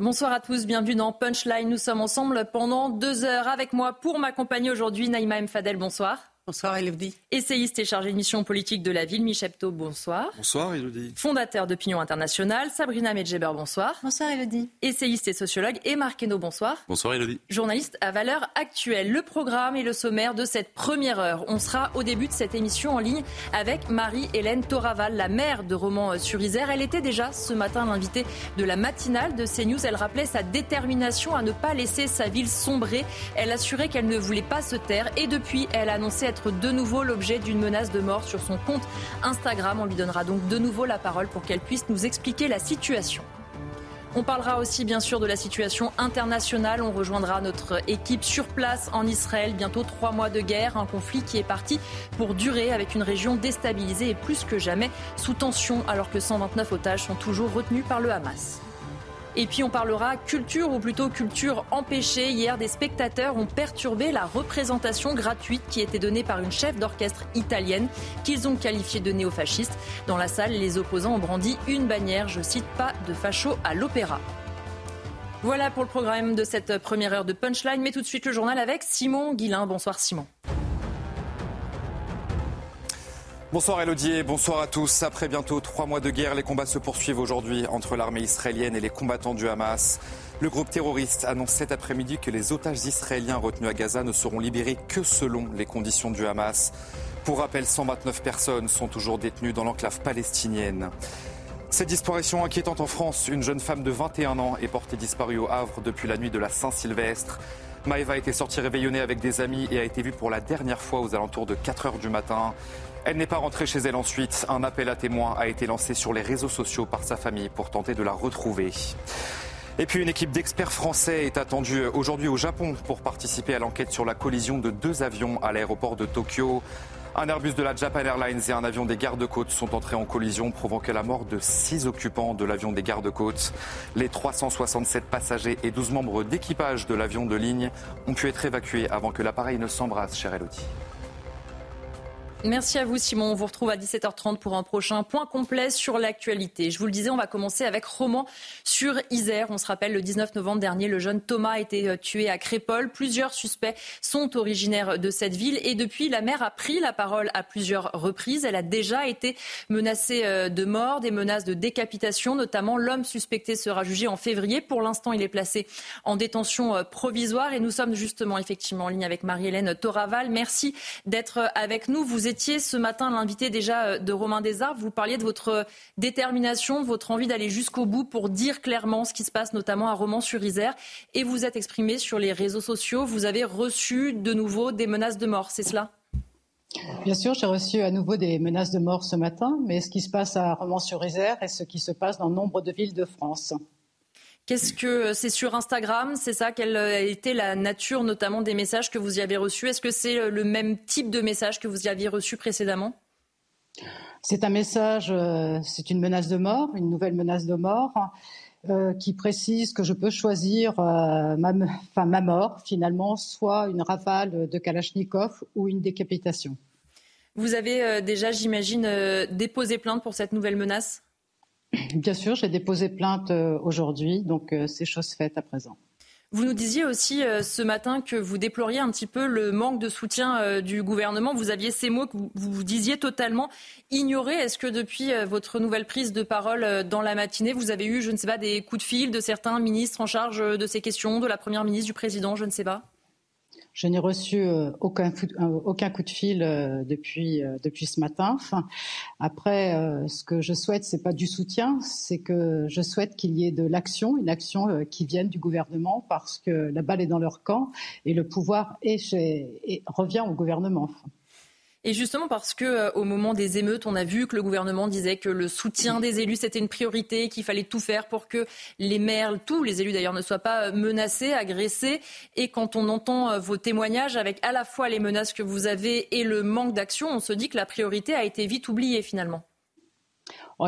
Bonsoir à tous, bienvenue dans Punchline. Nous sommes ensemble pendant deux heures avec moi pour m'accompagner aujourd'hui. Naïma M. Fadel, bonsoir. Bonsoir Elodie. Essayiste et chargé de mission politique de la ville, Michepto, bonsoir. Bonsoir Elodie. Fondateur d'Opinion Internationale, Sabrina Medjeber, bonsoir. Bonsoir Elodie. Essayiste et sociologue, et Marc Hainaut, bonsoir. Bonsoir Elodie. Journaliste à valeur actuelle. Le programme et le sommaire de cette première heure. On sera au début de cette émission en ligne avec Marie-Hélène Toraval, la maire de Romans-sur-Isère. Elle était déjà ce matin l'invitée de la matinale de CNews. Elle rappelait sa détermination à ne pas laisser sa ville sombrer. Elle assurait qu'elle ne voulait pas se taire et depuis, elle a annoncé de nouveau l'objet d'une menace de mort sur son compte Instagram. On lui donnera donc de nouveau la parole pour qu'elle puisse nous expliquer la situation. On parlera aussi bien sûr de la situation internationale. On rejoindra notre équipe sur place en Israël. Bientôt trois mois de guerre, un conflit qui est parti pour durer avec une région déstabilisée et plus que jamais sous tension alors que 129 otages sont toujours retenus par le Hamas. Et puis on parlera culture ou plutôt culture empêchée. Hier, des spectateurs ont perturbé la représentation gratuite qui était donnée par une chef d'orchestre italienne qu'ils ont qualifiée de néofasciste. Dans la salle, les opposants ont brandi une bannière, je cite, pas de facho à l'opéra. Voilà pour le programme de cette première heure de Punchline. Mais tout de suite le journal avec Simon Guillain. Bonsoir Simon. Bonsoir Elodie bonsoir à tous. Après bientôt trois mois de guerre, les combats se poursuivent aujourd'hui entre l'armée israélienne et les combattants du Hamas. Le groupe terroriste annonce cet après-midi que les otages israéliens retenus à Gaza ne seront libérés que selon les conditions du Hamas. Pour rappel, 129 personnes sont toujours détenues dans l'enclave palestinienne. Cette disparition inquiétante en France, une jeune femme de 21 ans est portée disparue au Havre depuis la nuit de la Saint-Sylvestre. Maëva a été sortie réveillonnée avec des amis et a été vue pour la dernière fois aux alentours de 4 heures du matin. Elle n'est pas rentrée chez elle ensuite. Un appel à témoins a été lancé sur les réseaux sociaux par sa famille pour tenter de la retrouver. Et puis une équipe d'experts français est attendue aujourd'hui au Japon pour participer à l'enquête sur la collision de deux avions à l'aéroport de Tokyo. Un Airbus de la Japan Airlines et un avion des gardes-côtes sont entrés en collision, provoquant la mort de six occupants de l'avion des gardes-côtes. Les 367 passagers et 12 membres d'équipage de l'avion de ligne ont pu être évacués avant que l'appareil ne s'embrasse, cher Elodie. Merci à vous Simon. On vous retrouve à 17h30 pour un prochain point complet sur l'actualité. Je vous le disais, on va commencer avec Roman sur Isère. On se rappelle, le 19 novembre dernier, le jeune Thomas a été euh, tué à Crépole. Plusieurs suspects sont originaires de cette ville et depuis, la mère a pris la parole à plusieurs reprises. Elle a déjà été menacée euh, de mort, des menaces de décapitation, notamment l'homme suspecté sera jugé en février. Pour l'instant, il est placé en détention euh, provisoire et nous sommes justement effectivement en ligne avec Marie-Hélène Toraval. Merci d'être avec nous. Vous étiez ce matin l'invité déjà euh, de Romain Desarts. Vous parliez de votre détermination, de votre envie d'aller jusqu'au bout pour dire clairement ce qui se passe, notamment à Romans-sur-Isère. Et vous êtes exprimé sur les réseaux sociaux. Vous avez reçu de nouveau des menaces de mort, c'est cela? Bien sûr, j'ai reçu à nouveau des menaces de mort ce matin, mais ce qui se passe à Romans-sur-Isère est ce qui se passe dans nombre de villes de France. Qu'est-ce que c'est sur Instagram C'est ça Quelle a été la nature notamment des messages que vous y avez reçus? Est-ce que c'est le même type de message que vous y aviez reçu précédemment? C'est un message, euh, c'est une menace de mort, une nouvelle menace de mort. Euh, qui précise que je peux choisir euh, ma, enfin, ma mort, finalement, soit une rafale de Kalachnikov ou une décapitation. Vous avez déjà, j'imagine, déposé plainte pour cette nouvelle menace? Bien sûr, j'ai déposé plainte euh, aujourd'hui, donc euh, c'est chose faite à présent. Vous nous disiez aussi euh, ce matin que vous déploriez un petit peu le manque de soutien du gouvernement. Vous aviez ces mots que vous, vous disiez totalement ignorés. Est-ce que depuis votre nouvelle prise de parole dans la matinée, vous avez eu, je ne sais pas, des coups de fil de certains ministres en charge de ces questions, de la Première ministre, du Président, je ne sais pas? Je n'ai reçu euh, aucun, euh, aucun coup de fil euh, depuis, ce matin. après, ce que je souhaite, c'est pas du soutien, c'est que je souhaite qu'il y ait de l'action, une action qui vienne du gouvernement parce que la balle est dans leur camp et le pouvoir est chez, revient au gouvernement. Et justement parce que euh, au moment des émeutes, on a vu que le gouvernement disait que le soutien des élus c'était une priorité, qu'il fallait tout faire pour que les maires, tous les élus d'ailleurs, ne soient pas euh, menacés, agressés. Et quand on entend euh, vos témoignages avec à la fois les menaces que vous avez et le manque d'action, on se dit que la priorité a été vite oubliée finalement.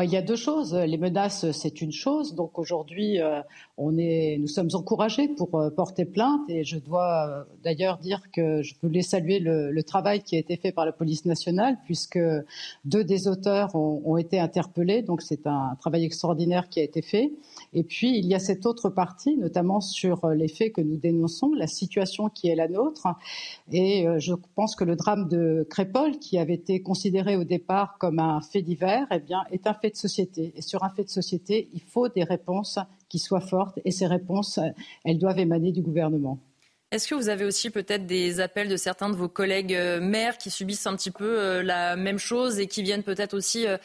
Il y a deux choses. Les menaces, c'est une chose. Donc aujourd'hui, euh, nous sommes encouragés pour euh, porter plainte. Et je dois euh, d'ailleurs dire que je voulais saluer le, travail qui a été fait par la police nationale, puisque deux des auteurs ont été interpellés. Donc c'est un travail extraordinaire qui a été fait. Et puis il y a cette autre partie, notamment sur les faits que nous dénonçons, la situation qui est la nôtre. Et je pense que le drame de Crépol, qui avait été considéré au départ comme un fait divers, eh bien, est un fait de société. Et sur un fait de société, il faut des réponses qui soient fortes. Et ces réponses, elles doivent émaner du gouvernement. Est-ce que vous avez aussi peut-être des appels de certains de vos collègues euh, maires qui subissent un petit peu euh, la même chose et qui viennent peut-être aussi euh,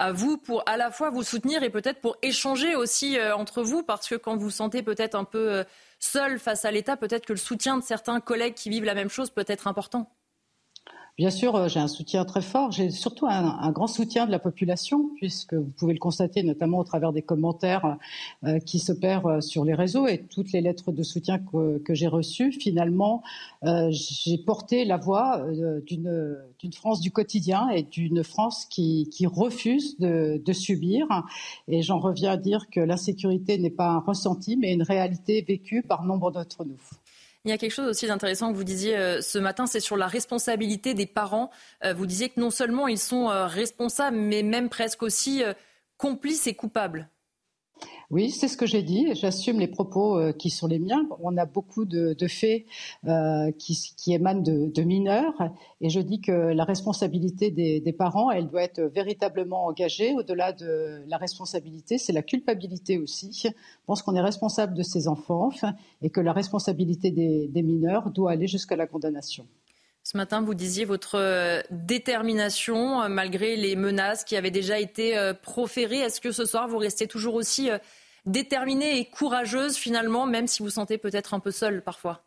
à vous pour à la fois vous soutenir et peut-être pour échanger aussi entre vous parce que quand vous vous sentez peut-être un peu seul face à l'État, peut-être que le soutien de certains collègues qui vivent la même chose peut être important Bien sûr, euh, j'ai un soutien très fort. J'ai surtout un, grand soutien de la population, puisque vous pouvez le constater notamment au travers des commentaires euh, qui s'opèrent euh, sur les réseaux et toutes les lettres de soutien que, j'ai reçues. Finalement, j'ai porté la voix d'une France du quotidien et d'une France qui, refuse de, de subir. Et j'en reviens à dire que l'insécurité n'est pas un ressenti, mais une réalité vécue par nombre d'entre nous. Il y a quelque chose aussi d'intéressant que vous disiez euh, ce matin, c'est sur la responsabilité des parents. Euh, vous disiez que non seulement ils sont euh, responsables, mais même presque aussi complices et coupables. Oui, c'est ce que j'ai dit. J'assume les propos euh, qui sont les miens. On a beaucoup de, faits euh, qui, émanent de, mineurs, et je dis que la responsabilité des, parents, elle doit être véritablement engagée. Au-delà de la responsabilité, c'est la culpabilité aussi. Je pense qu'on est responsable de ces enfants et que la responsabilité des, mineurs doit aller jusqu'à la condamnation. Ce matin, vous disiez votre euh, détermination malgré les menaces qui avaient déjà été proférées. Est-ce que ce soir, vous restez toujours aussi déterminée et courageuse finalement, même si vous sentez peut-être un peu seule parfois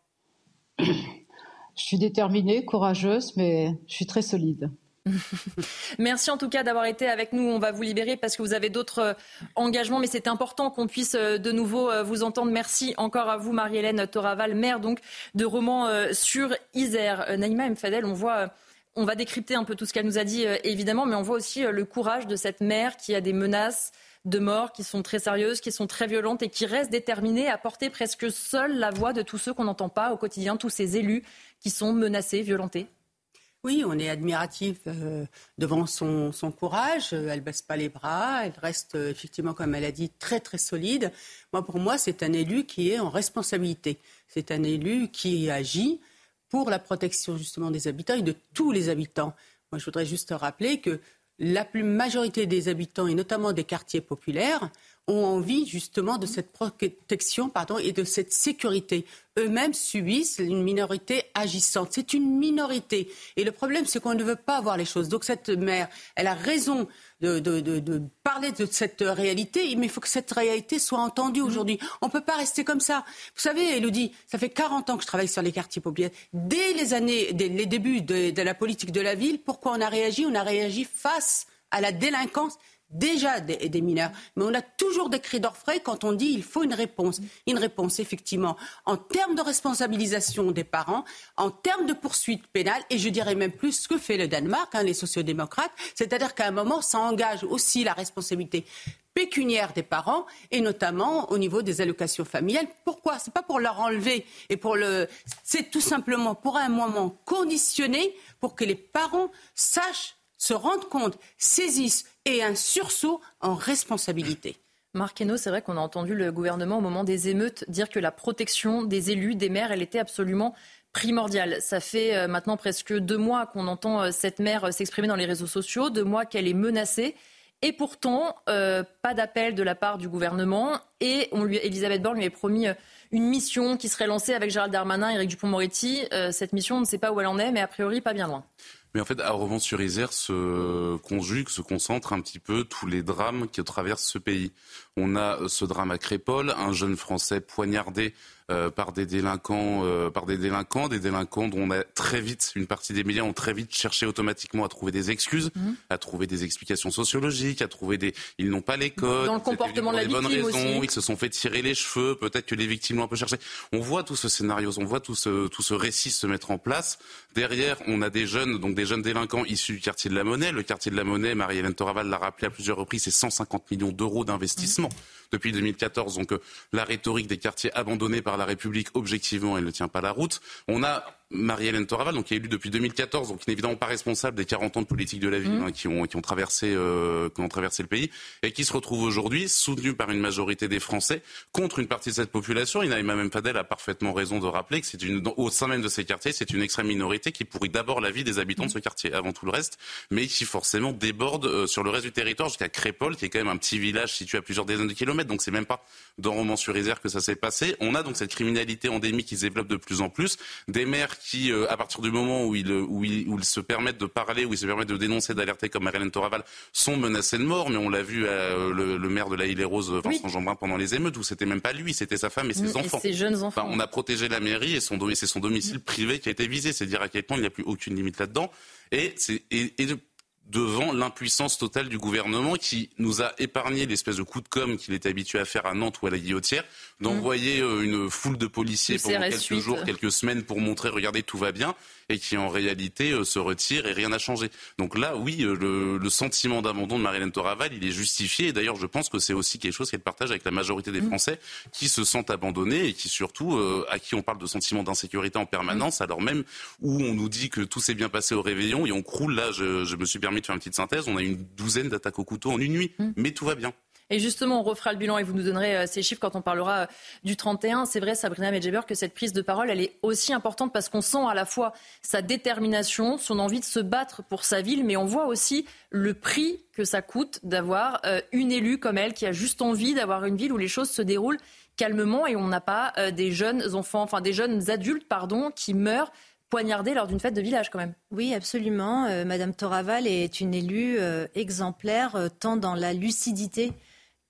Je suis déterminée, courageuse, mais je suis très solide. Merci en tout cas d'avoir été avec nous. On va vous libérer parce que vous avez d'autres euh, engagements, mais c'est important qu'on puisse euh, de nouveau euh, vous entendre. Merci encore à vous, Marie-Hélène Toraval, maire donc de Romans sur Isère. Naïma Mfadel, on voit. On va décrypter un peu tout ce qu'elle nous a dit, évidemment, mais on voit aussi le courage de cette mère qui a des menaces, de morts qui sont très sérieuses, qui sont très violentes et qui restent déterminées à porter presque seule la voix de tous ceux qu'on n'entend pas au quotidien, tous ces élus qui sont menacés, violentés oui, on est admiratif euh, devant son, courage. Elle baisse pas les bras. Elle reste euh, effectivement, comme elle a dit, très très solide. Moi, pour moi, c'est un élu qui est en responsabilité. C'est un élu qui agit pour la protection justement des habitants et de tous les habitants. Moi, je voudrais juste rappeler que la plus majorité des habitants, et notamment des quartiers populaires, ont envie justement de cette protection pardon, et de cette sécurité. Eux-mêmes subissent une minorité agissante. C'est une minorité. Et le problème, c'est qu'on ne veut pas voir les choses. Donc cette mère, elle a raison de, de, parler de cette réalité, mais il faut que cette réalité soit entendue mmh. aujourd'hui. On ne peut pas rester comme ça. Vous savez, Elodie, ça fait 40 ans que je travaille sur les quartiers populaires. Dès les années, dès les débuts de la politique de la ville, pourquoi on a réagi? On a réagi face à la délinquance déjà des, mineurs. Mais on a toujours des cris d'orfraie quand on dit il faut une réponse. Une réponse, effectivement, en termes de responsabilisation des parents, en termes de poursuite pénale, et je dirais même plus ce que fait le Danemark, hein, les sociodémocrates, c'est-à-dire qu'à un moment, ça engage aussi la responsabilité pécuniaire des parents et notamment au niveau des allocations familiales. Pourquoi? C'est pas pour leur enlever et pour le c'est tout simplement pour un moment conditionné pour que les parents sachent se rendent compte, saisissent et un sursaut en responsabilité. Marc Hainaut, c'est vrai qu'on a entendu le gouvernement au moment des émeutes dire que la protection des élus, des maires, elle était absolument primordiale. Ça fait euh, maintenant presque deux mois qu'on entend euh, cette mère euh, s'exprimer dans les réseaux sociaux, deux mois qu'elle est menacée. Et pourtant, pas d'appel de la part du gouvernement. Et on lui, Elisabeth Borne lui a promis une mission qui serait lancée avec Gérald Darmanin et Éric Dupont-Moretti. cette mission, on ne sait pas où elle en est, mais a priori, pas bien loin. Mais en fait, à Romans-sur-Isère se conjuguent, se concentrent un petit peu tous les drames qui traversent ce pays. On a ce drame à Crépole, un jeune Français poignardé euh, par des délinquants, euh, par des délinquants, des délinquants dont on a très vite, une partie des médias ont très vite cherché automatiquement à trouver des excuses, mhm. à trouver des explications sociologiques, à trouver des, ils n'ont pas les codes, dans le comportement de la victime bonnes raisons, ils se sont fait tirer les cheveux, peut-être que les victimes l'ont un peu cherché. On voit tout ce scénario, on voit tout ce, tout ce récit se mettre en place. Derrière, on a des jeunes, donc des jeunes délinquants issus du quartier de la Monnaie. Le quartier de la Monnaie, Marie-Hélène Toraval l'a rappelé à plusieurs reprises, c'est 150 millions d'euros d'investissement investissement depuis 2014. Donc euh, la rhétorique des quartiers abandonnés par la République, objectivement, elle ne tient pas la route. On a Marie-Hélène Toraval, donc qui est élue depuis 2014, donc qui n'est évidemment pas responsable des 40 ans de politique de la ville mmh. hein, qui, ont, qui, ont traversé, euh, qui ont traversé le pays, et qui se retrouve aujourd'hui soutenue par une majorité des Français contre une partie de cette population. Inaïma même Fadel a parfaitement raison de rappeler que c'est une, au sein même de ces quartiers, c'est une extrême minorité qui pourrit d'abord la vie des habitants de ce quartier avant tout le reste, mais qui forcément déborde euh, sur le reste du territoire jusqu'à Crépole, qui est quand même un petit village situé à plusieurs dizaines de kilomètres, donc c'est même pas dans Romans-sur-Isère que ça s'est passé. On a donc cette criminalité endémique qui se développe de plus en plus, des maires qui, euh, à partir du moment où ils, où, ils, se permettent de parler, où ils se permettent de dénoncer, d'alerter comme Marilyn Toraval, sont menacés de mort. Mais on l'a vu, euh, le, maire de la Île et Rose, Vincent Jeanbrun, pendant les émeutes, où c'était même pas lui, c'était sa femme et ses enfants. Et ses jeunes enfants. on a protégé la mairie et son, c'est son domicile privé qui a été visé. C'est dire à quel point il n'y a plus aucune limite là-dedans. Et, et, et devant l'impuissance totale du gouvernement qui nous a épargné l'espèce de coup de com qu'il était habitué à faire à Nantes ou à la Guillotière, d'envoyer mmh. euh, une foule de policiers pendant quelques jours, quelques semaines pour montrer, regardez, tout va bien et qui en réalité euh, se retire et rien n'a changé. Donc là, oui, euh, le, sentiment d'abandon de Marilène Toraval, il est justifié. Et d'ailleurs, je pense que c'est aussi quelque chose qu'elle partage avec la majorité des mm. Français qui se sentent abandonnés et qui surtout, euh, à qui on parle de sentiment d'insécurité en permanence, alors même où on nous dit que tout s'est bien passé au réveillon et on croule. Là, je, je me suis permis de faire une petite synthèse. On a une douzaine d'attaques au couteau en une nuit, mm. mais tout va bien. Et justement, on refera le bilan et vous nous donnerez euh, ces chiffres quand on parlera euh, du 31. C'est vrai, Sabrina Medjeber, que cette prise de parole, elle est aussi importante parce qu'on sent à la fois sa détermination, son envie de se battre pour sa ville, mais on voit aussi le prix que ça coûte d'avoir euh, une élue comme elle qui a juste envie d'avoir une ville où les choses se déroulent calmement et on n'a pas des jeunes enfants, enfin des jeunes adultes, pardon, qui meurent poignardés lors d'une fête de village quand même. Oui, absolument. Madame Toraval est une élue exemplaire, tant dans la lucidité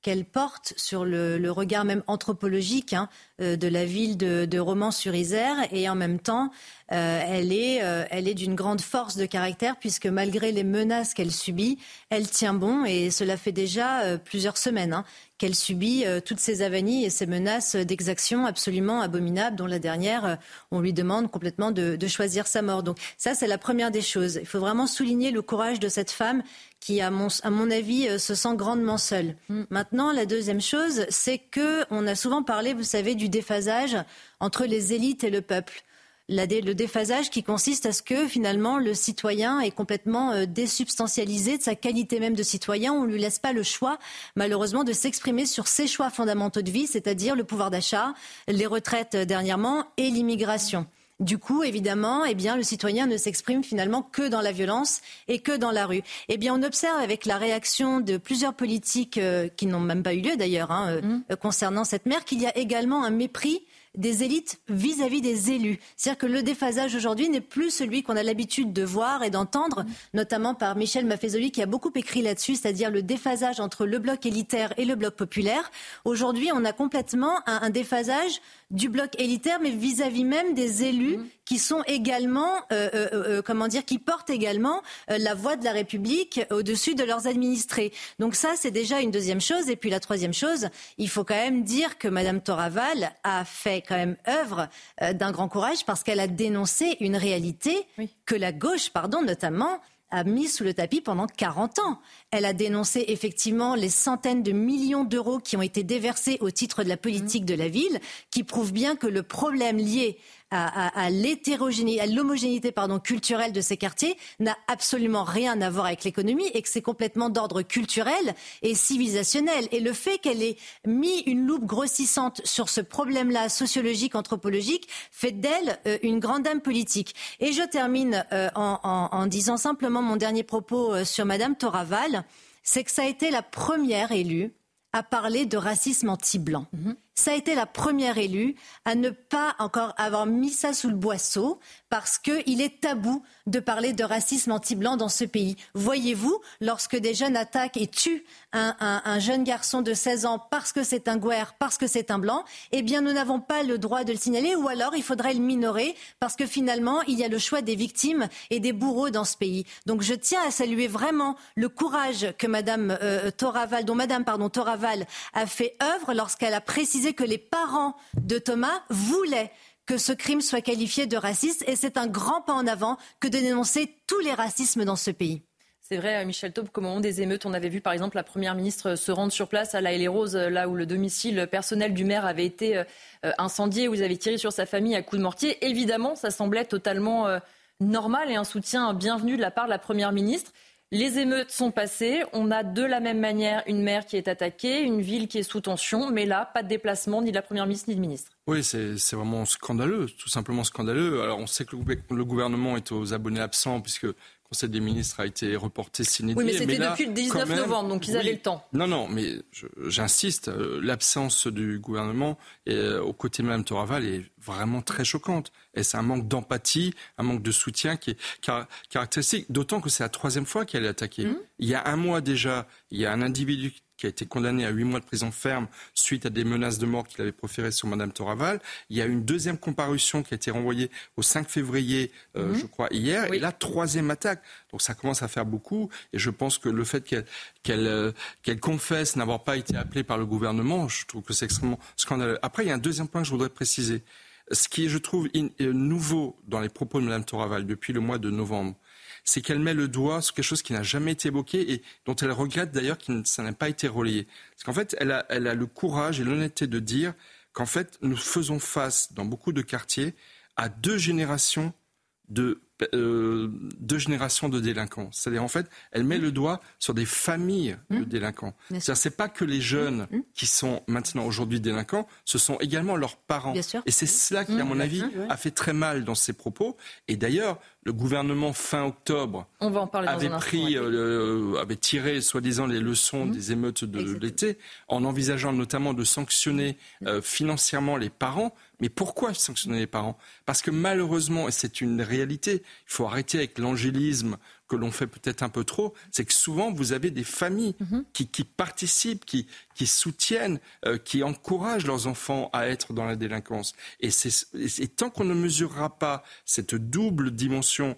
qu'elle porte sur le, regard même anthropologique hein, euh, de la ville de, de Romans-sur-Isère et en même temps, euh, elle est, euh, elle est d'une grande force de caractère puisque malgré les menaces qu'elle subit, elle tient bon et cela fait déjà plusieurs semaines hein, qu'elle subit toutes ces avanies et ces menaces d'exaction absolument abominables dont la dernière, on lui demande complètement de, de choisir sa mort. Donc ça, c'est la première des choses. Il faut vraiment souligner le courage de cette femme qui, à mon, à mon avis, euh, se sent grandement seule. Mm. Maintenant, la deuxième chose, c'est que on a souvent parlé, vous savez, du déphasage entre les élites et le peuple. le déphasage qui consiste à ce que finalement le citoyen est complètement euh, désubstantialisé de sa qualité même de citoyen. On ne lui laisse pas le choix, malheureusement, de s'exprimer sur ses choix fondamentaux de vie, c'est-à-dire le pouvoir d'achat, les retraites euh, dernièrement et l'immigration. Du coup, évidemment, eh bien, le citoyen ne s'exprime finalement que dans la violence et que dans la rue. Eh bien, on observe avec la réaction de plusieurs politiques euh, qui n'ont même pas eu lieu d'ailleurs hein, euh, mmh. concernant cette mère qu'il y a également un mépris des élites vis-à-vis des élus. C'est-à-dire que le déphasage aujourd'hui n'est plus celui qu'on a l'habitude de voir et d'entendre, notamment par Michel Maffezoli qui a beaucoup écrit là-dessus, c'est-à-dire le déphasage entre le bloc élitaire et le bloc populaire. Aujourd'hui, on a complètement un, déphasage du bloc élitaire, mais vis-à-vis même des élus mmh. qui sont également, euh, euh, euh, comment dire, qui portent également la voix de la République au-dessus de leurs administrés. Donc ça, c'est déjà une deuxième chose. Et puis la troisième chose, il faut quand même dire que Madame Toraval a fait quand même œuvre euh, d'un grand courage parce qu'elle a dénoncé une réalité que la gauche, pardon, notamment, a mis sous le tapis pendant 40 ans. Elle a dénoncé effectivement les centaines de millions d'euros qui ont été déversés au titre de la politique de la ville, qui prouvent bien que le problème lié à, l'hétérogénéité, à l'homogénéité pardon culturelle de ces quartiers n'a absolument rien à voir avec l'économie et que c'est complètement d'ordre culturel et civilisationnel. Et le fait qu'elle ait mis une loupe grossissante sur ce problème-là sociologique, anthropologique, fait d'elle euh, une grande dame politique. Et je termine euh, en, disant simplement mon dernier propos euh, sur Madame Toraval, c'est que ça a été la première élue à parler de racisme anti-blanc. Mhm. Ça a été la première élue à ne pas encore avoir mis ça sous le boisseau parce qu'il est tabou de parler de racisme anti-blanc dans ce pays. Voyez-vous, lorsque des jeunes attaquent et tuent un, jeune garçon de 16 ans parce que c'est un guerre, parce que c'est un blanc, eh bien nous n'avons pas le droit de le signaler ou alors il faudrait le minorer parce que finalement il y a le choix des victimes et des bourreaux dans ce pays. Donc je tiens à saluer vraiment le courage que Madame euh, dont Madame pardon a fait œuvre lorsqu'elle a précisé que les parents de Thomas voulaient que ce crime soit qualifié de raciste et c'est un grand pas en avant que de dénoncer tous les racismes dans ce pays. C'est vrai, euh, Michel Taube, qu'au moment des émeutes, on avait vu par exemple la première ministre se rendre sur place à La les Roses, là où le domicile personnel du maire avait été euh, incendié, où vous avez tiré sur sa famille à coups de mortier. Évidemment, ça semblait totalement euh, normal et un soutien bienvenu de la part de la première ministre. Les émeutes sont passées. On a de la même manière une mer qui est attaquée, une ville qui est sous tension, mais là, pas de déplacement ni de la première ministre ni de ministre. Oui, c'est vraiment scandaleux, tout simplement scandaleux. Alors, on sait que le gouvernement est aux abonnés absents, puisque Conseil des ministres a été reporté sine Oui, mais c'était depuis le 19 novembre, donc ils avaient le temps. Non, non, mais j'insiste, euh, l'absence du gouvernement et, euh, aux côtés de Mme Toraval est vraiment très choquante. Et c'est un manque d'empathie, un manque de soutien qui est caractéristique, d'autant que c'est la troisième fois qu'elle est attaquée. Mmh. Il y a un mois déjà, il y a un individu qui a été condamné à huit mois de prison ferme suite à des menaces de mort qu'il avait proférées sur Mme Toraval. Il y a une deuxième comparution qui a été renvoyée au 5 février, euh, mhm. je crois, hier. Et là, troisième attaque. Donc ça commence à faire beaucoup. Et je pense que le fait qu'elle euh, confesse n'avoir pas été appelée par le gouvernement, je trouve que c'est extrêmement scandaleux. Après, il y a un deuxième point que je voudrais préciser. Ce qui est, je trouve, euh, nouveau dans les propos de Mme Toraval depuis le mois de novembre, c'est qu'elle met le doigt sur quelque chose qui n'a jamais été évoqué et dont elle regrette d'ailleurs que ça n'a pas été relayé. Parce qu'en fait, elle a, elle a le courage et l'honnêteté de dire qu'en fait, nous faisons face dans beaucoup de quartiers à deux générations de euh, deux générations de délinquants. C'est-à-dire, en fait, elle met le doigt sur des familles de mmh. délinquants. C'est-à-dire, c'est pas que les jeunes mmh. qui sont maintenant aujourd'hui délinquants, ce sont également leurs parents. Et c'est cela qui, à mmh. mon avis, a fait très mal dans ses propos. Et d'ailleurs, le gouvernement fin octobre avait pris, euh, avait tiré soi-disant les leçons des émeutes de l'été, en envisageant notamment de sanctionner euh, financièrement les parents. Mais pourquoi sanctionner les parents? Parce que malheureusement, et c'est une réalité, il faut arrêter avec l'angélisme que l'on fait peut-être un peu trop, c'est que souvent vous avez des familles mhm. qui, participent, qui, qui soutiennent, euh, qui encouragent leurs enfants à être dans la délinquance. Et, et tant qu'on ne mesurera pas cette double dimension,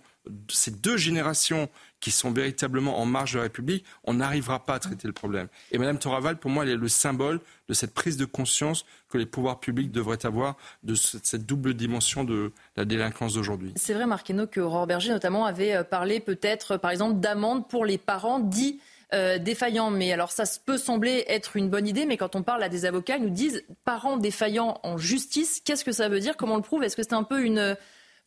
ces deux générations qui sont véritablement en marge de la République, on n'arrivera pas à traiter le problème. Et Mme Toraval, pour moi, elle est le symbole de cette prise de conscience que les pouvoirs publics devraient avoir de cette double dimension de la délinquance d'aujourd'hui. C'est vrai, Marquino, que Aurore Berger, notamment, avait euh, parlé peut-être, par exemple, d'amende pour les parents dits euh, défaillants. Mais alors ça peut sembler être une bonne idée, mais quand on parle à des avocats, ils nous disent parents défaillants en justice, qu'est-ce que ça veut dire? Comment on le prouve? Est-ce que c'est un peu une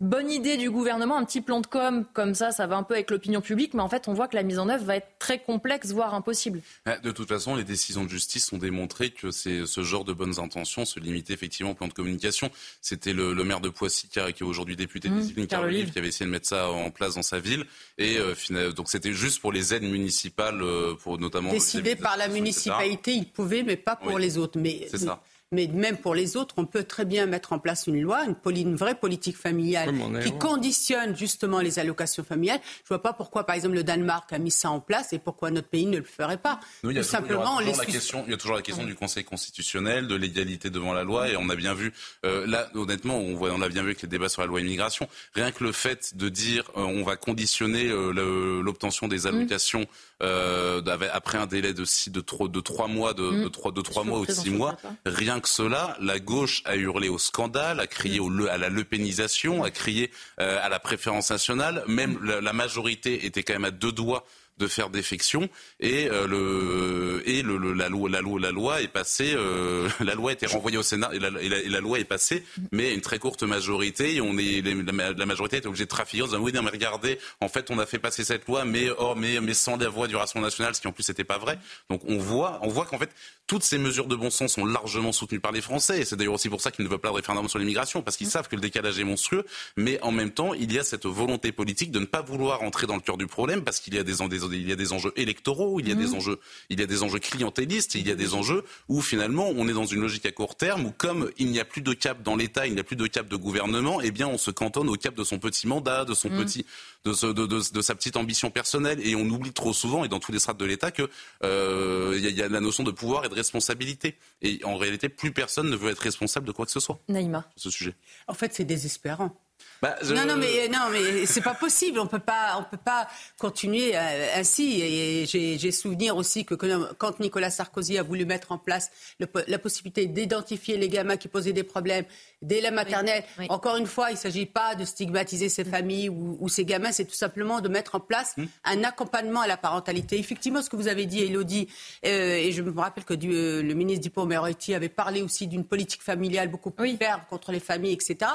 bonne idée du gouvernement, un petit plan de com, comme ça, ça va un peu avec l'opinion publique, mais en fait, on voit que la mise en œuvre va être très complexe, voire impossible. De toute façon, les décisions de justice ont démontré que c'est ce genre de bonnes intentions se limitait effectivement au plan de communication. C'était le, maire de Poissy, qui est aujourd'hui député mmh, des Yvelines, qui avait essayé de mettre ça en place dans sa ville. Et euh, donc c'était juste pour les aides municipales, euh, pour notamment... Décidé par la municipalité, il pouvait, mais pas pour les autres. Mais c'est ça mais même pour les autres, on peut très bien mettre en place une loi, une, vraie politique familiale qui conditionne justement les allocations familiales. Je ne vois pas pourquoi, par exemple, le Danemark a mis ça en place et pourquoi notre pays ne le ferait pas. il, y a simplement, la question, il y a toujours la question du Conseil constitutionnel, de l'égalité devant la loi, et on a bien vu, euh, là, honnêtement, on, voit, on a bien vu avec les débats sur la loi immigration, rien que le fait de dire euh, on va conditionner euh, l'obtention des allocations après un délai de, six, de, trois, de trois mois, de, mm. de trois, de trois mois ou de six mois, rien que cela, la gauche a hurlé au scandale, a crié au, à la lepénisation, a crié euh, à la préférence nationale. Même la majorité était quand même à deux doigts de faire défection et euh, le et le, la loi la loi la loi est passée euh, la loi a été renvoyée au Sénat et la, la, loi est passée mais une très courte majorité on est la, majorité est obligée de trafiquer en disant oui mais regardez en fait on a fait passer cette loi mais oh mais mais sans la voix du Rassemblement national ce qui en plus n'était pas vrai. Donc on voit on voit qu'en fait toutes ces mesures de bon sens sont largement soutenues par les Français. Et c'est d'ailleurs aussi pour ça qu'ils ne veulent pas de référendum sur l'immigration parce qu'ils savent que le décalage est monstrueux. Mais en même temps il y a cette volonté politique de ne pas vouloir entrer dans le cœur du problème parce qu'il y a des, des il y a des enjeux électoraux, il y a des mhm. enjeux, il y a des enjeux clientélistes, il y a des enjeux où finalement on est dans une logique à court terme où comme il n'y a plus de cap dans l'État, il n'y a plus de cap de gouvernement, eh bien on se cantonne au cap de son petit mandat, de son mhm. petit, de, de, de, sa petite ambition personnelle, et on oublie trop souvent et dans tous les strates de l'État que euh, il y, a la notion de pouvoir et de responsabilité. Et en réalité, plus personne ne veut être responsable de quoi que ce soit. Naïma. Ce sujet. En fait, c'est désespérant. Bah, non, non, mais non, mais c'est pas possible. On peut pas, on peut pas continuer euh, ainsi. Et j'ai souvenir aussi que quand Nicolas Sarkozy a voulu mettre en place la possibilité d'identifier les gamins qui posaient des problèmes dès la maternelle, encore une fois, il ne s'agit pas de stigmatiser ces familles ou, ces gamins, c'est tout simplement de mettre en place hmm. un accompagnement à la parentalité. Effectivement, ce que vous avez dit, Elodie, euh, et je me rappelle que du, euh, le ministre Dupont-Moretti avait parlé aussi d'une politique familiale beaucoup plus ferme contre les familles, etc.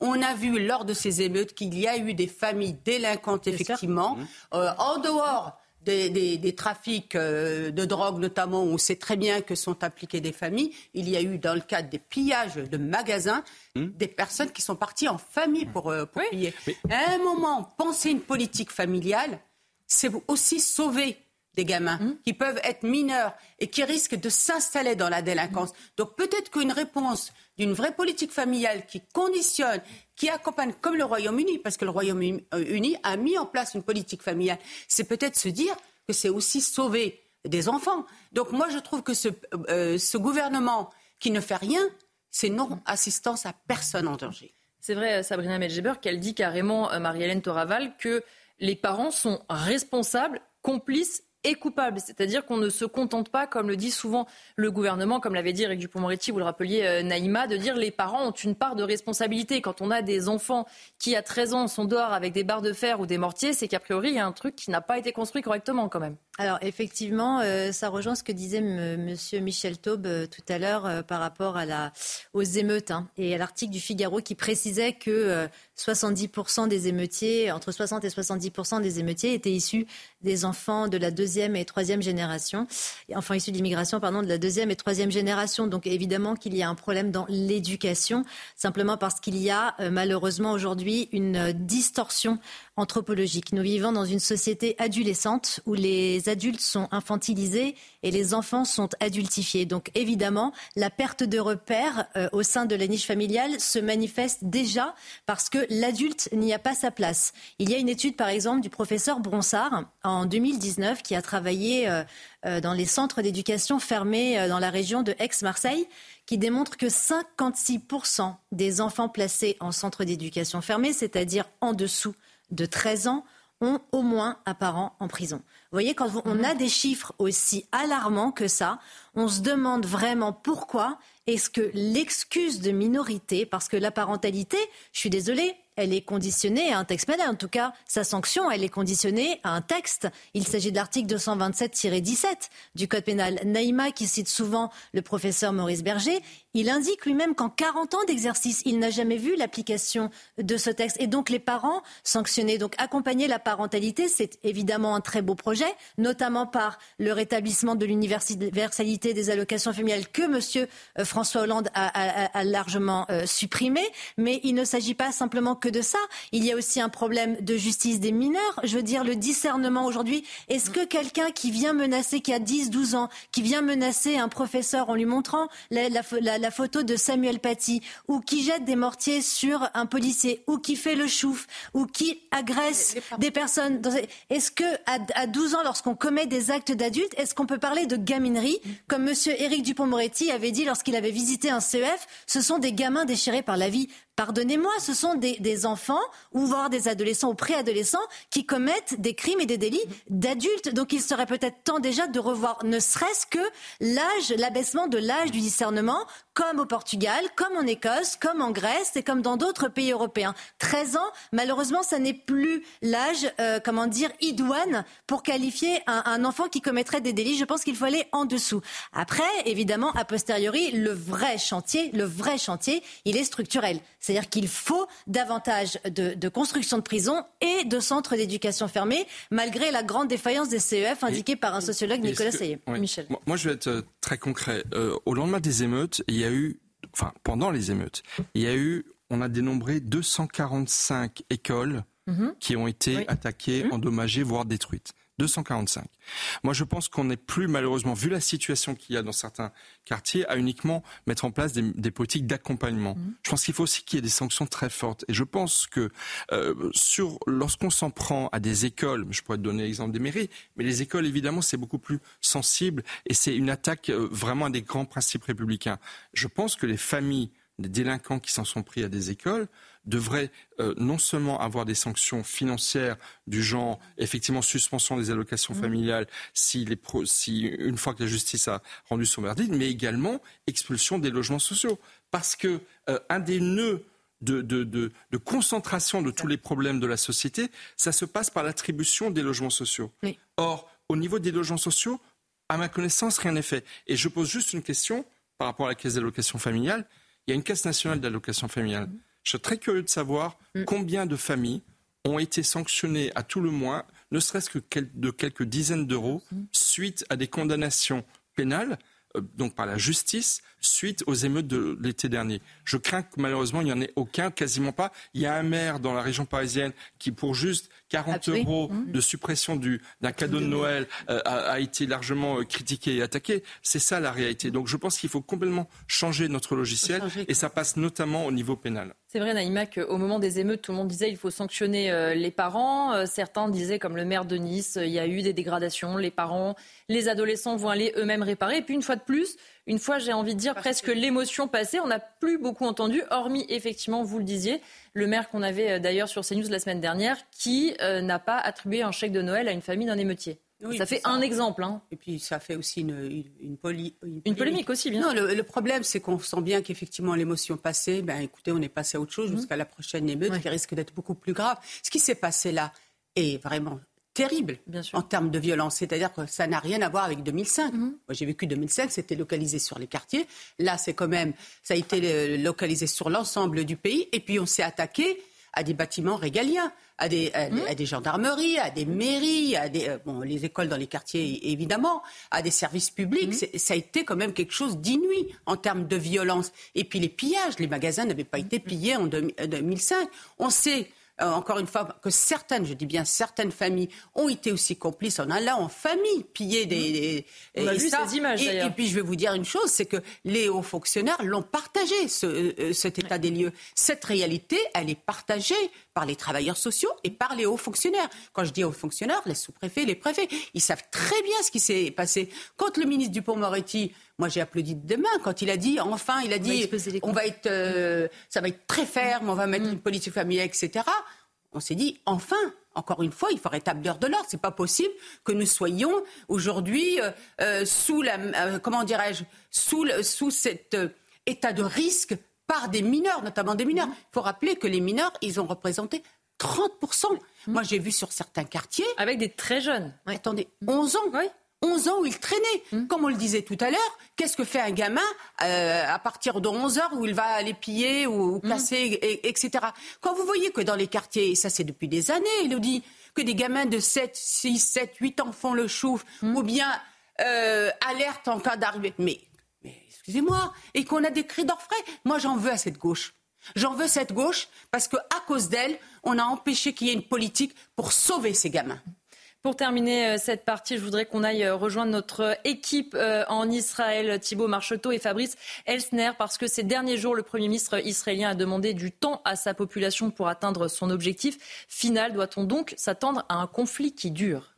On a vu lors de ces émeutes qu'il y a eu des familles délinquantes, effectivement, mmh. euh, en dehors des, trafics euh, de drogue notamment, où on sait très bien que sont impliquées des familles. Il y a eu dans le cadre des pillages de magasins mmh. des personnes qui sont parties en famille pour, euh, piller. À un moment, penser une politique familiale, c'est aussi sauver des gamins mmh. qui peuvent être mineurs et qui risquent de s'installer dans la délinquance. Donc peut-être qu'une réponse d'une vraie politique familiale qui conditionne, qui accompagne comme le Royaume-Uni, parce que le Royaume-Uni a mis en place une politique familiale, c'est peut-être se dire que c'est aussi sauver des enfants. Donc moi, je trouve que ce, euh, ce gouvernement qui ne fait rien, c'est non-assistance à personne en danger. C'est vrai, Sabrina Medjeber, qu'elle dit carrément, euh, Marie-Hélène Toraval, que les parents sont responsables, complices est coupable. C'est-à-dire qu'on ne se contente pas, comme le dit souvent le gouvernement, comme l'avait dit Eric Dupond-Moretti, vous le rappeliez euh, Naïma, de dire les parents ont une part de responsabilité. Quand on a des enfants qui, à 13 ans, sont dehors avec des barres de fer ou des mortiers, c'est qu'a priori, il y a un truc qui n'a pas été construit correctement quand même. Alors effectivement, euh, ça rejoint ce que disait Monsieur Michel Taube euh, tout à l'heure par rapport à la, aux émeutes hein, et à l'article du Figaro qui précisait que 70% des émeutiers, entre 60 et 70% des émeutiers étaient issus des enfants de la deuxième et troisième génération, enfants issus d'immigration, pardon, de la deuxième et troisième génération. Donc évidemment qu'il y a un problème dans l'éducation, simplement parce qu'il y a euh, malheureusement aujourd'hui une distorsion anthropologique. Nous vivons dans une société adolescente où les adultes sont infantilisés et les enfants sont adultifiés. Donc évidemment, la perte de repères euh, au sein de la niche familiale se manifeste déjà parce que l'adulte n'y a pas sa place. Il y a une étude par exemple du professeur Bronsard en 2019 qui a travaillé euh, euh, dans les centres d'éducation fermés dans la région de Aix-Marseille qui démontre que 56% des enfants placés en centre d'éducation fermé, c'est-à-dire en dessous de 13 ans, ont au moins un parent en prison. Vous voyez, quand on mhm. a des chiffres aussi alarmants que ça, on se demande vraiment pourquoi est-ce que l'excuse de minorité, parce que la parentalité, je suis désolée, elle est conditionnée à un texte pénal. En tout cas, sa sanction, elle est conditionnée à un texte. Il s'agit de l'article 227-17 du Code pénal. Naïma, qui cite souvent le professeur Maurice Berger, il indique lui-même qu'en 40 ans d'exercice, il n'a jamais vu l'application de ce texte. Et donc, les parents sanctionnés. Donc, accompagner la parentalité, c'est évidemment un très beau projet, notamment par le rétablissement de l'universalité des allocations familiales que M. François Hollande a, largement euh, supprimé. Mais il ne s'agit pas simplement que de ça. Il y a aussi un problème de justice des mineurs. Je veux dire, le discernement aujourd'hui. Est-ce que quelqu'un qui vient menacer, qui a 10, 12 ans, qui vient menacer un professeur en lui montrant la, photo de Samuel Paty, ou qui jette des mortiers sur un policier, ou qui fait le chouf, ou qui agresse des personnes. Est-ce que à, 12 ans, lorsqu'on commet des actes d'adultes, est-ce qu'on peut parler de gaminerie, comme Monsieur Éric Dupond-Moretti avait dit lorsqu'il avait visité un CEF, ce sont des gamins déchirés par la vie. Pardonnez-moi, ce sont des, enfants ou voire des adolescents ou préadolescents qui commettent des crimes et des délits d'adultes. Donc il serait peut-être temps déjà de revoir ne serait-ce que l'âge, l'abaissement de l'âge du discernement, comme au Portugal, comme en Écosse, comme en Grèce et comme dans d'autres pays européens. 13 ans, malheureusement, ça n'est plus l'âge, euh, comment dire, idoine pour qualifier un, un enfant qui commettrait des délits. Je pense qu'il faut aller en dessous. Après, évidemment, a posteriori, le vrai chantier, le vrai chantier, il est structurel. C'est-à-dire qu'il faut davantage de, construction de prisons et de centres d'éducation fermés, malgré la grande défaillance des CEF indiquée par un sociologue Nicolas Sayé. Michel. Moi, je vais être euh, très concret. Euh, au lendemain des émeutes, il y a eu, enfin, pendant les émeutes, il y a eu, on a dénombré 245 écoles mhm. qui ont été attaquées, mhm. endommagées, voire détruites. 245. Moi, je pense qu'on n'est plus, malheureusement, vu la situation qu'il y a dans certains quartiers, à uniquement mettre en place des, politiques d'accompagnement. Mmh. Je pense qu'il faut aussi qu'il y ait des sanctions très fortes. Et je pense que euh, sur, lorsqu'on s'en prend à des écoles, je pourrais te donner l'exemple des mairies, mais les écoles, évidemment, c'est beaucoup plus sensible et c'est une attaque euh, vraiment à des grands principes républicains. Je pense que les familles des délinquants qui s'en sont pris à des écoles devrait euh, non seulement avoir des sanctions financières du genre effectivement suspension des allocations mmh. familiales si, les si une fois que la justice a rendu son verdict, mais également expulsion des logements sociaux. Parce que euh, un des nœuds de, de, de, de, concentration de tous les problèmes de la société, ça se passe par l'attribution des logements sociaux. Or, au niveau des logements sociaux, à ma connaissance, rien n'est fait. Et je pose juste une question par rapport à la caisse d'allocation familiale. Il y a une caisse nationale d'allocation familiale. Mmh. Je suis très curieux de savoir mm. combien de familles ont été sanctionnées à tout le moins, ne serait-ce que de quelques dizaines d'euros, mm. suite à des condamnations pénales euh, donc par la justice suite aux émeutes de l'été dernier. Je crains que malheureusement il n'y en ait aucun, quasiment pas. Il y a un maire dans la région parisienne qui, pour juste 40 euros mmh. de suppression d'un cadeau de Noël, euh, a, été largement euh, critiqué et attaqué. C'est ça la réalité. Donc je pense qu'il faut complètement changer notre logiciel et ça passe notamment au niveau pénal. C'est vrai, Naïma, qu'au moment des émeutes, tout le monde disait qu'il faut sanctionner les parents. certains disaient, comme le maire de Nice, il y a eu des dégradations. Les parents, les adolescents vont aller eux-mêmes réparer. Et puis, une fois de plus, une fois, j'ai envie de dire, presque l'émotion passée. On n'a plus beaucoup entendu, hormis effectivement, vous le disiez, le maire qu'on avait euh, d'ailleurs sur CNews la semaine dernière, qui euh, n'a pas attribué un chèque de Noël à une famille d'un émeutier. Ça fait un exemple. Hein. Et puis ça fait aussi une, une, polémique aussi, bien Non, le, problème, c'est qu'on sent bien qu'effectivement, l'émotion passée, ben, écoutez, on est passé à autre chose mhm. jusqu'à la prochaine émeute qui risque d'être beaucoup plus grave. Ce qui s'est passé là est vraiment terrible en termes de violence. C'est-à-dire que ça n'a rien à voir avec 2005. Mhm. Moi, j'ai vécu 2005, c'était localisé sur les quartiers. Là, c'est quand même, ça a été localisé sur l'ensemble du pays. Et puis, on s'est attaqué à des bâtiments régaliens, à des, à, des, mhm. gendarmeries, à des mairies, à des, euh, bon, les écoles dans les quartiers évidemment, à des services publics. Mhm. Ça a été quand même quelque chose d'inouï en termes de violence. Et puis les pillages, les magasins n'avaient pas été pillés en 2005. On sait euh, encore une fois, que certaines, je dis bien certaines familles, ont été aussi complices en allant en famille piller des. On a vu ces images et, et, puis je vais vous dire une chose, c'est que les hauts fonctionnaires l'ont partagé, ce, euh, cet état des lieux. Cette réalité, elle est partagée par les travailleurs sociaux et par les hauts fonctionnaires. Quand je dis hauts fonctionnaires, les sous-préfets, les préfets, ils savent très bien ce qui s'est passé. Quand le ministre Dupont-Moretti moi, j'ai applaudi de demain quand il a dit, enfin, il a dit, on va, être, euh, ça va être très ferme, on va mettre mm. une politique familiale, etc. On s'est dit, enfin, encore une fois, il faut rétablir de l'ordre. C'est pas possible que nous soyons aujourd'hui euh, euh, sous la, comment dirais-je, sous, sous cet état de risque par des mineurs, notamment des mineurs. Mm. Il faut rappeler que les mineurs, ils ont représenté 30%. Mm. Moi, j'ai vu sur certains quartiers. Avec des très jeunes. Attendez, 11 ans. Oui. 11 ans où il traînait. Hum. Comme on le disait tout à l'heure, qu'est-ce que fait un gamin euh, à partir de 11 heures où il va aller piller ou, hum. casser, etc. Quand vous voyez que dans les quartiers, et ça c'est depuis des années, Elodie, que des gamins de 7, 6, 7, 8 ans font le chouf, hum. ou bien euh, alerte en cas d'arrivée. Mais, mais excusez-moi, et qu'on a des cris d'orfraie. Moi j'en veux à cette gauche. J'en veux cette gauche parce qu'à cause d'elle, on a empêché qu'il y ait une politique pour sauver ces gamins. Pour terminer euh, cette partie, je voudrais qu'on aille euh, rejoindre notre équipe euh, en Israël, Thibault Marcheteau et Fabrice Elsner, parce que ces derniers jours, le Premier ministre israélien a demandé du temps à sa population pour atteindre son objectif final. Doit-on donc s'attendre à un conflit qui dure?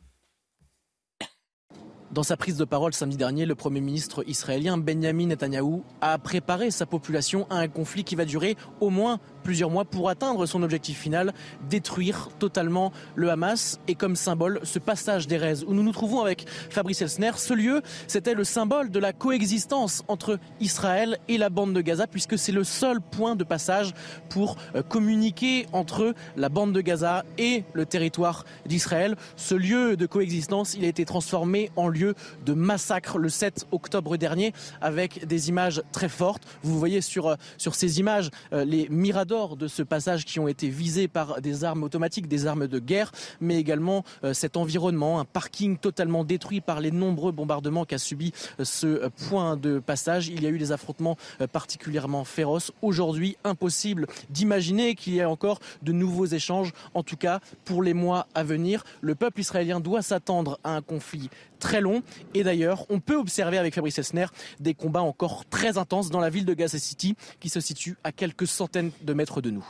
Dans sa prise de parole samedi dernier, le Premier ministre israélien Benjamin Netanyahou a préparé sa population à un conflit qui va durer au moins plusieurs mois pour atteindre son objectif final, détruire totalement le Hamas. Et comme symbole, ce passage d'Erez où nous nous trouvons avec Fabrice Elsner, ce lieu, c'était le symbole de la coexistence entre Israël et la bande de Gaza, puisque c'est le seul point de passage pour euh, communiquer entre la bande de Gaza et le territoire d'Israël. Ce lieu de coexistence, il a été transformé en lieu de massacre le 7 octobre dernier avec des images très fortes. Vous voyez sur, sur ces images les miradors de ce passage qui ont été visés par des armes automatiques, des armes de guerre, mais également cet environnement, un parking totalement détruit par les nombreux bombardements qu'a subi ce point de passage. Il y a eu des affrontements particulièrement féroces. Aujourd'hui, impossible d'imaginer qu'il y ait encore de nouveaux échanges, en tout cas pour les mois à venir. Le peuple israélien doit s'attendre à un conflit très long. Et d'ailleurs, on peut observer avec Fabrice Esner des combats encore très intenses dans la ville de Gaza City, qui se situe à quelques centaines de mètres de nous.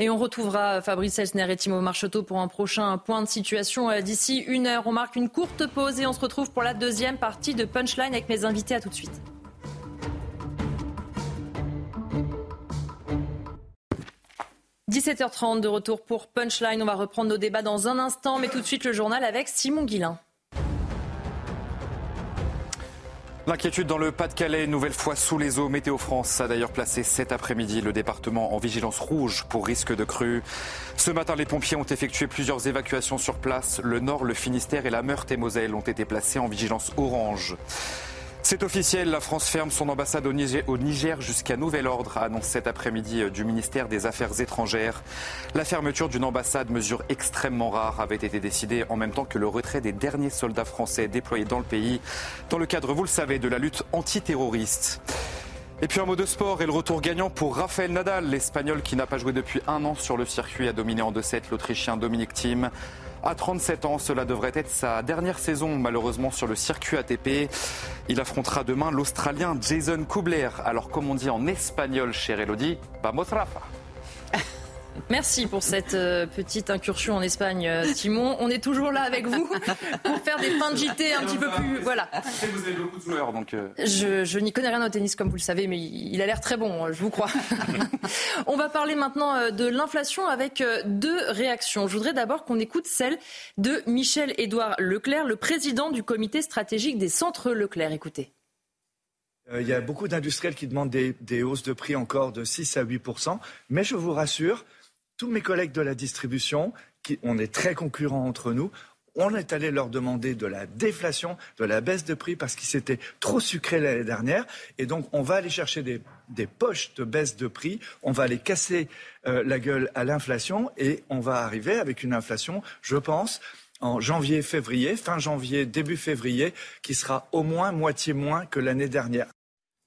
Et on retrouvera Fabrice Elsner et Timo Marcheteau pour un prochain point de situation euh, d'ici une heure. On marque une courte pause et on se retrouve pour la deuxième partie de Punchline avec mes invités. À tout de suite. 17h30 de retour pour Punchline. On va reprendre nos débats dans un instant, mais tout de suite le journal avec Simon Guillain. L'inquiétude dans le Pas-de-Calais, nouvelle fois sous les eaux. Météo France a d'ailleurs placé cet après-midi le département en vigilance rouge pour risque de crue. Ce matin, les pompiers ont effectué plusieurs évacuations sur place. Le Nord, le Finistère et la Meurthe-et-Moselle ont été placés en vigilance orange. C'est officiel, la France ferme son ambassade au Niger, jusqu'à nouvel ordre, annonce cet après-midi euh, du ministère des Affaires étrangères. La fermeture d'une ambassade, mesure extrêmement rare, avait été décidée en même temps que le retrait des derniers soldats français déployés dans le pays, dans le cadre, vous le savez, de la lutte antiterroriste. Et puis un mot de sport et le retour gagnant pour Rafael Nadal, l'Espagnol qui n'a pas joué depuis un an sur le circuit, a dominé en 2-7 l'Autrichien Dominique Thiem. À 37 ans, cela devrait être sa dernière saison malheureusement sur le circuit ATP. Il affrontera demain l'Australien Jason Kubler. Alors comme on dit en espagnol, cher Elodie, vamos Rafa. Merci pour cette euh, petite incursion en Espagne, euh, Simon. On est toujours là avec vous pour faire des fins de JT un petit peu plus. Voilà. Vous avez beaucoup de donc. Euh. Je, n'y connais rien au tennis, comme vous le savez, mais il a l'air très bon, je vous crois. On va parler maintenant de l'inflation avec deux réactions. Je voudrais d'abord qu'on écoute celle de Michel-Édouard Leclerc, le président du comité stratégique des centres Leclerc. Écoutez. Il y a beaucoup d'industriels qui demandent des, des, hausses de prix encore de 6 à 8 mais je vous rassure, tous mes collègues de la distribution, qui, on est très concurrents entre nous, on est allé leur demander de la déflation, de la baisse de prix parce qu'ils s'étaient trop sucrés l'année dernière. Et donc, on va aller chercher des, poches de baisse de prix, on va aller casser euh, la gueule à l'inflation et on va arriver avec une inflation, je pense, en janvier, février, fin janvier, début février, qui sera au moins moitié moins que l'année dernière.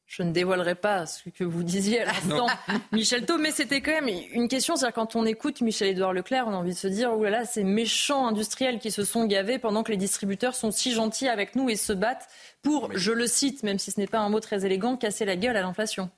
Je ne dévoilerai pas ce que vous disiez à l'instant, Michel Thau, mais c'était quand même une question. C'est-à-dire, quand on écoute Michel-Édouard Leclerc, on a envie de se dire, oh là là, ces méchants industriels qui se sont gavés pendant que les distributeurs sont si gentils avec nous et se battent pour, je le cite, même si ce n'est pas un mot très élégant, casser la gueule à l'inflation.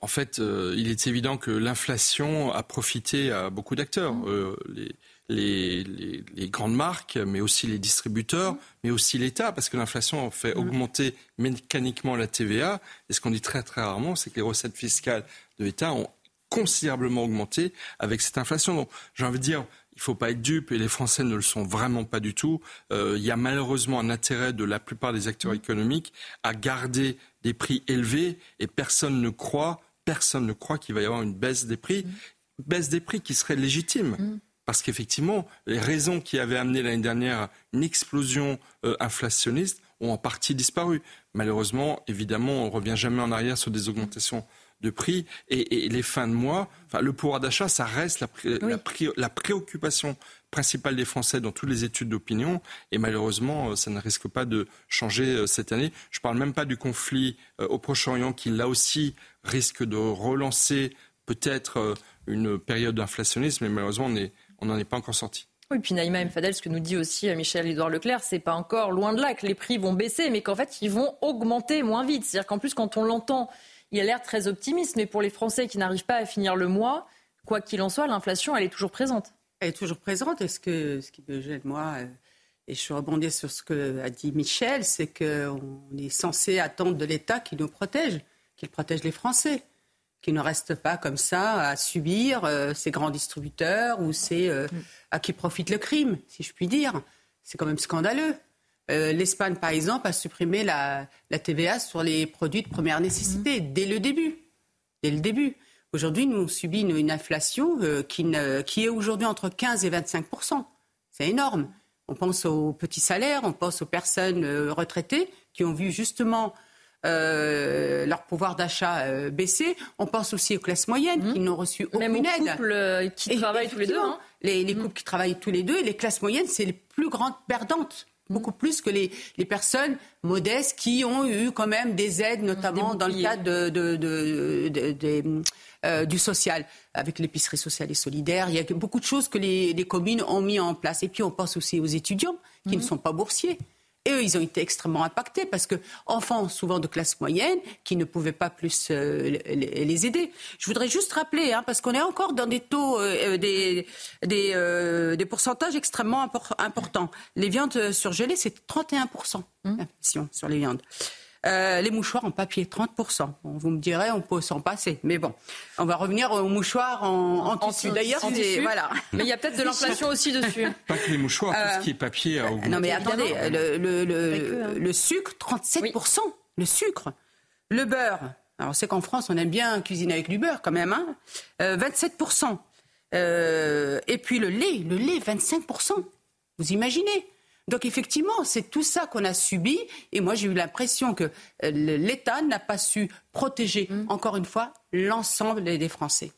En fait, euh, il est évident que l'inflation a profité à beaucoup d'acteurs. Mmh. Euh, les les, grandes marques, mais aussi les distributeurs, mais aussi l'État, parce que l'inflation fait mm. augmenter mécaniquement la TVA. Et ce qu'on dit très très rarement, c'est que les recettes fiscales de l'État ont considérablement augmenté avec cette inflation. Donc j'ai envie de dire, il ne faut pas être dupe et les Français ne le sont vraiment pas du tout. Euh, il y a malheureusement un intérêt de la plupart des acteurs mm. économiques à garder des prix élevés et personne ne croit, personne ne croit qu'il va y avoir une baisse des prix, mm. baisse des prix qui serait légitime parce qu'effectivement, les raisons qui avaient amené l'année dernière une explosion euh, inflationniste ont en partie disparu. Malheureusement, évidemment, on ne revient jamais en arrière sur des augmentations de prix et, les fins de mois. Enfin, le pouvoir d'achat, ça reste la, préoccupation principale des Français dans toutes les études d'opinion et malheureusement, euh, ça ne risque pas de changer euh, cette année. Je ne parle même pas du conflit au Proche-Orient qui, là aussi, risque de relancer peut-être une période d'inflationnisme, mais malheureusement, on est on n'en est pas encore sorti. Oui, puis Naïma M. Fadel, ce que nous dit aussi euh, Michel-Édouard Leclerc, c'est pas encore loin de là que les prix vont baisser, mais qu'en fait, ils vont augmenter moins vite. C'est-à-dire qu'en plus, quand on l'entend, il a l'air très optimiste, mais pour les Français qui n'arrivent pas à finir le mois, quoi qu'il en soit, l'inflation, elle est toujours présente. Elle est toujours présente. Et ce, que, ce qui me gêne, moi, euh, et je rebondis sur ce que a dit Michel, c'est qu'on est censé attendre de l'État qu'il nous protège, qu'il protège les Français qui ne restent pas comme ça à subir euh, ces grands distributeurs ou ces euh, à qui profite le crime, si je puis dire. C'est quand même scandaleux. Euh, L'Espagne, par exemple, a supprimé la, TVA sur les produits de première nécessité mmh. dès le début. Dès le début. Aujourd'hui, nous subissons une, inflation qui, qui, est aujourd'hui entre 15 et 25% C'est énorme. On pense aux petits salaires, on pense aux personnes retraitées qui ont vu justement euh, leur pouvoir d'achat euh, baisser. On pense aussi aux classes moyennes mmh. qui n'ont reçu aucune Même aux aide. couples qui travaillent tous les deux. Hein. Les, les, mmh. couples qui travaillent tous les deux, et les classes moyennes, c'est les plus grandes perdantes. Mmh. Beaucoup plus que les, les, personnes modestes qui ont eu quand même des aides, notamment dans le cadre de, de, de, euh, du social, avec l'épicerie sociale et solidaire. Il y a beaucoup de choses que les, les, communes ont mis en place. Et puis on pense aussi aux étudiants qui ne sont pas boursiers. Et eux, ils ont été extrêmement impactés parce que enfants souvent de classe moyenne qui ne pouvaient pas plus euh, les aider. Je voudrais juste rappeler, hein, parce qu'on est encore dans des taux, euh, des, des, euh, des, pourcentages extrêmement importants. Les viandes surgelées, c'est 31% mmh. sur les viandes. Euh, les mouchoirs en papier, 30%. vous me direz, on peut s'en passer. Mais bon, on va revenir aux mouchoirs en, tissu. D'ailleurs, voilà. Mais il y a peut-être de l'inflation aussi dessus. Pas que les mouchoirs, tout ce qui est papier a augmenté. Non, mais attendez, le, le, le, hein. le sucre, 37%. Le sucre. Le beurre. Alors, on sait qu'en France, on aime bien cuisiner avec du beurre quand même. Hein 27%. Euh, euh, et puis le lait, le lait, 25%. Vous imaginez? Donc effectivement, c'est tout ça qu'on a subi. Et moi, j'ai eu l'impression que euh, l'État n'a pas su protéger, mmh. encore une fois, l'ensemble des Français.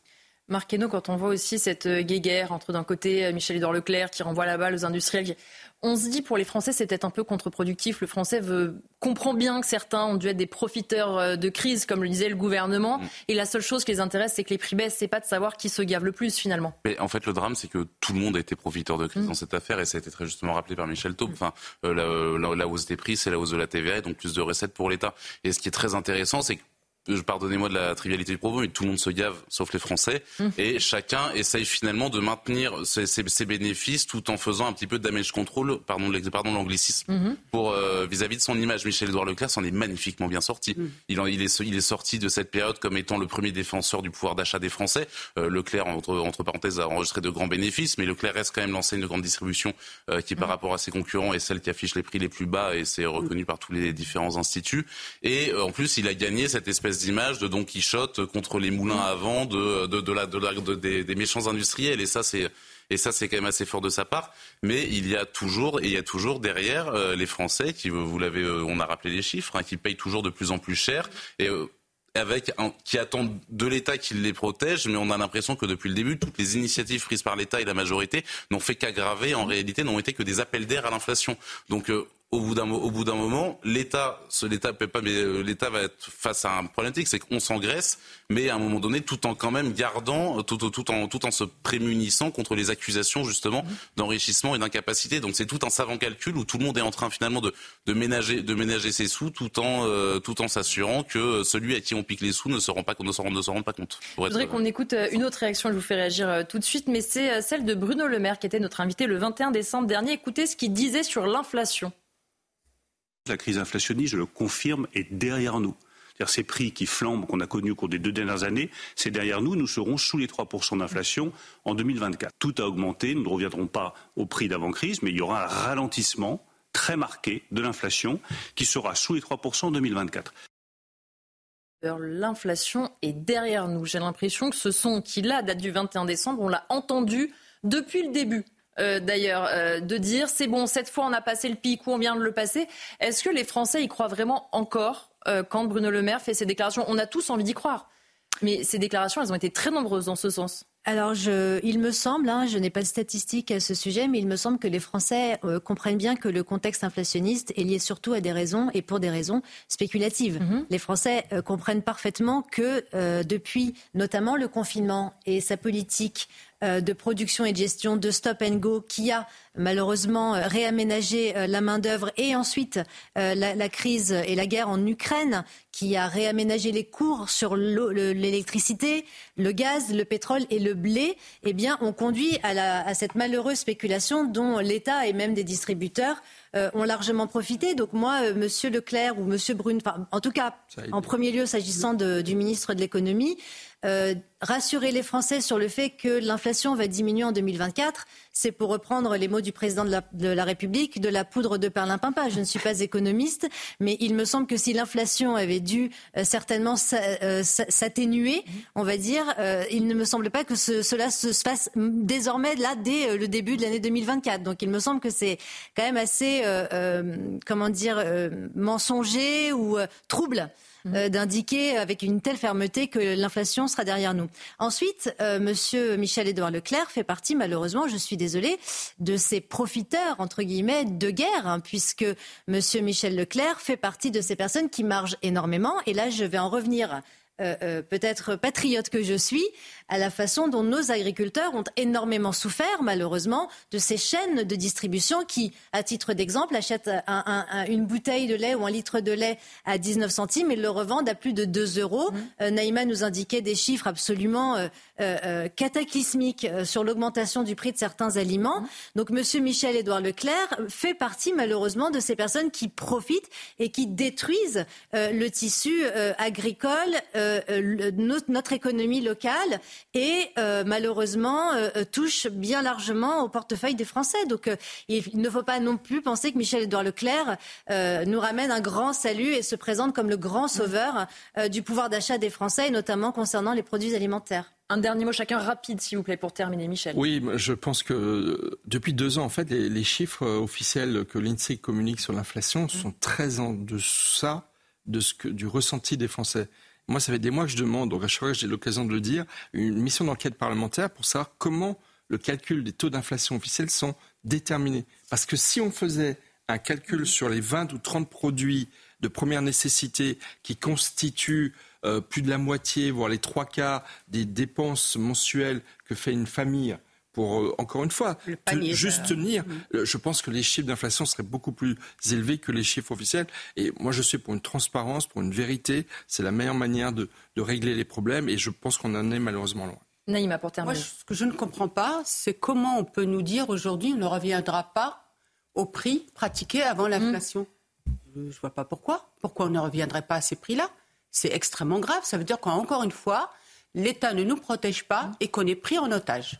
Marc quand on voit aussi cette euh, guéguerre entre d'un côté euh, Michel-Édouard Leclerc qui renvoie la balle aux industriels, on se dit pour les Français c'est peut-être un peu contre-productif. Le Français veut, comprend bien que certains ont dû être des profiteurs euh, de crise, comme le disait le gouvernement. Mm. Et la seule chose qui les intéresse, c'est que les prix baissent. C'est pas de savoir qui se gave le plus finalement. Mais en fait, le drame, c'est que tout le monde a été profiteur de crise mm. dans cette affaire, et ça a été très justement rappelé par Michel Taube. Enfin, la, hausse des prix, c'est la hausse de la TVA, et donc plus de recettes pour l'État. Et ce qui est très intéressant, c'est que pardonnez-moi de la trivialité du propos, mais tout le monde se gave, sauf les Français, mmh. et chacun essaye finalement de maintenir ses, bénéfices tout en faisant un petit peu de damage control, pardon, pardon l'anglicisme, mmh. pour euh, vis-à-vis de son image. Michel-Édouard Leclerc s'en est magnifiquement bien sorti. Mmh. Il, il, est, il est sorti de cette période comme étant le premier défenseur du pouvoir d'achat des Français. Euh, Leclerc, entre, entre parenthèses, a enregistré de grands bénéfices, mais Leclerc reste quand même l'enseigne de grande distribution euh, qui, par rapport à ses concurrents, est celle qui affiche les prix les plus bas, et c'est reconnu par tous les différents instituts. Et en plus, il a gagné cette espèce d'image de donc Quichotte contre les moulins à vent de, de, la, de des, méchants industriels. Et ça, c'est et ça, c'est quand même assez fort de sa part. Mais il y a toujours, et il y a toujours derrière euh, les Français qui, vous l'avez, euh, on a rappelé les chiffres, hein, qui payent toujours de plus en plus cher. Et euh, avec qui attendent de l'État qu'il les protège, mais on a l'impression que depuis le début, toutes les initiatives prises par l'État et la majorité n'ont fait qu'aggraver, en réalité, n'ont été que des appels d'air à l'inflation. Donc au bout d'un moment, l'État, l'État peut pas, mais euh, l'État va être face à un problématique, c'est qu'on s'engraisse, mais à un moment donné, tout en quand même gardant, tout, tout, en tout en se prémunissant contre les accusations justement d'enrichissement et d'incapacité. Donc c'est tout un savant calcul où tout le monde est en train finalement de, de ménager de ménager ses sous, tout en euh, tout en s'assurant que celui à qui on pique les sous ne se rend pas ne se rend, ne se rend pas compte. Je voudrais qu'on écoute euh, une autre réaction. Je vous fais réagir tout de suite, mais c'est celle de Bruno Le Maire qui était notre invité le 21 décembre dernier. Écoutez ce qu'il disait sur l'inflation. La crise inflationniste, je le confirme, est derrière nous. Ces prix qui flambent, qu'on a connus au cours des deux dernières années, c'est derrière nous. Nous serons sous les 3% d'inflation en 2024. Tout a augmenté. Nous ne reviendrons pas au prix d'avant-crise, mais il y aura un ralentissement très marqué de l'inflation qui sera sous les 3% en 2024. L'inflation est derrière nous. J'ai l'impression que ce son qui, là, date du 21 décembre, on l'a entendu depuis le début euh, d'ailleurs, euh, de dire c'est bon, cette fois on a passé le pic ou on vient de le passer. Est-ce que les Français y croient vraiment encore euh, quand Bruno Le Maire fait ses déclarations? On a tous envie d'y croire. Mais ces déclarations, elles ont été très nombreuses dans ce sens. Alors, je, il me semble, hein, je n'ai pas de statistiques à ce sujet, mais il me semble que les Français comprennent bien que le contexte inflationniste est lié surtout à des raisons et pour des raisons spéculatives. Mm-hmm. Les Français comprennent parfaitement que depuis notamment le confinement et sa politique de production et de gestion de stop and go qui a malheureusement euh, réaménagé euh, la main-d'œuvre et ensuite la, crise et la guerre en Ukraine qui a réaménagé les cours sur l'électricité, le gaz, le pétrole et le blé, eh bien, ont conduit à, cette malheureuse spéculation dont l'État et même des distributeurs ont largement profité. Donc moi, Monsieur Leclerc ou Monsieur Brune, en tout cas, en premier lieu, s'agissant du ministre de l'économie, euh, rassurer les Français sur le fait que l'inflation va diminuer en 2024, c'est pour reprendre les mots du président de la, République, de la poudre de perlimpinpin. Je ne suis pas économiste, mais il me semble que si l'inflation avait dû euh, certainement euh, s'atténuer, on va dire, il ne me semble pas que cela se fasse désormais là dès le début de l'année 2024. Donc il me semble que c'est quand même assez, comment dire, mensonger ou trouble euh, d'indiquer avec une telle fermeté que l'inflation sera derrière nous. Ensuite, euh, Monsieur Michel-Édouard Leclerc fait partie, malheureusement, je suis désolée, de ces profiteurs entre guillemets de guerre, hein, puisque Monsieur Michel Leclerc fait partie de ces personnes qui margent énormément. Et là, je vais en revenir euh, peut-être patriote que je suis, à la façon dont nos agriculteurs ont énormément souffert, malheureusement, de ces chaînes de distribution qui, à titre d'exemple, achètent une bouteille de lait ou un litre de lait à 19 centimes et le revendent à plus de 2 euros. Mmh. Euh, Naïma nous indiquait des chiffres absolument euh, euh, cataclysmiques sur l'augmentation du prix de certains aliments. Mmh. Donc, Monsieur Michel-Édouard Leclerc fait partie, malheureusement, de ces personnes qui profitent et qui détruisent le tissu agricole, notre économie locale et euh, malheureusement euh, euh, touche bien largement au portefeuille des Français. Donc il ne faut pas non plus penser que Michel-Édouard Leclerc nous ramène un grand salut et se présente comme le grand sauveur du pouvoir d'achat des Français, et notamment concernant les produits alimentaires. Un dernier mot chacun rapide, s'il vous plaît, pour terminer, Michel. Oui, je pense que depuis deux ans, en fait, les, chiffres officiels que l'INSEE communique sur l'inflation sont très en deçà de ce que, du ressenti des Français. Moi, ça fait des mois que je demande, donc à chaque fois que j'ai l'occasion de le dire, une mission d'enquête parlementaire pour savoir comment le calcul des taux d'inflation officiels sont déterminés. Parce que si on faisait un calcul sur les 20 ou 30 produits de première nécessité qui constituent euh, plus de la moitié, voire les trois quarts des dépenses mensuelles que fait une famille pour, euh, encore une fois, juste tenir. Mm. Je pense que les chiffres d'inflation seraient beaucoup plus élevés que les chiffres officiels. Et moi, je suis pour une transparence, pour une vérité. C'est la meilleure manière de, régler les problèmes. Et je pense qu'on en est malheureusement loin. Naïma, pour terminer. Moi, ce que je ne comprends pas, c'est comment on peut nous dire aujourd'hui on ne reviendra pas au prix pratiqué avant l'inflation. Mm. Je ne vois pas pourquoi. Pourquoi on ne reviendrait pas à ces prix-là? C'est extrêmement grave. Ça veut dire qu'encore une fois, l'État ne nous protège pas et qu'on est pris en otage.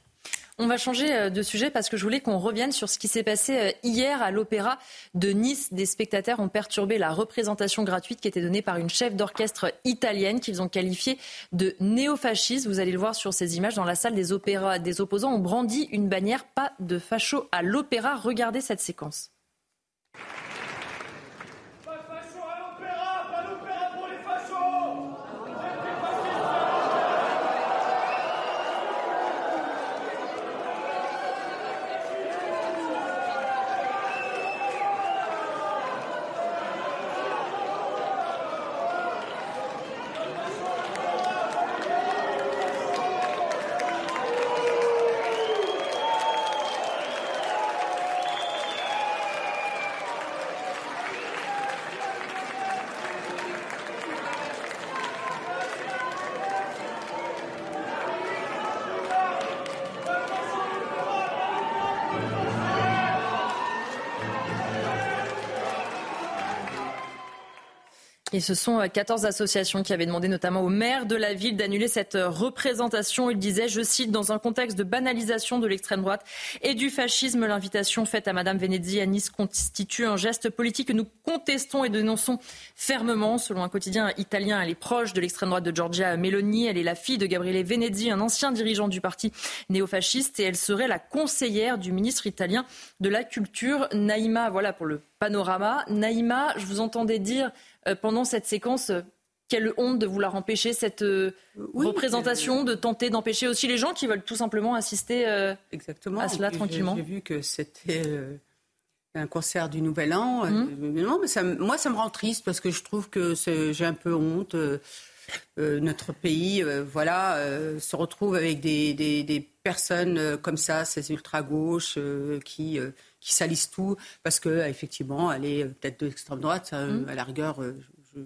On va changer euh, de sujet parce que je voulais qu'on revienne sur ce qui s'est passé euh, hier à l'Opéra de Nice. Des spectateurs ont perturbé la représentation gratuite qui était donnée par une chef d'orchestre italienne qu'ils ont qualifiée de néofasciste. Vous allez le voir sur ces images dans la salle des opéras. Des opposants ont brandi une bannière pas de facho à l'Opéra. Regardez cette séquence. Ce sont 14 euh, associations qui avaient demandé notamment au maire de la ville d'annuler cette euh, représentation. Il disait, je cite, dans un contexte de banalisation de l'extrême droite et du fascisme, l'invitation faite à Madame Venezzi à Nice constitue un geste politique que nous contestons et dénonçons fermement. Selon un quotidien italien, elle est proche de l'extrême droite de Giorgia Meloni. Elle est la fille de Gabriele Venezzi, un ancien dirigeant du parti néofasciste, et elle serait la conseillère du ministre italien de la Culture, Naïma. Voilà pour le panorama. Naïma, je vous entendais dire pendant cette séquence euh, quelle honte de vouloir empêcher cette euh, représentation, de tenter d'empêcher aussi les gens qui veulent tout simplement assister Exactement. à cela tranquillement. J'ai vu que c'était un concert du Nouvel An. Hum. non, mais ça, moi, ça me rend triste parce que je trouve que j'ai un peu honte. Notre pays, voilà, se retrouve avec des, des personnes comme ça, ces ultra-gauches qui qui salissent tout parce que effectivement, elle est peut-être de l'extrême droite. Mm. À la rigueur, euh,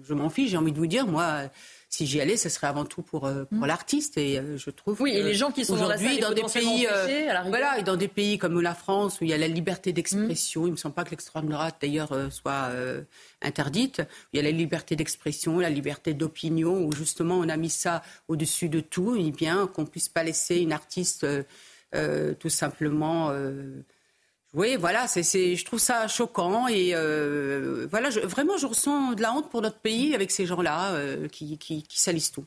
je m'en fiche. J'ai envie de vous dire, moi, si j'y allais, ce serait avant tout pour, euh, pour mm. l'artiste. Et euh, je trouve. Oui, et les gens qui sont aujourd'hui dans, des pays, euh, voilà, et dans des pays comme la France où il y a la liberté d'expression, mm. il me semble pas que l'extrême droite d'ailleurs soit interdite. Il y a la liberté d'expression, la liberté d'opinion, où justement on a mis ça au-dessus de tout, et bien qu'on puisse pas laisser une artiste tout simplement oui, voilà, c'est, je trouve ça choquant et euh, voilà, je, vraiment, je ressens de la honte pour notre pays avec ces gens-là euh, qui, qui, qui, salissent tout.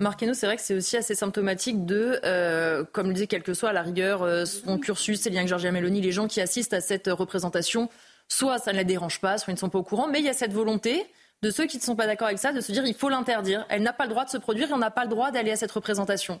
Marquez-nous, c'est vrai que c'est aussi assez symptomatique de, euh, comme le dit quel que soit à la rigueur son cursus, c'est liens avec Giorgia Meloni, les gens qui assistent à cette représentation, soit ça ne les dérange pas, soit ils ne sont pas au courant, mais il y a cette volonté de ceux qui ne sont pas d'accord avec ça, de se dire il faut l'interdire. Elle n'a pas le droit de se produire et on n'a pas le droit d'aller à cette représentation.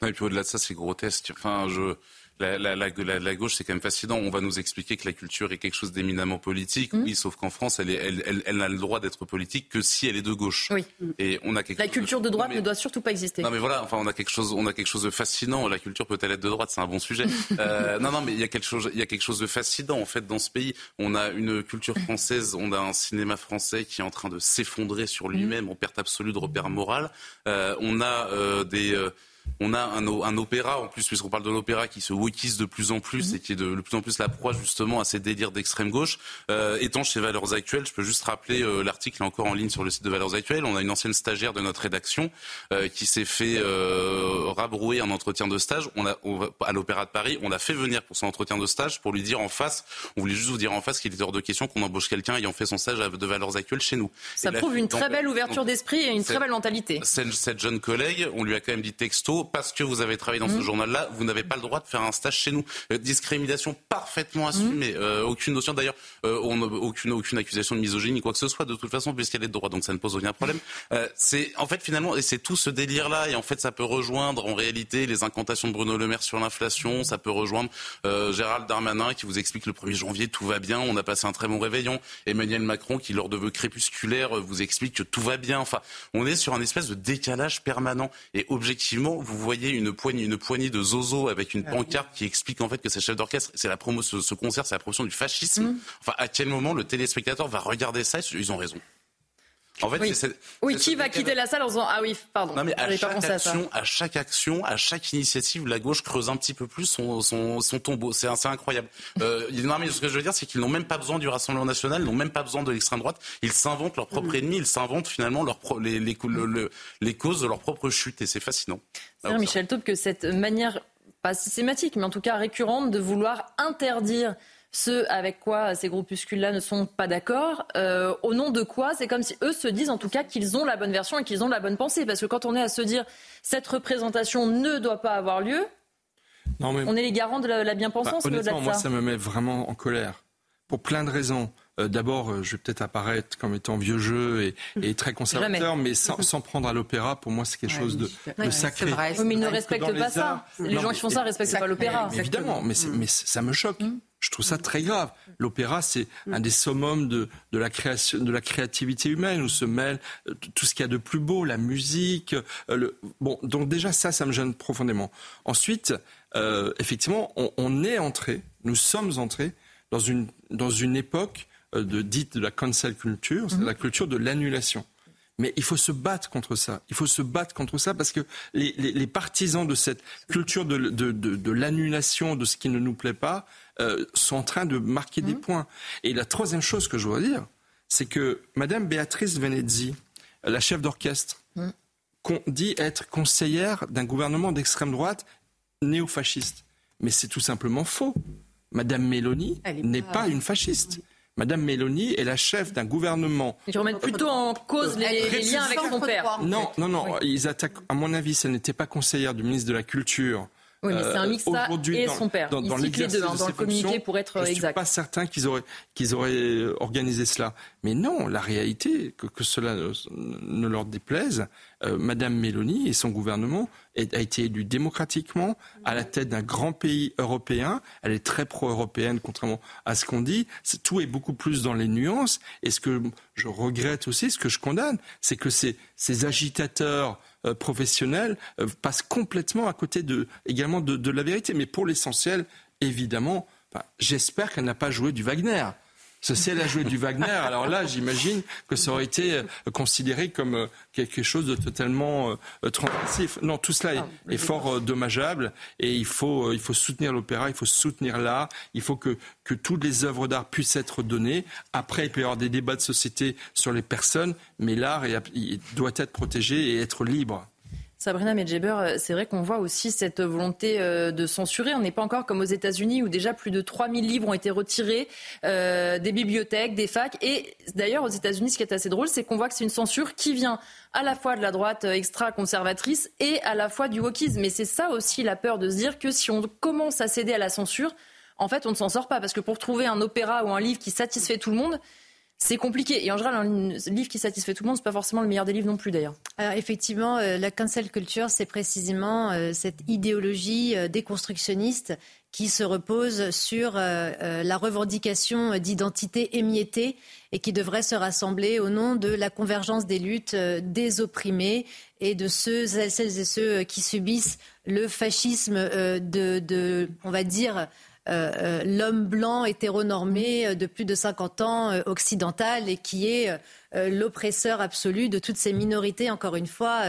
Non, et puis au-delà de ça, c'est grotesque. Enfin, je, la, la, la, la gauche, c'est quand même fascinant. On va nous expliquer que la culture est quelque chose d'éminemment politique. Mmh. Oui, sauf qu'en France, elle, est, elle, elle, elle n'a le droit d'être politique que si elle est de gauche. Oui. Et on a quelque la culture de, droite ne doit surtout pas exister. Non, mais voilà, enfin, on a quelque chose, on a quelque chose de fascinant. La culture peut-elle être de droite? C'est un bon sujet. euh, non, non, mais il y a quelque chose, il y a quelque chose de fascinant en fait dans ce pays. On a une culture française, on a un cinéma français qui est en train de s'effondrer sur lui-même en perte absolue de repère moral. Euh, on a euh, des on a un, un, opéra, en plus, puisqu'on parle de l'opéra, qui se wokise de plus en plus mhm. et qui est de, plus en plus la proie justement à ces délires d'extrême gauche. Euh, étant chez Valeurs Actuelles, je peux juste rappeler euh, l'article encore en ligne sur le site de Valeurs Actuelles. On a une ancienne stagiaire de notre rédaction euh, qui s'est fait euh, rabrouer un entretien de stage. On a, à l'Opéra de Paris, on l'a fait venir pour son entretien de stage pour lui dire en face, on voulait juste vous dire en face qu'il était hors de question qu'on embauche quelqu'un ayant fait son stage de Valeurs Actuelles chez nous. Ça prouve une très belle ouverture d'esprit et une très belle mentalité. Cette, cette jeune collègue, on lui a quand même dit texto parce que vous avez travaillé dans ce mmh. journal-là, vous n'avez pas le droit de faire un stage chez nous. Euh, discrimination parfaitement assumée, mmh. euh, aucune notion d'ailleurs, euh, aucune aucune accusation de misogynie quoi que ce soit de toute façon puisqu'elle est de droit, donc ça ne pose aucun problème. C'est en fait finalement et c'est tout ce délire-là et en fait ça peut rejoindre en réalité les incantations de Bruno Le Maire sur l'inflation, ça peut rejoindre Gérald Darmanin qui vous explique le 1er janvier tout va bien, on a passé un très bon réveillon, Emmanuel Macron qui lors de vœux crépusculaires vous explique que tout va bien. Enfin, on est sur un espèce de décalage permanent et objectivement vous voyez une poignée, une poignée de zozo avec une ah pancarte qui explique en fait que c'est chef d'orchestre, c'est la promo, ce, concert, c'est la promotion du fascisme. Mmh. Enfin, à quel moment le téléspectateur va regarder ça? Ils ont raison. En fait, oui, oui qui va quitter la salle en disant ah oui pardon. Non mais à chaque, action, à, chaque action, à chaque initiative, la gauche creuse un petit peu plus son, son, son tombeau. C'est incroyable. Euh, non mais ce que je veux dire, c'est qu'ils n'ont même pas besoin du Rassemblement national, ils n'ont même pas besoin de l'extrême droite. Ils s'inventent leur propre mm. ennemi, ils s'inventent finalement leur les, les, les, causes de leur propre chute et c'est fascinant. C'est Michel Taube que cette manière pas systématique, mais en tout cas récurrente de vouloir interdire ceux avec quoi ces groupuscules-là ne sont pas d'accord. Euh, au nom de quoi C'est comme si eux se disent en tout cas qu'ils ont la bonne version et qu'ils ont la bonne pensée. Parce que quand on est à se dire cette représentation ne doit pas avoir lieu, on est les garants de la, bien-pensance. Bah, honnêtement, moi, ça me met vraiment en colère. Pour plein de raisons. Euh, d'abord, euh, je vais peut-être apparaître comme étant vieux jeu et, très conservateur, mais sans, prendre à l'opéra, pour moi, c'est quelque chose de, sacré. mais ils ne respectent pas ça. Les gens qui font ça ne respectent pas l'opéra. Évidemment, mais, mais, ça me choque. Mm. Je trouve ça très grave. L'opéra, c'est un des summums de, de, la création, de la créativité humaine, où se mêle euh, tout ce qu'il y a de plus beau, la musique. Euh, le... Bon, donc déjà ça, ça me gêne profondément. Ensuite, euh, effectivement, on, on, est entré, nous sommes entrés dans une dans une époque de dite de la cancel culture, c'est mhm. la culture de l'annulation. Mais il faut se battre contre ça. Il faut se battre contre ça parce que les, les, les partisans de cette culture de, de, de, de l'annulation de ce qui ne nous plaît pas euh, sont en train de marquer des mmh. points. Et la troisième chose que je voudrais dire, c'est que Madame Béatrice Venezzi, la chef d'orchestre, mmh. dit être conseillère d'un gouvernement d'extrême droite néo-fasciste. Mais c'est tout simplement faux. Madame Mélanie n'est pas... une fasciste. Madame Mélanie est la chef d'un gouvernement. Ils remettent plutôt en cause les, liens avec son père. Non, non, non. Ils attaquent. À mon avis, elle n'était pas conseillère du ministre de la Culture. Oui, mais c'est un mix ça et son père. Dans, dans, les deux, hein, dans le communiqué pour être exact. Je ne suis pas certain qu'ils auraient, qu'ils auraient euh, organisé cela. Mais non, la réalité, que, que cela ne, leur déplaise, euh, Madame Mélanie et son gouvernement a été élu démocratiquement à la tête d'un grand pays européen. Elle est très pro-européenne, contrairement à ce qu'on dit. tout est beaucoup plus dans les nuances. Et ce que je regrette aussi, ce que je condamne, c'est que ces, ces agitateurs euh, professionnels euh, passe complètement à côté de, également de la vérité. Mais pour l'essentiel, évidemment, j'espère qu'elle n'a pas joué du Wagner. Si elle a joué du Wagner, alors là, j'imagine que ça aurait été euh, considéré comme euh, quelque chose de totalement euh, transgressif. Non, tout cela est, ah, fort dommageable et il faut, il faut soutenir l'opéra, il faut soutenir l'art, il faut que, que toutes les œuvres d'art puissent être données. Après, il peut y avoir des débats de société sur les personnes, mais l'art doit être protégé et être libre. Sabrina Medjeber, euh, c'est vrai qu'on voit aussi cette volonté euh, de censurer. On n'est pas encore comme aux États-Unis où déjà plus de 3000 livres ont été retirés euh, des bibliothèques, des facs. Et d'ailleurs, aux États-Unis, ce qui est assez drôle, c'est qu'on voit que c'est une censure qui vient à la fois de la droite extra-conservatrice et à la fois du wokisme. Mais c'est ça aussi la peur de se dire que si on commence à céder à la censure, en fait, on ne s'en sort pas. Parce que pour trouver un opéra ou un livre qui satisfait tout le monde, c'est compliqué. Et en général, un livre qui satisfait tout le monde, c'est pas forcément le meilleur des livres non plus d'ailleurs. Effectivement, euh, la cancel culture, c'est précisément euh, cette idéologie euh, déconstructionniste qui se repose sur la revendication d'identité émiettée et qui devrait se rassembler au nom de la convergence des luttes des opprimés et de ceux, celles et ceux qui subissent le fascisme de on va dire, euh, euh, l'homme blanc hétéronormé euh, de plus de 50 ans occidental et qui est l'oppresseur absolu de toutes ces minorités, encore une fois.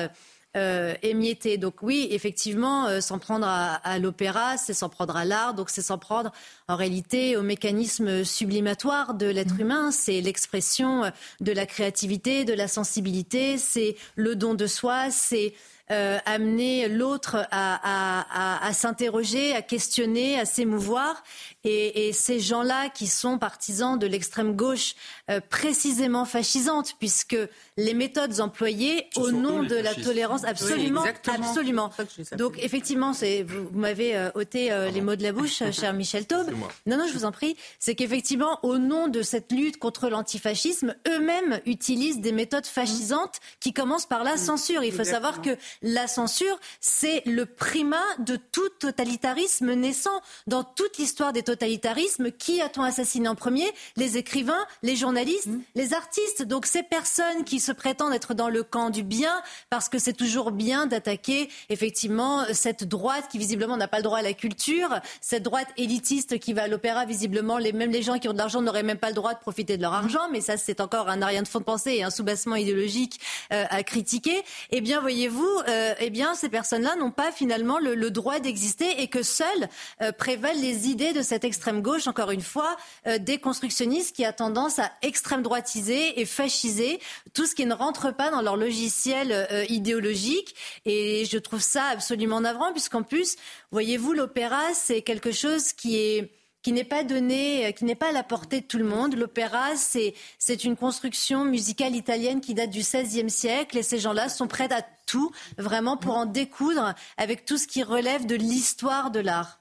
émiettées. Donc oui, effectivement, s'en prendre à, l'opéra, c'est s'en prendre à l'art, donc c'est s'en prendre en réalité au mécanisme sublimatoire de l'être mmh. humain, c'est l'expression de la créativité, de la sensibilité, c'est le don de soi, c'est euh, amener l'autre à, s'interroger, à questionner, à s'émouvoir. Et, ces gens-là qui sont partisans de l'extrême gauche euh, précisément fascisante, puisque les méthodes employées au nom de la tolérance, absolument, absolument. Donc effectivement, vous, vous m'avez euh, ôté les mots de la bouche, cher Michel Taube. Non, non, je vous en prie. C'est qu'effectivement, au nom de cette lutte contre l'antifascisme, eux-mêmes utilisent des méthodes fascisantes qui commencent par la censure. Il faut savoir que la censure, c'est le primat de tout totalitarisme naissant. Dans toute l'histoire des totalitarismes, qui a-t-on assassiné en premier? Les écrivains, les journalistes, mmh. les artistes. Donc ces personnes qui se prétendent être dans le camp du bien, parce que c'est toujours bien d'attaquer effectivement cette droite qui visiblement n'a pas le droit à la culture, cette droite élitiste qui va à l'opéra, visiblement les, même les gens qui ont de l'argent n'auraient même pas le droit de profiter de leur argent, mais ça c'est encore un rien de fond de pensée et un soubassement idéologique euh, à critiquer. Eh bien voyez-vous, euh, eh bien, ces personnes-là n'ont pas finalement le, droit d'exister et que seules euh, prévalent les idées de cette extrême gauche, encore une fois, euh, des constructionnistes qui a tendance à extrême droitiser et fasciser tout ce qui ne rentre pas dans leur logiciel idéologique. Et je trouve ça absolument navrant, puisqu'en plus, voyez-vous, l'opéra, c'est quelque chose qui est qui n'est pas donné, euh, qui n'est pas à la portée de tout le monde. L'opéra, c'est, c'est une construction musicale italienne qui date du XVIe siècle et ces gens-là sont prêts à tout, vraiment, pour en découdre avec tout ce qui relève de l'histoire de l'art.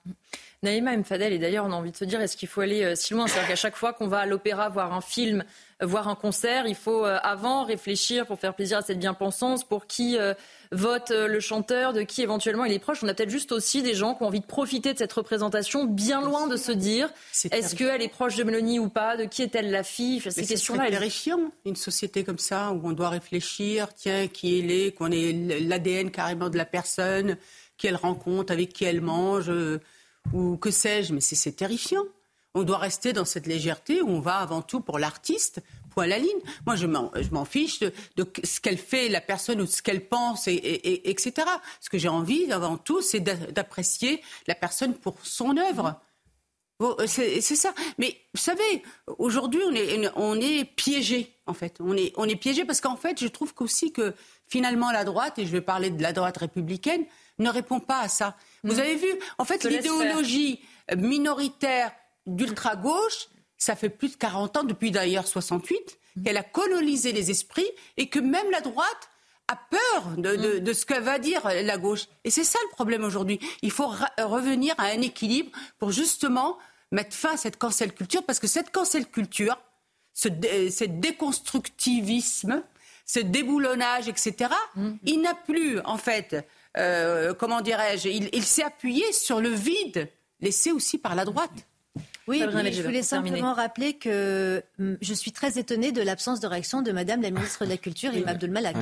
Naïma Mfadel, et d'ailleurs on a envie de se dire, est-ce qu'il faut aller euh, si loin? C'est-à-dire qu'à chaque fois qu'on va à l'opéra voir un film, voir un concert, il faut avant réfléchir pour faire plaisir à cette bien-pensance, pour qui vote euh, le chanteur, de qui éventuellement il est proche. On a peut-être juste aussi des gens qui ont envie de profiter de cette représentation, bien loin de se dire est-ce qu'elle est proche de Mélanie ou pas, de qui est-elle la fille? Ces questions-là. C'est terrifiant, une société comme ça, où on doit réfléchir, tiens, qui elle est, qu'on est l'ADN carrément de la personne, qui elle rencontre, avec qui elle mange, euh, ou que sais-je. Mais c'est terrifiant. On doit rester dans cette légèreté où on va avant tout pour l'artiste, point à la ligne. Moi, je m'en fiche de, ce qu'elle fait, la personne, ou ce qu'elle pense, et, etc. Ce que j'ai envie, avant tout, c'est d'apprécier la personne pour son œuvre. Euh, c'est ça. Mais vous savez, aujourd'hui, on est, on est piégé, en fait. On est, on est piégé parce qu'en fait, je trouve aussi que finalement, la droite, et je vais parler de la droite républicaine, ne répond pas à ça. Vous mm. avez vu, en fait, l'idéologie minoritaire d'ultra-gauche, ça fait plus de 40 ans, depuis d'ailleurs 68, qu'elle a colonisé les esprits et que même la droite a peur de, de, ce que va dire la gauche. Et c'est ça le problème aujourd'hui. Il faut revenir à un équilibre pour justement mettre fin à cette cancel culture, parce que cette cancel culture, ce, déconstructivisme, ce déboulonnage, etc., mm-hmm. il n'a plus, en fait, euh, comment dirais-je, il s'est appuyé sur le vide laissé aussi par la droite. Oui, je voulais simplement rappeler que hum, je suis très étonnée de l'absence de réaction de Madame la ministre de la Culture, Rima Abdul-Malak.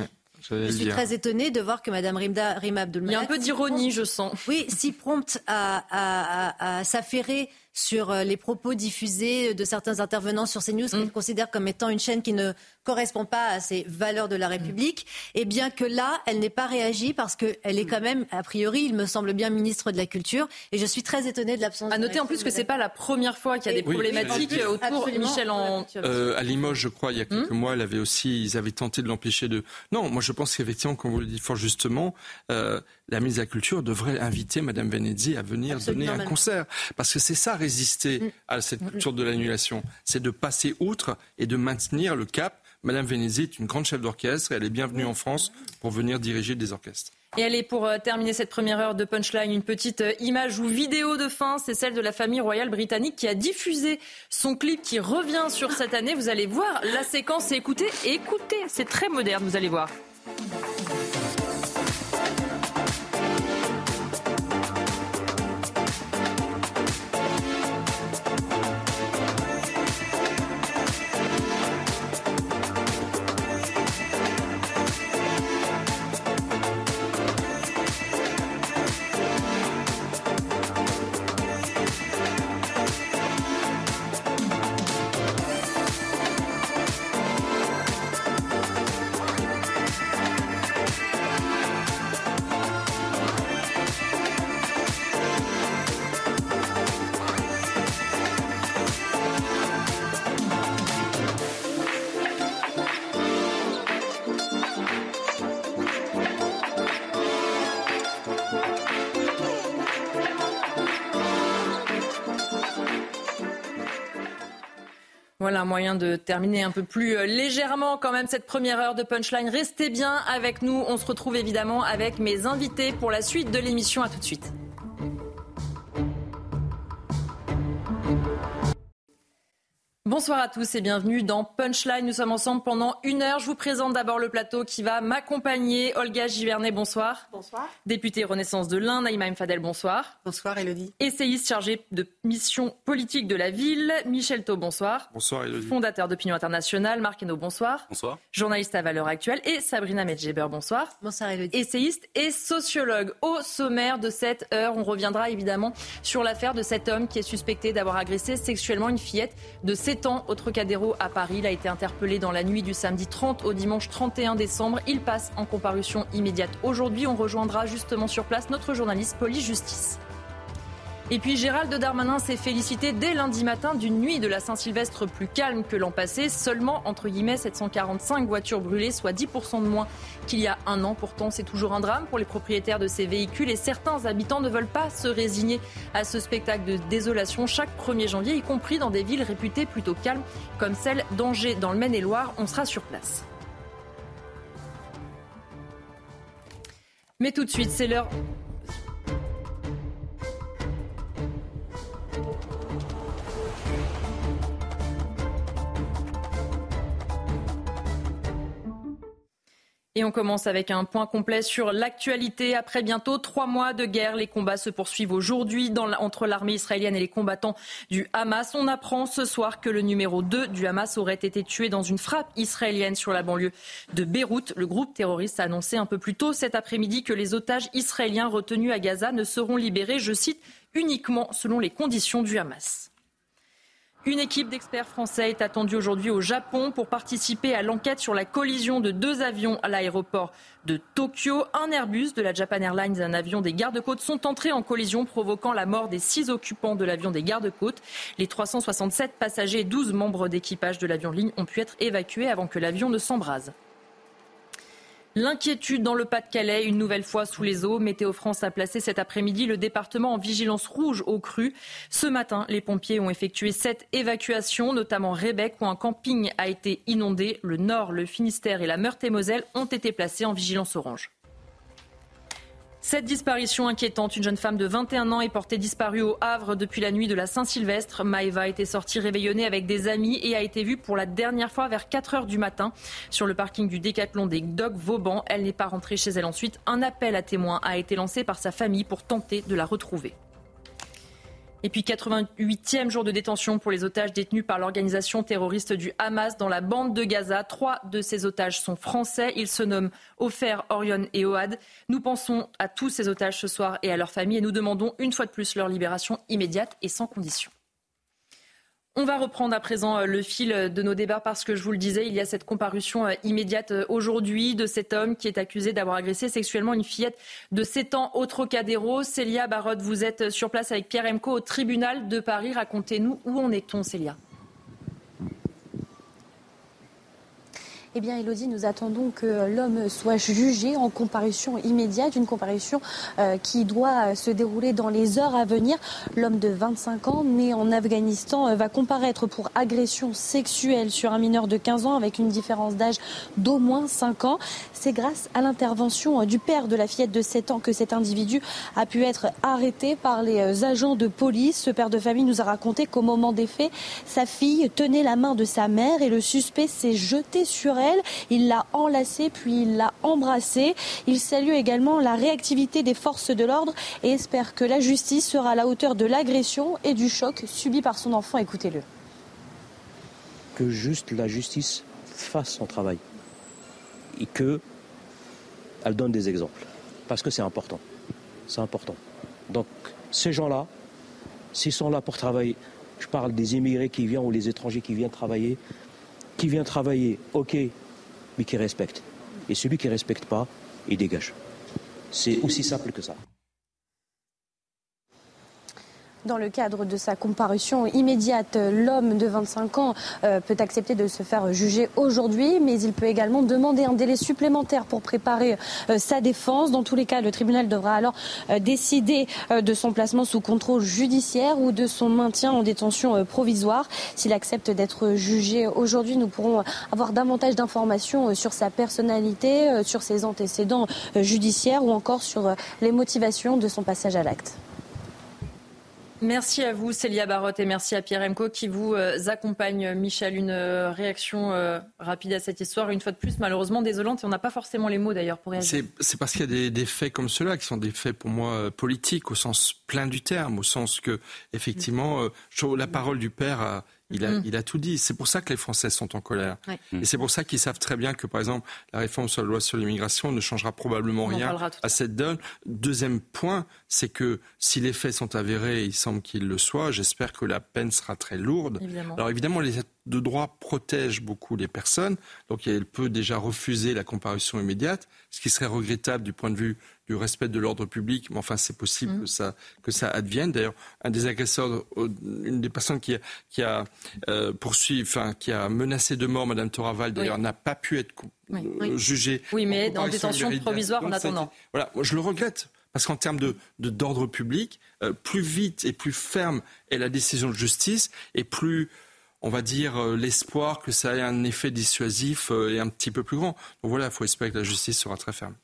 Je suis très étonnée de voir que Mme Rima Abdul Il y a un peu d'ironie, je sens. Oui, si prompte à, à, à, s'affairer sur les propos diffusés de certains intervenants sur CNews, mmh. qu'ils considèrent comme étant une chaîne qui ne correspond pas à ces valeurs de la mm. République, et bien que là, elle n'ait pas réagi parce qu'elle est mm. quand même, a priori, il me semble bien, ministre de la Culture. Et je suis très étonnée de l'absence. À noter en plus que c'est pas la première fois qu'il y a des problématiques autour de Michel en. Euh, à Limoges, je crois, il y a quelques hmm mois, elle avait aussi, ils avaient tenté de l'empêcher de. Non, moi je pense qu'effectivement, comme vous le dites fort justement, euh, la ministre de la Culture devrait inviter Madame Venezzi à venir donner un concert, parce que c'est ça résister hmm. à cette culture de l'annulation, c'est de passer outre et de maintenir le cap Madame Venezi est une grande chef d'orchestre et elle est bienvenue en France pour venir diriger des orchestres. Et est pour euh, terminer cette première heure de Punchline, une petite euh, image ou vidéo de fin. C'est celle de la famille royale britannique qui a diffusé son clip qui revient sur cette année. Vous allez voir la séquence et écoutez, écoutez, c'est très moderne, vous allez voir. Voilà un moyen de terminer un peu plus euh, légèrement quand même cette première heure de Punchline. Restez bien avec nous. On se retrouve évidemment avec mes invités pour la suite de l'émission. À tout de suite. Bonsoir à tous et bienvenue dans Punchline. Nous sommes ensemble pendant une heure. Je vous présente d'abord le plateau qui va m'accompagner. Olga Givernet, bonsoir. Bonsoir. Députée Renaissance de l'Inde, Naïma Fadel, bonsoir. Bonsoir Elodie. Essayiste chargé de mission politique de la ville, Michel Thau, bonsoir. Bonsoir Elodie. Fondateur d'Opinion Internationale, Marc Hainaut, bonsoir. Bonsoir. Journaliste à Valeurs Actuelles et Sabrina Medjeber, bonsoir. Bonsoir Elodie. Essayiste et sociologue. Au sommaire de cette heure, on reviendra évidemment sur l'affaire de cet homme qui est suspecté d'avoir agressé sexuellement une fillette de 7 ans au Trocadéro à Paris. Il a été interpellé dans la nuit du samedi 30 au dimanche 31 décembre. Il passe en comparution immédiate aujourd'hui. On rejoindra justement sur place notre journaliste police justice. Et puis Gérald Darmanin s'est félicité dès lundi matin d'une nuit de la Saint-Sylvestre plus calme que l'an passé. Seulement, entre guillemets, 745 voitures brûlées, soit 10% de moins qu'il y a un an. Pourtant, c'est toujours un drame pour les propriétaires de ces véhicules et certains habitants ne veulent pas se résigner à ce spectacle de désolation chaque 1er janvier, y compris dans des villes réputées plutôt calmes comme celle d'Angers dans le Maine-et-Loire. On sera sur place. Mais tout de suite, c'est l'heure Et on commence avec un point complet sur l'actualité. Après bientôt trois mois de guerre, les combats se poursuivent aujourd'hui entre l'armée israélienne et les combattants du Hamas. On apprend ce soir que le numéro 2 du Hamas aurait été tué dans une frappe israélienne sur la banlieue de Beyrouth. Le groupe terroriste a annoncé un peu plus tôt cet après-midi que les otages israéliens retenus à Gaza ne seront libérés, je cite, uniquement selon les conditions du Hamas. Une équipe d'experts français est attendue aujourd'hui au Japon pour participer à l'enquête sur la collision de deux avions à l'aéroport de Tokyo. Un Airbus de la Japan Airlines et un avion des gardes-côtes sont entrés en collision, provoquant la mort des six occupants de l'avion des gardes-côtes. Les 367 passagers et 12 membres d'équipage de l'avion ligne ont pu être évacués avant que l'avion ne s'embrase. L'inquiétude dans le Pas-de-Calais, une nouvelle fois sous les eaux. Météo France a placé cet après-midi le département en vigilance rouge au cru. Ce matin, les pompiers ont effectué sept évacuations, notamment Rébec, où un camping a été inondé. Le Nord, le Finistère et la Meurthe-et-Moselle ont été placés en vigilance orange. Cette disparition inquiétante, une jeune femme de 21 ans est portée disparue au Havre depuis la nuit de la Saint-Sylvestre. Maëva a été sortie réveillonnée avec des amis et a été vue pour la dernière fois vers 4 heures du matin sur le parking du Décathlon des Docs Vauban. Elle n'est pas rentrée chez elle ensuite. Un appel à témoins a été lancé par sa famille pour tenter de la retrouver. Et puis 88e jour de détention pour les otages détenus par l'organisation terroriste du Hamas dans la bande de Gaza. Trois de ces otages sont français. Ils se nomment Ofer, Orion et Oad. Nous pensons à tous ces otages ce soir et à leurs familles et nous demandons une fois de plus leur libération immédiate et sans condition. On va reprendre à présent euh, le fil de nos débats parce que je vous le disais, il y a cette comparution euh, immédiate euh, aujourd'hui de cet homme qui est accusé d'avoir agressé sexuellement une fillette de 7 ans au Trocadéro. Célia Barotte, vous êtes sur place avec Pierre Emco au tribunal de Paris. Racontez-nous où en est-on, Célia? Eh bien, Elodie, nous attendons que l'homme soit jugé en comparution immédiate, une comparution euh, qui doit se dérouler dans les heures à venir. L'homme de 25 ans, né en Afghanistan, euh, va comparaître pour agression sexuelle sur un mineur de 15 ans avec une différence d'âge d'au moins 5 ans. C'est grâce à l'intervention du père de la fillette de 7 ans que cet individu a pu être arrêté par les euh, agents de police. Ce père de famille nous a raconté qu'au moment des faits, sa fille tenait la main de sa mère et le suspect s'est jeté sur elle il l'a enlacée, puis il l'a embrassée. Il salue également la réactivité des forces de l'ordre et espère que la justice sera à la hauteur de l'agression et du choc subi par son enfant. Écoutez-le. Que juste la justice fasse son travail et que elle donne des exemples. Parce que c'est important. C'est important. Donc, ces gens-là, s'ils sont là pour travailler, je parle des immigrés qui viennent ou les étrangers qui viennent travailler, qui vient travailler, ok, mais qui respecte. Et celui qui ne respecte pas, il dégage. C'est aussi simple que ça. Dans le cadre de sa comparution immédiate, l'homme de 25 ans euh, peut accepter de se faire juger aujourd'hui, mais il peut également demander un délai supplémentaire pour préparer euh, sa défense. Dans tous les cas, le tribunal devra alors euh, décider de son placement sous contrôle judiciaire ou de son maintien en détention provisoire. S'il accepte d'être jugé aujourd'hui, nous pourrons avoir davantage d'informations sur sa personnalité, sur ses antécédents judiciaires ou encore sur les motivations de son passage à l'acte. Merci à vous, Célia Barotte, et merci à Pierre Emco qui vous euh, accompagne. Michel, une euh, réaction euh, rapide à cette histoire, une fois de plus, malheureusement désolante, et on n'a pas forcément les mots d'ailleurs pour réagir. C'est parce qu'il y a des, faits comme ceux-là qui sont des faits pour moi politiques, au sens plein du terme, au sens que, effectivement, la parole du père a Mm. Il a, tout dit. C'est pour ça que les Français sont en colère. Et c'est pour ça qu'ils savent très bien que, par exemple, la réforme sur la loi sur l'immigration ne changera probablement rien à cette donne. Deuxième point, c'est que si les faits sont avérés, il semble qu'ils le soient, j'espère que la peine sera très lourde. Alors évidemment, les de droit protègent beaucoup les personnes, donc elle peut déjà refuser la comparution immédiate, ce qui serait regrettable du point de vue du respect de l'ordre public, mais enfin c'est possible mm. que, ça, que ça advienne. D'ailleurs, un des agresseurs, une des personnes qui a, qui a euh, poursuivi, enfin qui a menacé de mort Madame Toraval, d'ailleurs, n'a pas pu être euh, jugé. Oui, mais en, détention provisoire en attendant. Voilà, je le regrette. Parce qu'en termes de, d'ordre public, euh, plus vite et plus ferme est la décision de justice, et plus on va dire, euh, l'espoir que ça ait un effet dissuasif est un petit peu plus grand. Donc voilà, il faut espérer que la justice sera très ferme.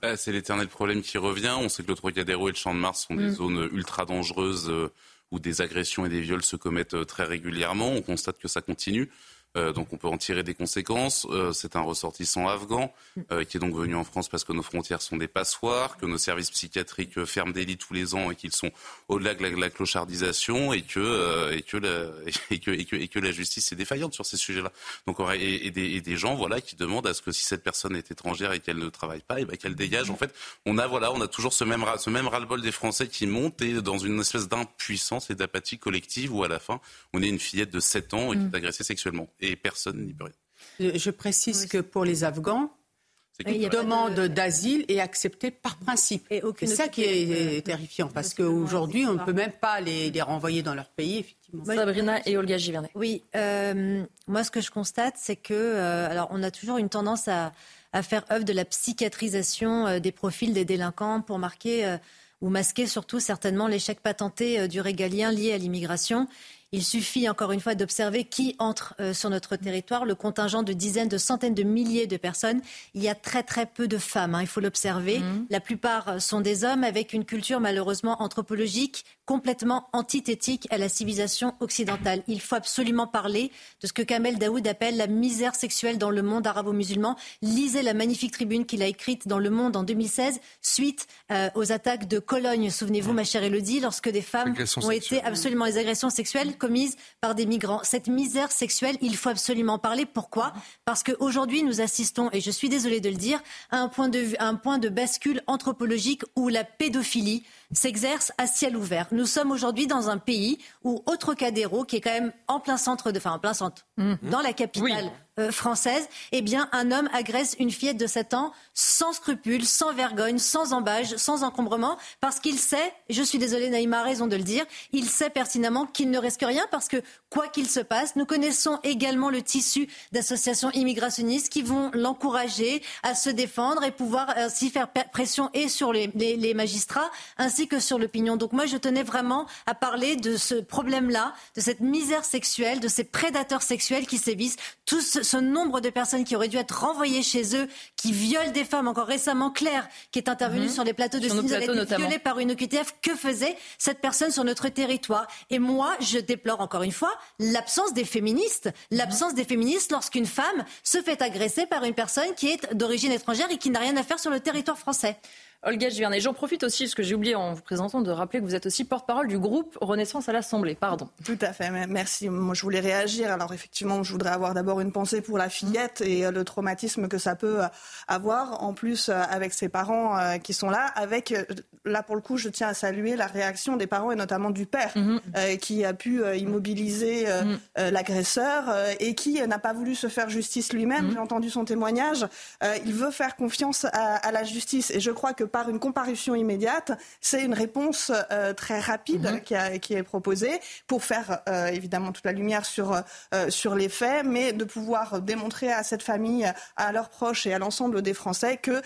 Bah, c'est l'éternel problème qui revient. On sait que le Trocadéro et le Champ de Mars sont des mm. zones ultra dangereuses euh, où des agressions et des viols se commettent euh, très régulièrement. On constate que ça continue. Euh, donc on peut en tirer des conséquences. Euh, c'est un ressortissant afghan euh, qui est donc venu en France parce que nos frontières sont des passoires, que nos services psychiatriques ferment des lits tous les ans et qu'ils sont au-delà de la, clochardisation et que, et, que la, et, que, et, que, et, que, la justice est défaillante sur ces sujets-là. Donc et, et, des, des, gens voilà qui demandent à ce que si cette personne est étrangère et qu'elle ne travaille pas, et ben, qu'elle dégage. En fait, on a voilà, on a toujours ce même ce même ras-le-bol des Français qui monte et dans une espèce d'impuissance et d'apathie collective où à la fin on est une fillette de 7 ans et qui est mm. agressée sexuellement et personne n'y peut rien. Je précise que pour les Afghans, une demande d'asile est acceptée par principe. C'est ça qui est terrifiant, parce qu'aujourd'hui, on ne peut même pas les, renvoyer dans leur pays, effectivement. Sabrina et Olga Givernet. Oui, euh, moi, ce que je constate, c'est que, euh, alors, on a toujours une tendance à, à, faire œuvre de la psychiatrisation euh, des profils des délinquants pour marquer ou masquer surtout certainement l'échec patenté du régalien lié à l'immigration. Il suffit encore une fois d'observer qui entre euh, sur notre territoire. Le contingent de dizaines, de centaines de milliers de personnes. Il y a très très peu de femmes, hein, il faut l'observer. Mmh. La plupart sont des hommes avec une culture malheureusement anthropologique complètement antithétique à la civilisation occidentale. Il faut absolument parler de ce que Kamel Daoud appelle la misère sexuelle dans le monde arabo-musulman. Lisez la magnifique tribune qu'il a écrite dans Le Monde en 2016 suite euh, aux attaques de Cologne. Souvenez-vous, ma chère Elodie, lorsque des femmes ont été absolument les agressions sexuelles commises par des migrants. Cette misère sexuelle, il faut absolument parler. Pourquoi? Parce qu'aujourd'hui, nous assistons, et je suis désolée de le dire, à un point de, un point de bascule anthropologique où la pédophilie s'exerce à ciel ouvert. Nous sommes aujourd'hui dans un pays où, autre Trocadéro, qui est quand même en plein centre de, enfin en plein centre, mmh. dans la capitale euh, française, eh bien, un homme agresse une fillette de 7 ans sans scrupules, sans vergogne, sans embâge, sans encombrement, parce qu'il sait, je suis désolée, Naïma a raison de le dire, il sait pertinemment qu'il ne risque rien, parce que quoi qu'il se passe, nous connaissons également le tissu d'associations immigrationnistes qui vont l'encourager à se défendre et pouvoir ainsi faire pression et sur les, les magistrats ainsi que sur l'opinion. Donc moi, je tenais vraiment à parler de ce problème-là, de cette misère sexuelle, de ces prédateurs sexuels qui sévissent, tous ce nombre de personnes qui auraient dû être renvoyées chez eux, qui violent des femmes. Encore récemment, Claire, qui est intervenue mhm. sur les plateaux de CNews, elle a été violée par une OQTF. Que faisait cette personne sur notre territoire? Et moi, je déplore encore une fois l'absence des féministes. L'absence des féministes lorsqu'une femme se fait agresser par une personne qui est d'origine étrangère et qui n'a rien à faire sur le territoire français. Olga Givernet, j'en profite aussi, parce que j'ai oublié en vous présentant de rappeler que vous êtes aussi porte-parole du groupe Renaissance à l'Assemblée. Pardon. Tout à fait, merci. Moi, je voulais réagir. Alors, effectivement, je voudrais avoir d'abord une pensée pour la fillette et euh, le traumatisme que ça peut euh, avoir, en plus, euh, avec ses parents qui sont là. Avec, là, pour le coup, je tiens à saluer la réaction des parents et notamment du père, mhm. qui a pu immobiliser mhm. l'agresseur et qui n'a pas voulu se faire justice lui-même. Mhm. J'ai entendu son témoignage. il veut faire confiance à, à la justice. Et je crois que par une comparution immédiate, c'est une réponse euh, très rapide mhm. qui, est proposée pour faire euh, évidemment toute la lumière sur, euh, sur les faits, mais de pouvoir démontrer à cette famille, à leurs proches et à l'ensemble des Français que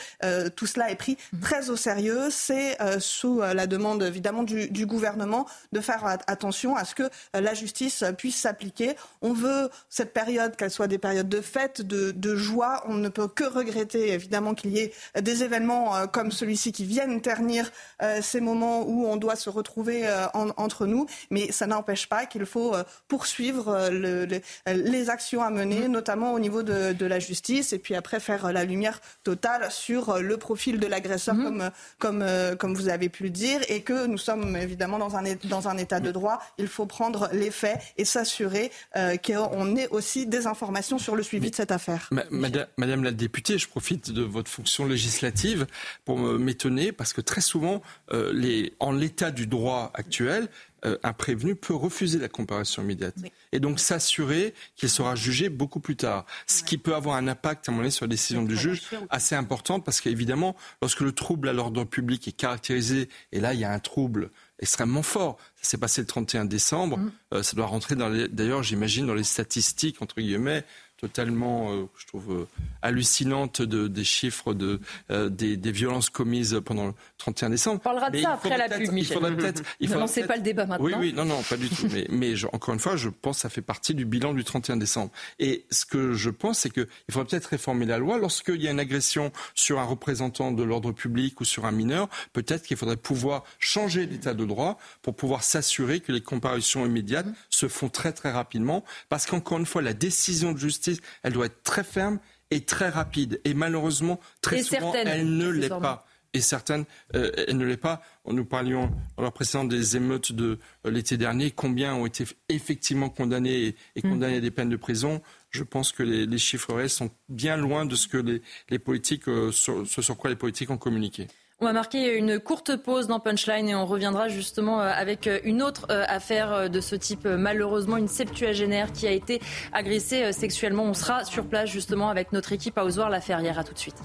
tout cela est pris mhm. très au sérieux. C'est sous la demande évidemment du, du, gouvernement de faire attention à ce que la justice puisse s'appliquer. On veut cette période, qu'elle soit des périodes de fête, de, de joie. On ne peut que regretter évidemment qu'il y ait des événements comme celui ici qui viennent ternir euh, ces moments où on doit se retrouver euh, entre nous. Mais ça n'empêche pas qu'il faut euh, poursuivre les actions à mener, mm-hmm. notamment au niveau de, la justice, et puis après faire la lumière totale sur le profil de l'agresseur, mm-hmm. comme, comme, comme vous avez pu le dire, et que nous sommes évidemment dans un, dans un état de droit. Il faut prendre les faits et s'assurer qu'on ait aussi des informations sur le suivi de cette affaire. madame, madame, la députée, je profite de votre fonction législative pour me m'étonner parce que très souvent, euh, les, en l'état du droit actuel, euh, un prévenu peut refuser la comparaison immédiate et donc s'assurer qu'il sera jugé beaucoup plus tard. Ce qui peut avoir un impact à mon avis sur la décision du juge assez important parce qu'évidemment, lorsque le trouble à l'ordre public est caractérisé, et là il y a un trouble extrêmement fort. Ça s'est passé le 31 décembre. Mmh. Euh, ça doit rentrer dans d'ailleurs, j'imagine, dans les statistiques entre guillemets totalement, euh, je trouve, euh, hallucinante de, des chiffres de, euh, des, des, violences commises pendant le 31 décembre. On parlera de ça après la pub, Michel. Il faudrait peut-être... pas le débat maintenant. Oui, oui, non, non, pas du tout. mais, mais encore une fois, je pense que ça fait partie du bilan du 31 décembre. Et ce que je pense, c'est qu'il faudrait peut-être réformer la loi. Lorsqu'il y a une agression sur un représentant de l'ordre public ou sur un mineur, peut-être qu'il faudrait pouvoir changer l'état de droit pour pouvoir s'assurer que les comparutions immédiates se font très, très rapidement. Parce qu'encore une fois, la décision de justice elle doit être très ferme et très rapide. Et malheureusement, très souvent, elle ne l'est pas. Et certaines, euh, elle ne l'est pas. Nous parlions dans la précédente des émeutes de euh, l'été dernier. Combien ont été effectivement condamnés et, condamnés à des peines de prison? Je pense que les, chiffres restent sont bien loin de ce que les, politiques, euh, ce sur quoi les politiques ont communiqué. On va marquer une courte pause dans Punchline et on reviendra justement euh, avec euh, une autre euh, affaire de ce type. Malheureusement, une septuagénaire qui a été agressée sexuellement. On sera sur place justement avec notre équipe à Ozoir La Ferrière. À tout de suite.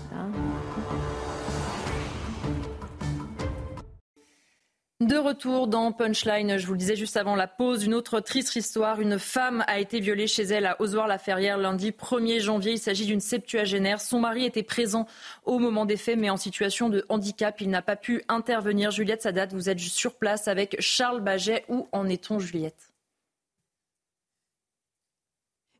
De retour dans Punchline, je vous le disais juste avant la pause, une autre triste histoire. Une femme a été violée chez elle à Ozoir-la-Ferrière lundi 1er janvier. Il s'agit d'une septuagénaire. Son mari était présent au moment des faits, mais en situation de handicap. Il n'a pas pu intervenir. Juliette Sadat, vous êtes sur place avec Charles Baget. Où en est-on, Juliette?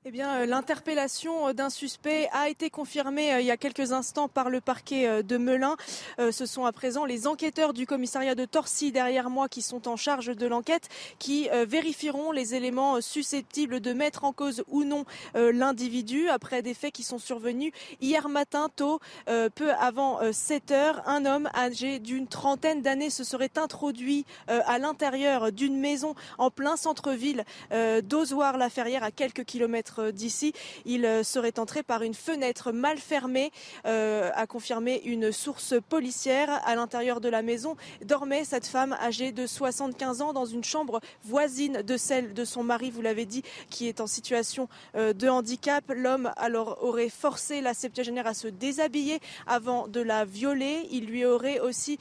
Eh bien, euh, l'interpellation euh, d'un suspect a été confirmée euh, il y a quelques instants par le parquet de Melun. Ce sont à présent les enquêteurs du commissariat de Torcy derrière moi qui sont en charge de l'enquête qui vérifieront les éléments susceptibles de mettre en cause ou non l'individu après des faits qui sont survenus hier matin tôt, peu avant 7 heures. Un homme âgé d'une trentaine d'années se serait introduit à l'intérieur d'une maison en plein centre-ville d'Ozoir-la-Ferrière à quelques kilomètres d'ici. Il euh, serait entré par une fenêtre mal fermée, euh, a confirmé une source policière. À l'intérieur de la maison dormait cette femme âgée de 75 ans dans une chambre voisine de celle de son mari, vous l'avez dit, qui est en situation euh, de handicap. L'homme alors aurait forcé la septuagénaire à se déshabiller avant de la violer. Il lui aurait aussi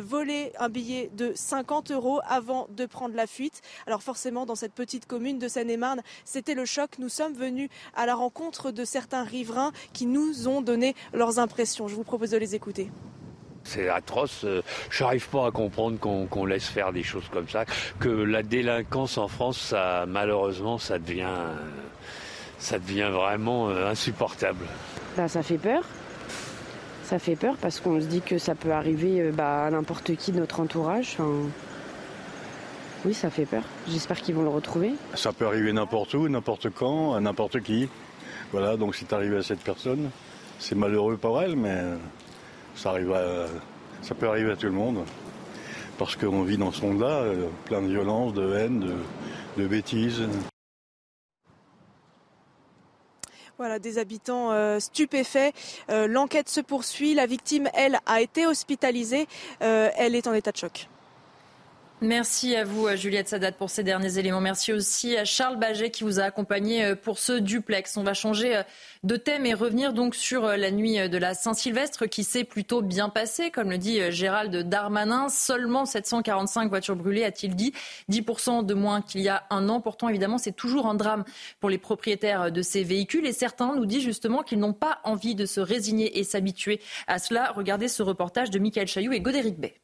volé un billet de 50 euros avant de prendre la fuite. Alors forcément, dans cette petite commune de Seine-et-Marne, c'était le choc. Nous sommes venus à la rencontre de certains riverains qui nous ont donné leurs impressions. Je vous propose de les écouter. C'est atroce. Euh, je n'arrive pas à comprendre qu'on laisse faire des choses comme ça. Que la délinquance en France, ça, malheureusement, ça devient, ça devient vraiment euh, insupportable. Bah, ça fait peur. Ça fait peur parce qu'on se dit que ça peut arriver euh, bah, à n'importe qui de notre entourage. Oui, ça fait peur. J'espère qu'ils vont le retrouver. Ça peut arriver n'importe où, n'importe quand, à n'importe qui. Voilà, donc c'est arrivé à cette personne. C'est malheureux pour elle, mais ça, arrive ça peut arriver à tout le monde. Parce qu'on vit dans ce monde-là, euh, plein de violence, de haine, de, bêtises. Voilà, des habitants euh, stupéfaits. Euh, l'enquête se poursuit. La victime, elle, a été hospitalisée. elle est en état de choc. Merci à vous, Juliette Sadat, pour ces derniers éléments. Merci aussi à Charles Baget qui vous a accompagné euh, pour ce duplex. On va changer euh, de thème et revenir donc sur euh, la nuit de la Saint-Sylvestre qui s'est plutôt bien passée. Comme le dit Gérald Darmanin, seulement 745 voitures brûlées, a-t-il dit. 10% de moins qu'il y a un an. Pourtant, évidemment, c'est toujours un drame pour les propriétaires de ces véhicules. Et certains nous disent justement qu'ils n'ont pas envie de se résigner et s'habituer à cela. Regardez ce reportage de Michael Chailloux et Godéric Bay.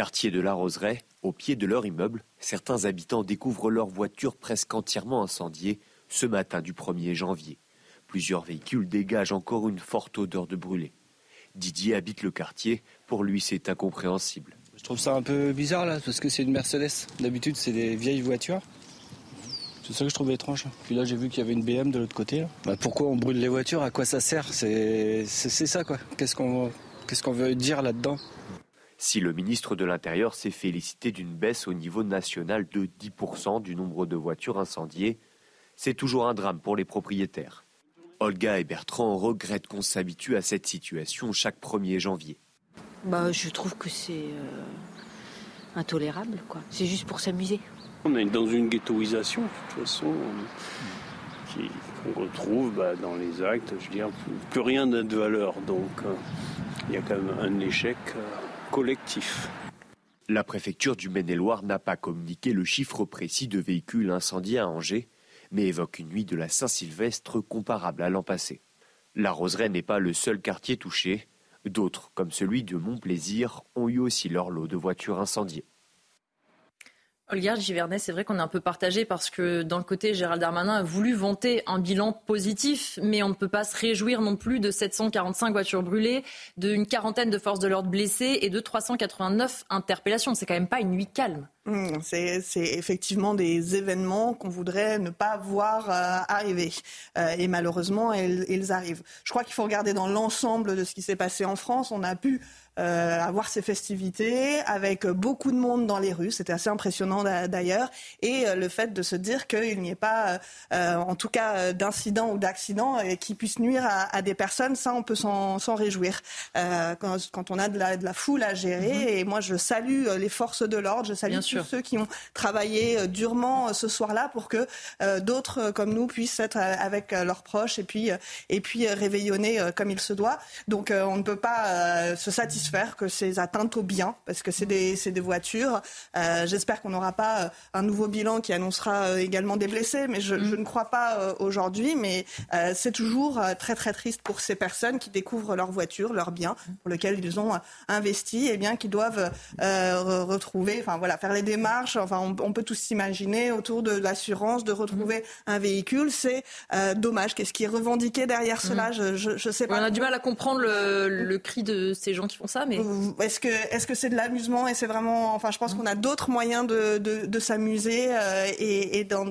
Quartier de la Roseraie, au pied de leur immeuble, certains habitants découvrent leur voiture presque entièrement incendiée ce matin du 1er janvier. Plusieurs véhicules dégagent encore une forte odeur de brûlé. Didier habite le quartier, pour lui c'est incompréhensible. Je trouve ça un peu bizarre là, parce que c'est une Mercedes. D'habitude c'est des vieilles voitures. C'est ça que je trouve étrange. Puis là j'ai vu qu'il y avait une BM de l'autre côté. Bah, pourquoi on brûle les voitures? À quoi ça sert? C'est ça quoi. Qu'est-ce qu'on qu'est-ce qu'on veut dire là-dedans? Si le ministre de l'Intérieur s'est félicité d'une baisse au niveau national de 10% du nombre de voitures incendiées, c'est toujours un drame pour les propriétaires. Olga et Bertrand regrettent qu'on s'habitue à cette situation chaque 1er janvier. Bah, je trouve que c'est euh, intolérable, quoi. C'est juste pour s'amuser. On est dans une ghettoisation, de toute façon, qu'on retrouve bah, dans les actes. Je veux dire, plus rien n'a de valeur. Donc, euh, il y a quand même un échec. Euh, collectif. La préfecture du Maine-et-Loire n'a pas communiqué le chiffre précis de véhicules incendiés à Angers, mais évoque une nuit de la Saint-Sylvestre comparable à l'an passé. La Roseraie n'est pas le seul quartier touché. D'autres, comme celui de Montplaisir, ont eu aussi leur lot de voitures incendiées. Olga Givernet, c'est vrai qu'on est un peu partagé parce que d'un côté, Gérald Darmanin a voulu vanter un bilan positif, mais on ne peut pas se réjouir non plus de 745 voitures brûlées, d'une quarantaine de forces de l'ordre blessées et de 389 interpellations. C'est quand même pas une nuit calme. Mmh, c'est effectivement des événements qu'on voudrait ne pas voir euh, arriver. Euh, et malheureusement, ils arrivent. Je crois qu'il faut regarder dans l'ensemble de ce qui s'est passé en France. On a pu euh, avoir ces festivités avec beaucoup de monde dans les rues. C'était assez impressionnant d'ailleurs. Et euh, le fait de se dire qu'il n'y ait pas, euh, en tout cas, d'incidents ou d'accidents qui puissent nuire à, à, des personnes, ça, on peut s'en réjouir. Quand, quand, on a de la, de la foule à gérer, mm-hmm. et moi, je salue les forces de l'ordre, je salue tous ceux qui ont travaillé durement ce soir-là pour que d'autres comme nous puissent être avec leurs proches et puis, et puis réveillonner comme il se doit. Donc, on ne peut pas se satisfaire faire que ces atteintes au bien, parce que c'est des, des, voitures. Euh, j'espère qu'on n'aura pas euh, un nouveau bilan qui annoncera euh, également des blessés, mais je, je ne crois pas aujourd'hui. Mais c'est toujours très très triste pour ces personnes qui découvrent leur voiture, leur bien, pour lequel ils ont investi, et bien qui doivent retrouver, enfin voilà, faire les démarches, enfin, on, peut tous s'imaginer autour de l'assurance, de retrouver un véhicule. C'est dommage. Qu'est-ce qui est revendiqué derrière cela? Je, je, sais pas. On a du mal à comprendre le, cri de ces gens qui font ça, mais est-ce que est-ce que c'est de l'amusement et c'est vraiment, enfin, je pense qu'on a d'autres moyens de, de, s'amuser et, et dans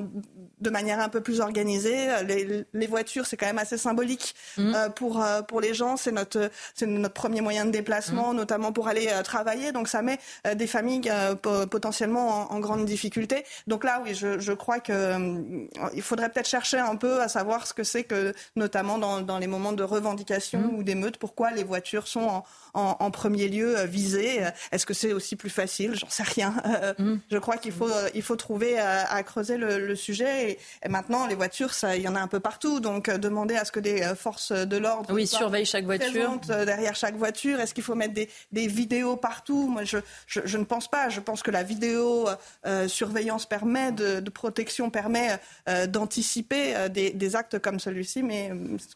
de manière un peu plus organisée. Les, les voitures, c'est quand même assez symbolique mmh. euh, pour euh, pour les gens. C'est notre c'est notre premier moyen de déplacement, mmh. notamment pour aller euh, travailler. Donc ça met euh, des familles potentiellement en, en, grande difficulté. Donc là, oui, je, je crois que il faudrait peut-être chercher un peu à savoir ce que c'est que, notamment dans, dans les moments de revendication mmh. ou d'émeute, pourquoi les voitures sont en, en, en premier lieu visées. Est-ce que c'est aussi plus facile? J'en sais rien. Je crois qu'il faut il faut trouver à, creuser le, le sujet et, maintenant, les voitures, il y en a un peu partout. Donc, euh, demander à ce que des euh, forces de l'ordre oui, surveillent chaque voiture euh, derrière chaque voiture. Est-ce qu'il faut mettre des, des vidéos partout? Moi, je, je, je, ne pense pas. Je pense que la vidéo surveillance permet de, de, protection, permet d'anticiper des, des, actes comme celui-ci, mais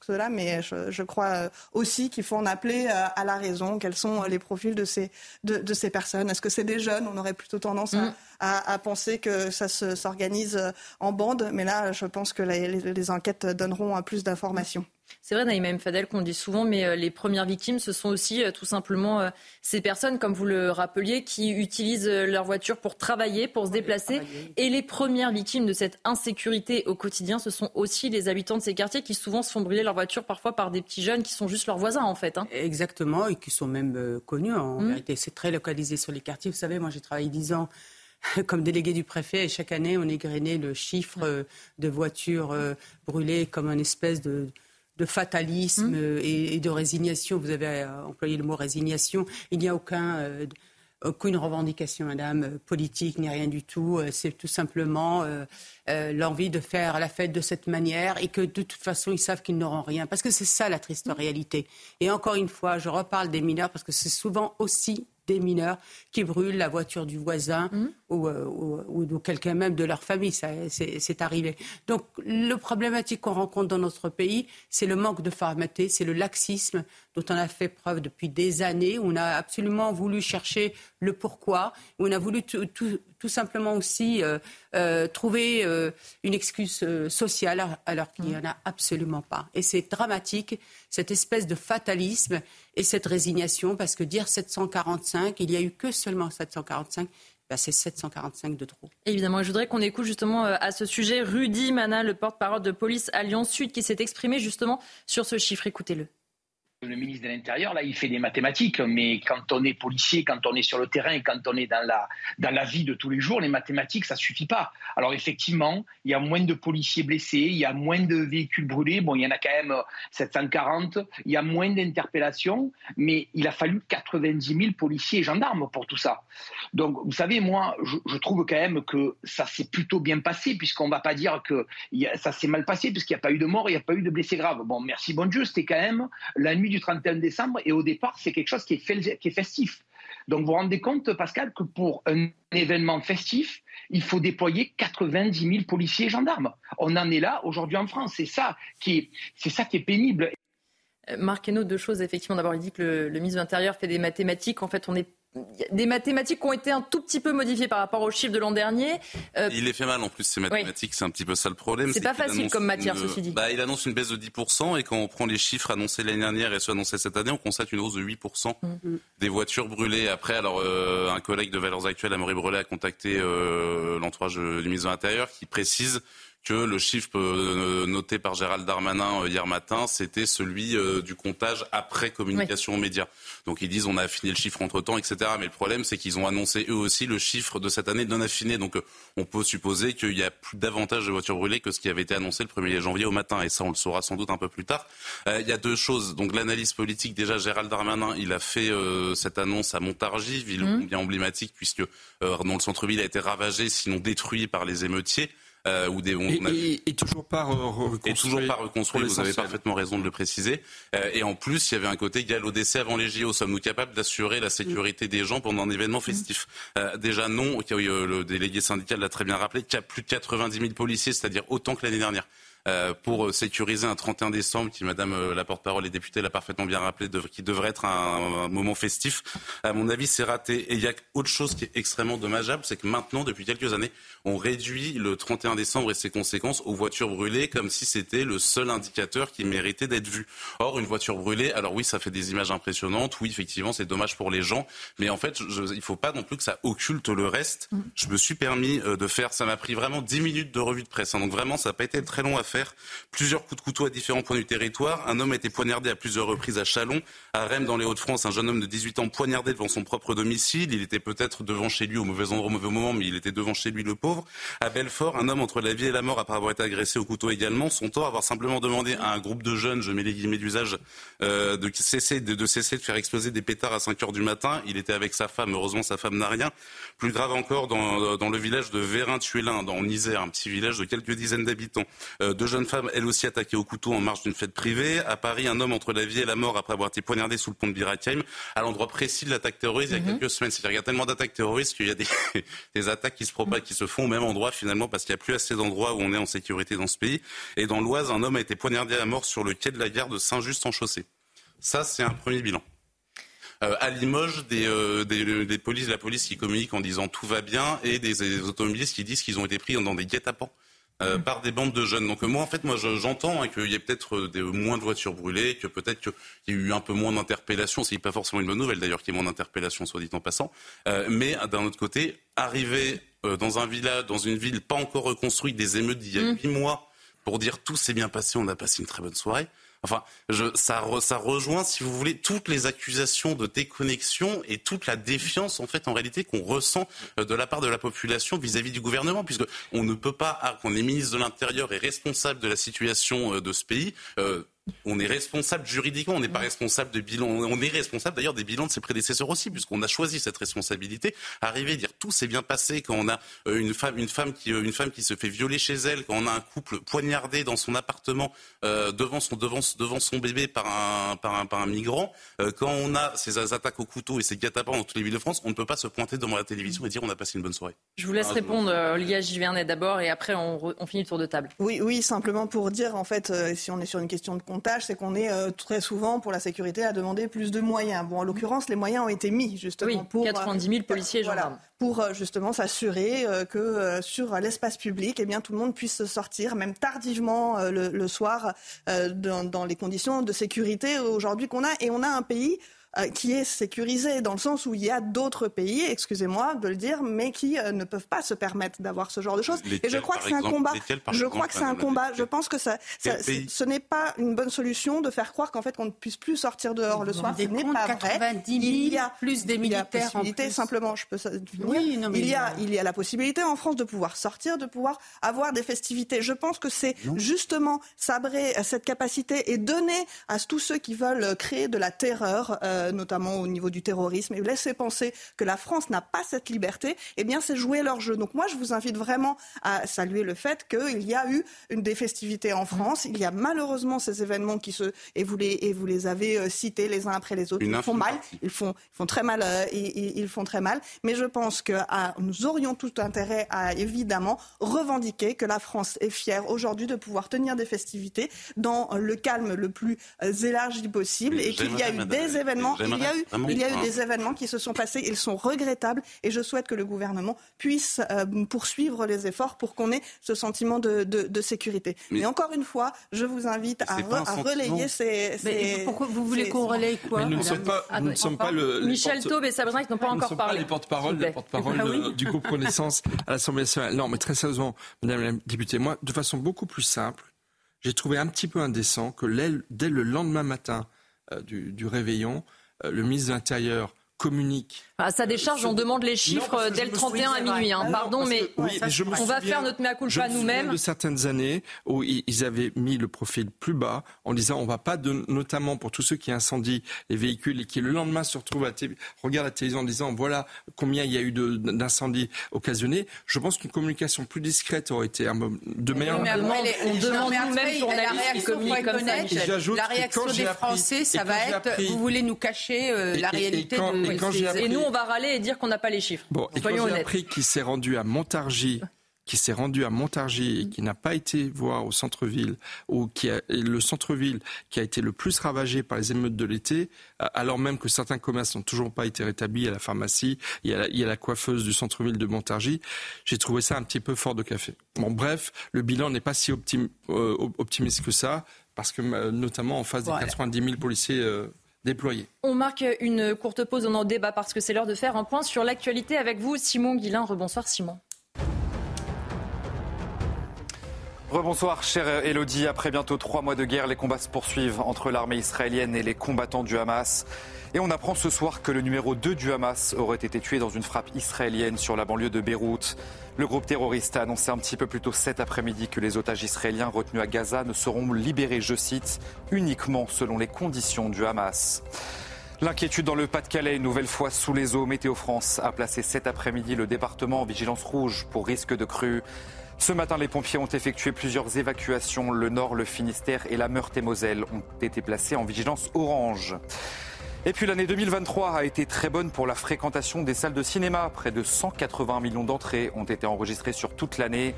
cela. Mais je, je crois aussi qu'il faut en appeler à la raison. Quels sont les profils de ces de, de ces personnes? Est-ce que c'est des jeunes? On aurait plutôt tendance à, mm. à, à penser que ça s'organise en bande mais là, je pense que les, enquêtes donneront plus d'informations. C'est vrai, Naïma M. Fadel, qu'on dit souvent, mais euh, les premières victimes, ce sont aussi euh, tout simplement euh, ces personnes, comme vous le rappeliez, qui utilisent leur voiture pour travailler, pour se déplacer. Et les premières victimes de cette insécurité au quotidien, ce sont aussi les habitants de ces quartiers qui souvent se font brûler leur voiture parfois par des petits jeunes qui sont juste leurs voisins, en fait. Hein. Exactement, et qui sont même connus en mmh. vérité. C'est très localisé sur les quartiers. Vous savez, moi j'ai travaillé dix ans comme délégué du préfet, et chaque année, on égrenait le chiffre euh, de voitures euh, brûlées comme une espèce de, fatalisme mmh. euh, et, de résignation. Vous avez employé le mot résignation. Il n'y a aucun, aucune revendication, madame, politique, ni rien du tout. C'est tout simplement l'envie de faire la fête de cette manière et que de toute façon, ils savent qu'ils n'auront rien. Parce que c'est ça la triste mmh. réalité. Et encore une fois, je reparle des mineurs parce que c'est souvent aussi des mineurs qui brûlent la voiture du voisin mmh. euh, ou, ou, quelqu'un même de leur famille. C'est arrivé. Donc, le problématique qu'on rencontre dans notre pays, c'est le manque de fermeté, c'est le laxisme dont on a fait preuve depuis des années, on a absolument voulu chercher le pourquoi, on a voulu tout, tout, simplement aussi euh, euh, trouver une excuse sociale alors qu'il n'y en a absolument pas. Et c'est dramatique, cette espèce de fatalisme et cette résignation, parce que dire 745, il n'y a eu que seulement 745, bah, c'est 745 de trop. Évidemment, je voudrais qu'on écoute justement euh, à ce sujet Rudy Mana, le porte-parole de police Alliance Sud, qui s'est exprimé justement sur ce chiffre. Écoutez-le. Le ministre de l'Intérieur, là, il fait des mathématiques, mais quand on est policier, quand on est sur le terrain, quand on est dans la, dans la vie de tous les jours, les mathématiques, ça suffit pas. Alors effectivement, il y a moins de policiers blessés, il y a moins de véhicules brûlés, bon, il y en a quand même 740, il y a moins d'interpellations, mais il a fallu 90 000 policiers et gendarmes pour tout ça. Donc, vous savez, moi, je, trouve quand même que ça s'est plutôt bien passé, puisqu'on va pas dire que ça s'est mal passé, puisqu'il n'y a pas eu de mort, il n'y a pas eu de blessés graves. Bon, merci bon Dieu, c'était quand même la nuit du 31 décembre et au départ, c'est quelque chose qui est, qui est festif. Donc vous vous rendez compte, Pascal, que pour un événement festif, il faut déployer 90 000 policiers et gendarmes. On en est là aujourd'hui en France. C'est ça qui est, pénible. Euh, Marc Hainaut, deux choses, effectivement. D'abord, il dit que le, le ministre de l'Intérieur fait des mathématiques. En fait, on est des mathématiques qui ont été un tout petit peu modifiées par rapport aux chiffres de l'an dernier. Euh, il les fait mal en plus ces mathématiques, c'est un petit peu ça le problème. C'est pas facile comme matière, ceci dit. Bah, il annonce une baisse de 10% et quand on prend les chiffres annoncés l'année dernière et ceux annoncés cette année, on constate une hausse de 8% mm. des voitures brûlées. Après, alors euh, un collègue de Valeurs Actuelles, Amaury Brelet, a contacté euh, l'entourage du ministre de l'Intérieur qui précise que le chiffre euh, noté par Gérald Darmanin euh, hier matin, c'était celui euh, du comptage après communication aux médias. Donc ils disent on a affiné le chiffre entre temps, etc. Mais le problème, c'est qu'ils ont annoncé eux aussi le chiffre de cette année non affiné. Donc on peut supposer qu'il y a plus davantage de voitures brûlées que ce qui avait été annoncé le 1er janvier au matin. Et ça, on le saura sans doute un peu plus tard. il y a deux choses. Donc l'analyse politique, déjà, Gérald Darmanin, il a fait cette annonce à Montargis, ville mmh. bien emblématique, puisque dont le centre-ville a été ravagé, sinon détruit par les émeutiers. Euh, ou des, on, et, et, toujours pas reconstruit. Et toujours pas reconstruit, vous avez parfaitement raison de le préciser. Euh, et en plus, il y avait un côté égal au décès avant les JO. Sommes-nous capables d'assurer la sécurité des gens pendant un événement festif? Euh, Déjà non, le délégué syndical l'a très bien rappelé, qu'il y a plus de 90 000 policiers, c'est-à-dire autant que l'année dernière. Euh, pour sécuriser un 31 décembre qui, Madame la porte-parole et députée l'a parfaitement bien rappelé, qui devrait être un, moment festif. À mon avis, c'est raté. Et il y a autre chose qui est extrêmement dommageable, c'est que maintenant, depuis quelques années, on réduit le 31 décembre et ses conséquences aux voitures brûlées comme si c'était le seul indicateur qui méritait d'être vu. Or, une voiture brûlée, alors oui, ça fait des images impressionnantes. Oui, effectivement, c'est dommage pour les gens. Mais en fait, je, il ne faut pas non plus que ça occulte le reste. Mm. Je me suis permis de faire, ça m'a pris vraiment 10 minutes de revue de presse. Hein. donc vraiment, ça n'a pas été très long à faire Plusieurs coups de couteau à différents points du territoire. Un homme a été poignardé à plusieurs reprises à Chalon. À Rennes, dans les Hauts-de-France, un jeune homme de 18 ans poignardé devant son propre domicile. Il était peut-être devant chez lui au mauvais endroit, au mauvais moment, mais il était devant chez lui, le pauvre. À Belfort, un homme entre la vie et la mort après avoir été agressé au couteau également. Son tort, avoir simplement demandé à un groupe de jeunes, je mets les guillemets d'usage, euh, de, cesser, de, faire exploser des pétards à 5 heures du matin. Il était avec sa femme. Heureusement, sa femme n'a rien. Plus grave encore, dans, dans le village de Vérin-Tuélin, dans Isère, un petit village de quelques dizaines d'habitants. Euh, deux jeunes femmes, elles aussi attaqué au couteau en marge d'une fête privée. À Paris, un homme entre la vie et la mort après avoir été poignardé sous le pont de Birakeim, à l'endroit précis de l'attaque terroriste il y a mhm. quelques semaines. C'est-à-dire qu'il y a tellement d'attaques terroristes qu'il y a des, des, attaques qui se propagent, qui se font au même endroit finalement parce qu'il n'y a plus assez d'endroits où on est en sécurité dans ce pays. Et dans l'Oise, un homme a été poignardé à mort sur le quai de la gare de Saint-Just-en-Chaussée. Ça, c'est un premier bilan. Euh, à Limoges, des, euh, des, des, polices, la police qui communique en disant tout va bien et des, des automobilistes qui disent qu'ils ont été pris dans des guet-apens euh, par des bandes de jeunes. Donc moi, en fait, moi, j'entends hein, qu'il y a peut-être euh, moins de voitures brûlées, que peut-être qu'il y a eu un peu moins d'interpellations. C'est pas forcément une bonne nouvelle d'ailleurs qu'il y ait moins d'interpellations, soit dit en passant. Euh, mais d'un autre côté, arriver dans un village, dans une ville pas encore reconstruite, des émeutes d'il y a mm. huit mois, pour dire tout s'est bien passé, on a passé une très bonne soirée. Enfin, je, ça, ça rejoint, si vous voulez, toutes les accusations de déconnexion et toute la défiance, en fait, en réalité, qu'on ressent euh, de la part de la population vis-à-vis du gouvernement, puisque on ne peut pas, qu'on est ministre de l'Intérieur et responsable de la situation euh, de ce pays, euh, on est responsable juridiquement, on n'est pas responsable de bilan. On est responsable d'ailleurs des bilans de ses prédécesseurs aussi, puisqu'on a choisi cette responsabilité. Arriver à dire tout s'est bien passé quand on a euh, une femme, une femme qui, euh, une femme qui se fait violer chez elle, quand on a un couple poignardé dans son appartement euh, devant son devant, devant son bébé par un par un, par un migrant, quand on a ces attaques au couteau et ces guet-apens dans toutes les villes de France, on ne peut pas se pointer devant la télévision et dire on a passé une bonne soirée. Je vous laisse ah, répondre, Olivia Givernet d'abord, et après on, on, finit le tour de table. Oui, oui, simplement pour dire en fait, si on est sur une question de comptage, c'est qu'on est, euh, très souvent pour la sécurité à demander plus de moyens. Bon, en l'occurrence, les moyens ont été mis justement pour 90 000 policiers et gendarmes. pour euh, justement s'assurer euh, que sur l'espace public, eh bien tout le monde puisse sortir, même tardivement le, soir, dans, dans, les conditions de sécurité aujourd'hui qu'on a. Et on a un pays euh, qui est sécurisé dans le sens où il y a d'autres pays, excusez-moi de le dire, mais qui euh, ne peuvent pas se permettre d'avoir ce genre de choses. et je crois que c'est un combat. je crois que c'est un combat. Je pense que ça, ce n'est pas une bonne solution de faire croire qu'en fait qu'on ne puisse plus sortir dehors le soir. Ce n'est pas vrai. Il y a plus des militaires. Il y a simplement, je peux oui, non, mais il y a, il y a la possibilité en France de pouvoir sortir, de pouvoir avoir des festivités. Je pense que c'est justement sabrer cette capacité et donner à tous ceux qui veulent créer de la terreur. Euh, euh, notamment au niveau du terrorisme, et laisser penser que la France n'a pas cette liberté, eh bien, c'est jouer leur jeu. Donc moi, je vous invite vraiment à saluer le fait qu'il y a eu une des festivités en France. Il y a malheureusement ces événements qui se et vous les et vous les avez euh, cités les uns après les autres. Ils font mal, ils font ils font très mal, euh, ils, font très mal. Mais je pense que nous aurions tout intérêt à évidemment revendiquer que la France est fière aujourd'hui de pouvoir tenir des festivités dans le calme le plus élargi possible et qu'il y a eu des événements il y a eu, il y a eu des événements qui se sont passés, ils sont regrettables et je souhaite que le gouvernement puisse euh, poursuivre les efforts pour qu'on ait ce sentiment de, de, sécurité. Mais, encore une fois, je vous invite à, relayer ces, ces, Pourquoi vous voulez qu'on relaye quoi nous ne sommes pas, nous ne sommes pas le, Michel Taube et Sabrina qui n'ont pas encore parlé. les porte-parole, les porte-parole ah du groupe Renaissance à l'Assemblée nationale. Non, mais très sérieusement, Madame la députée, moi, de façon beaucoup plus simple, j'ai trouvé un petit peu indécent que dès le lendemain matin euh, du, du réveillon, euh, le ministre de l'Intérieur communique à sa décharge, on demande les chiffres dès le 31 à minuit. Hein. Pardon, mais, on va faire notre mea culpa nous-mêmes. de certaines années où ils avaient mis le profil plus bas en disant on va pas, de, notamment pour tous ceux qui incendient les véhicules et qui le lendemain se retrouvent à regardent la télévision en disant voilà combien il y a eu d'incendies occasionnés. Je pense qu'une communication plus discrète aurait été un, de meilleur. on demande nous-mêmes journalistes comme ça. La réaction des Français, ça va être vous voulez nous cacher euh, la réalité de. Et nous, on va râler et dire qu'on n'a pas les chiffres. Bon, et quand j'ai appris qu'il s'est rendu à Montargis qui s'est rendu à Montargis et qui n'a pas été voir au centre-ville, ou qui a, le centre-ville qui a été le plus ravagé par les émeutes de l'été, alors même que certains commerces n'ont toujours pas été rétablis, à la pharmacie, il y a la, il y a la coiffeuse du centre-ville de Montargis, j'ai trouvé ça un petit peu fort de café. Bon, bref, le bilan n'est pas si optim, euh, optimiste que ça, parce que notamment en face des 90 000 policiers euh, déployés. On marque une courte pause, on en débat parce que c'est l'heure de faire un point sur l'actualité avec vous, Simon Guillain. Rebonsoir Simon. Rebonsoir, chère Elodie. Après bientôt trois mois de guerre, les combats se poursuivent entre l'armée israélienne et les combattants du Hamas. Et on apprend ce soir que le numéro 2 du Hamas aurait été tué dans une frappe israélienne sur la banlieue de Beyrouth. Le groupe terroriste a annoncé un petit peu plus tôt cet après-midi que les otages israéliens retenus à Gaza ne seront libérés, je cite, uniquement selon les conditions du Hamas. L'inquiétude dans le Pas-de-Calais, nouvelle fois sous les eaux. Météo France a placé cet après-midi le département en vigilance rouge pour risque de crue. Ce matin, les pompiers ont effectué plusieurs évacuations. Le Nord, le Finistère et la Meurthe-et-Moselle ont été placés en vigilance orange. Et puis l'année 2023 a été très bonne pour la fréquentation des salles de cinéma. Près de 180 millions d'entrées ont été enregistrées sur toute l'année.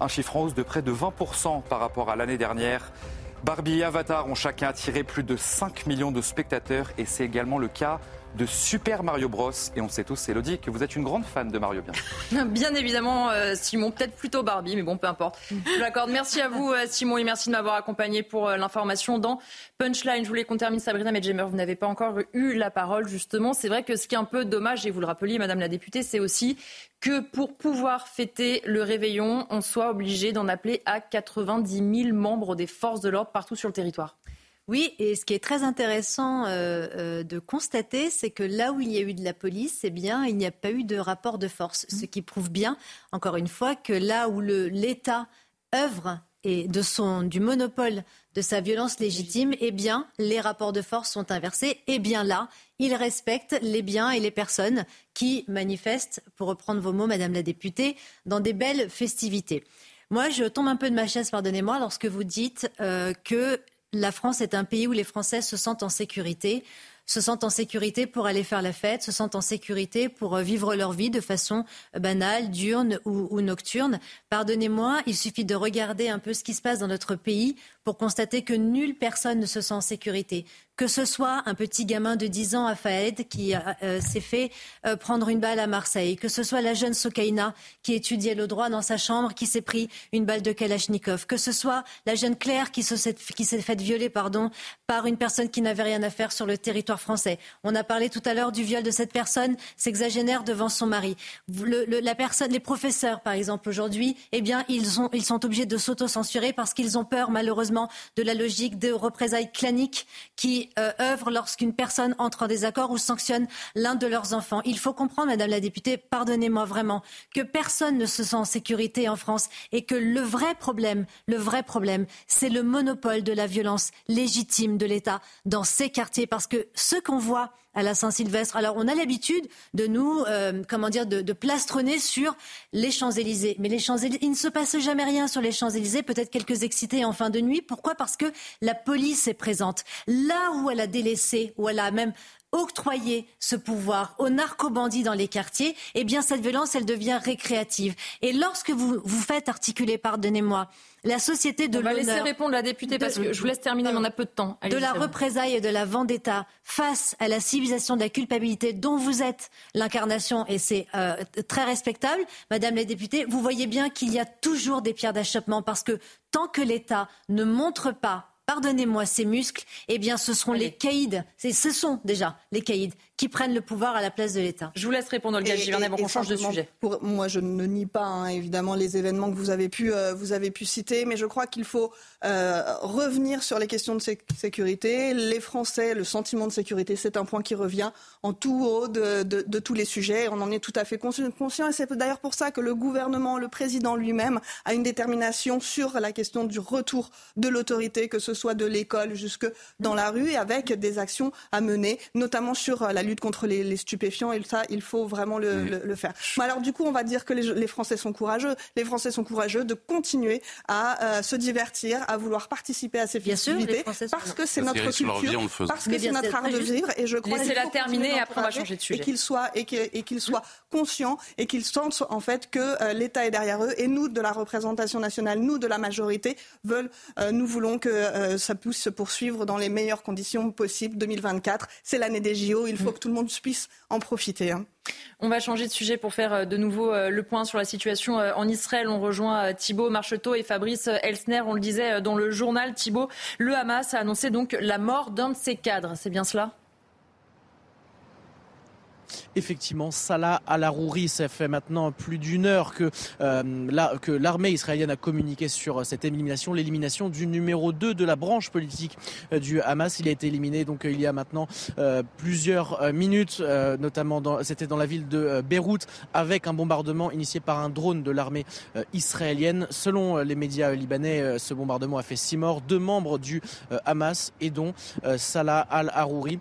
Un chiffre en hausse de près de 20% par rapport à l'année dernière. Barbie et Avatar ont chacun attiré plus de 5 millions de spectateurs et c'est également le cas de Super Mario Bros. Et on sait tous, Elodie, que vous êtes une grande fan de Mario bien. bien évidemment, euh, Simon, peut-être plutôt Barbie, mais bon, peu importe. Je l'accorde. Merci à vous, euh, Simon, et merci de m'avoir accompagné pour euh, l'information dans Punchline. Je voulais qu'on termine, Sabrina Medjemer. Vous n'avez pas encore eu la parole, justement. C'est vrai que ce qui est un peu dommage, et vous le rappeliez, Madame la députée, c'est aussi que pour pouvoir fêter le réveillon, on soit obligé d'en appeler à 90 000 membres des forces de l'ordre partout sur le territoire. Oui, et ce qui est très intéressant euh, euh, de constater, c'est que là où il y a eu de la police, eh bien, il n'y a pas eu de rapport de force. Ce qui prouve bien, encore une fois, que là où l'État œuvre et de son, du monopole de sa violence légitime, eh bien, les rapports de force sont inversés. Et eh bien là, il respecte les biens et les personnes qui manifestent, pour reprendre vos mots, Madame la députée, dans des belles festivités. Moi, je tombe un peu de ma chaise, pardonnez-moi, lorsque vous dites euh, que la France est un pays où les Français se sentent en sécurité se sentent en sécurité pour aller faire la fête, se sentent en sécurité pour euh, vivre leur vie de façon euh, banale, diurne ou, nocturne. Pardonnez-moi, il suffit de regarder un peu ce qui se passe dans notre pays pour constater que nulle personne ne se sent en sécurité. Que ce soit un petit gamin de 10 ans à Faed qui euh, s'est fait prendre une balle à Marseille, que ce soit la jeune Sokaina qui étudiait le droit dans sa chambre qui s'est pris une balle de Kalachnikov, que ce soit la jeune Claire qui s'est fait violer par une personne qui n'avait rien à faire sur le territoire français. On a parlé tout à l'heure du viol de cette personne sexagénaire devant son mari. les professeurs, par exemple, aujourd'hui, eh bien, ils, ils sont obligés de s'auto-censurer parce qu'ils ont peur, malheureusement, de la logique de représailles claniques qui euh, œuvrent lorsqu'une personne entre en désaccord ou sanctionne l'un de leurs enfants. Il faut comprendre, Madame la députée, pardonnez-moi vraiment, que personne ne se sent en sécurité en France et que le vrai problème, le vrai problème, c'est le monopole de la violence légitime de l'État dans ces quartiers parce que ce qu'on voit à la Saint-Sylvestre. Alors, on a l'habitude de nous, euh, comment dire, de, plastronner sur les Champs-Élysées. Mais les Champs-Élysées, il ne se passe jamais rien sur les Champs-Élysées. Peut-être quelques excités en fin de nuit. Pourquoi? Parce que la police est présente. Là où elle a délaissé, où elle a même octroyer ce pouvoir aux narcobandits dans les quartiers, eh bien cette violence, elle devient récréative. Et lorsque vous vous faites articuler, pardonnez-moi, la société de l'honneur... On va laisser répondre la députée parce que je vous laisse terminer, mais on a peu de temps. de la représaille et de la vendetta face à la civilisation de la culpabilité dont vous êtes l'incarnation, et c'est euh, très respectable, Madame la députée, vous voyez bien qu'il y a toujours des pierres d'achoppement parce que tant que l'État ne montre pas pardonnez-moi, ces muscles, eh bien, ce seront les caïds, ce sont déjà les caïds qui prennent le pouvoir à la place de l'État. Je vous laisse répondre, Olga Givernet, avant qu'on change de sujet. Pour, moi, je ne nie pas, hein, évidemment, les événements que vous avez pu, euh, vous avez pu citer, mais je crois qu'il faut euh, revenir sur les questions de sécurité. Les Français, le sentiment de sécurité, c'est un point qui revient en tout haut de, de, tous les sujets. On en est tout à fait conscient, et c'est d'ailleurs pour ça que le gouvernement, le président lui-même, a une détermination sur la question du retour de l'autorité, que ce soit de l'école jusque dans la rue, avec des actions à mener, notamment sur la lutte contre les, stupéfiants. Et ça, il faut vraiment le, faire. Mais alors, du coup, on va dire que les, Français sont courageux. Les Français sont courageux de continuer à se divertir, à vouloir participer à ces festivités, parce que c'est notre culture, parce que c'est notre art de vivre. Et je crois Laissez-la terminer, après on va changer de sujet. Et qu'ils soient, et qu'ils soient conscients et qu'ils sentent en fait que l'État est derrière eux. Et nous, de la représentation nationale, nous, de la majorité, veulent, nous voulons que ça puisse se poursuivre dans les meilleures conditions possibles. 2024, c'est l'année des JO. Il faut. Que tout le monde puisse en profiter. Hein. On va changer de sujet pour faire euh, de nouveau euh, le point sur la situation euh, en Israël. On rejoint Thibault Marcheteau et Fabrice Elsner. On le disait dans le journal, Thibault, le Hamas a annoncé donc la mort d'un de ses cadres. C'est bien cela? Effectivement, Salah Al-Arouri, ça fait maintenant plus d'une heure que, euh, l'armée israélienne a communiqué sur cette élimination, l'élimination du numéro 2 de la branche politique euh, du Hamas. Il a été éliminé donc il y a maintenant euh, plusieurs minutes, notamment c'était dans la ville de Beyrouth, avec un bombardement initié par un drone de l'armée israélienne. Selon les médias libanais, ce bombardement a fait six morts, deux membres du Hamas et dont Salah Al-Arouri,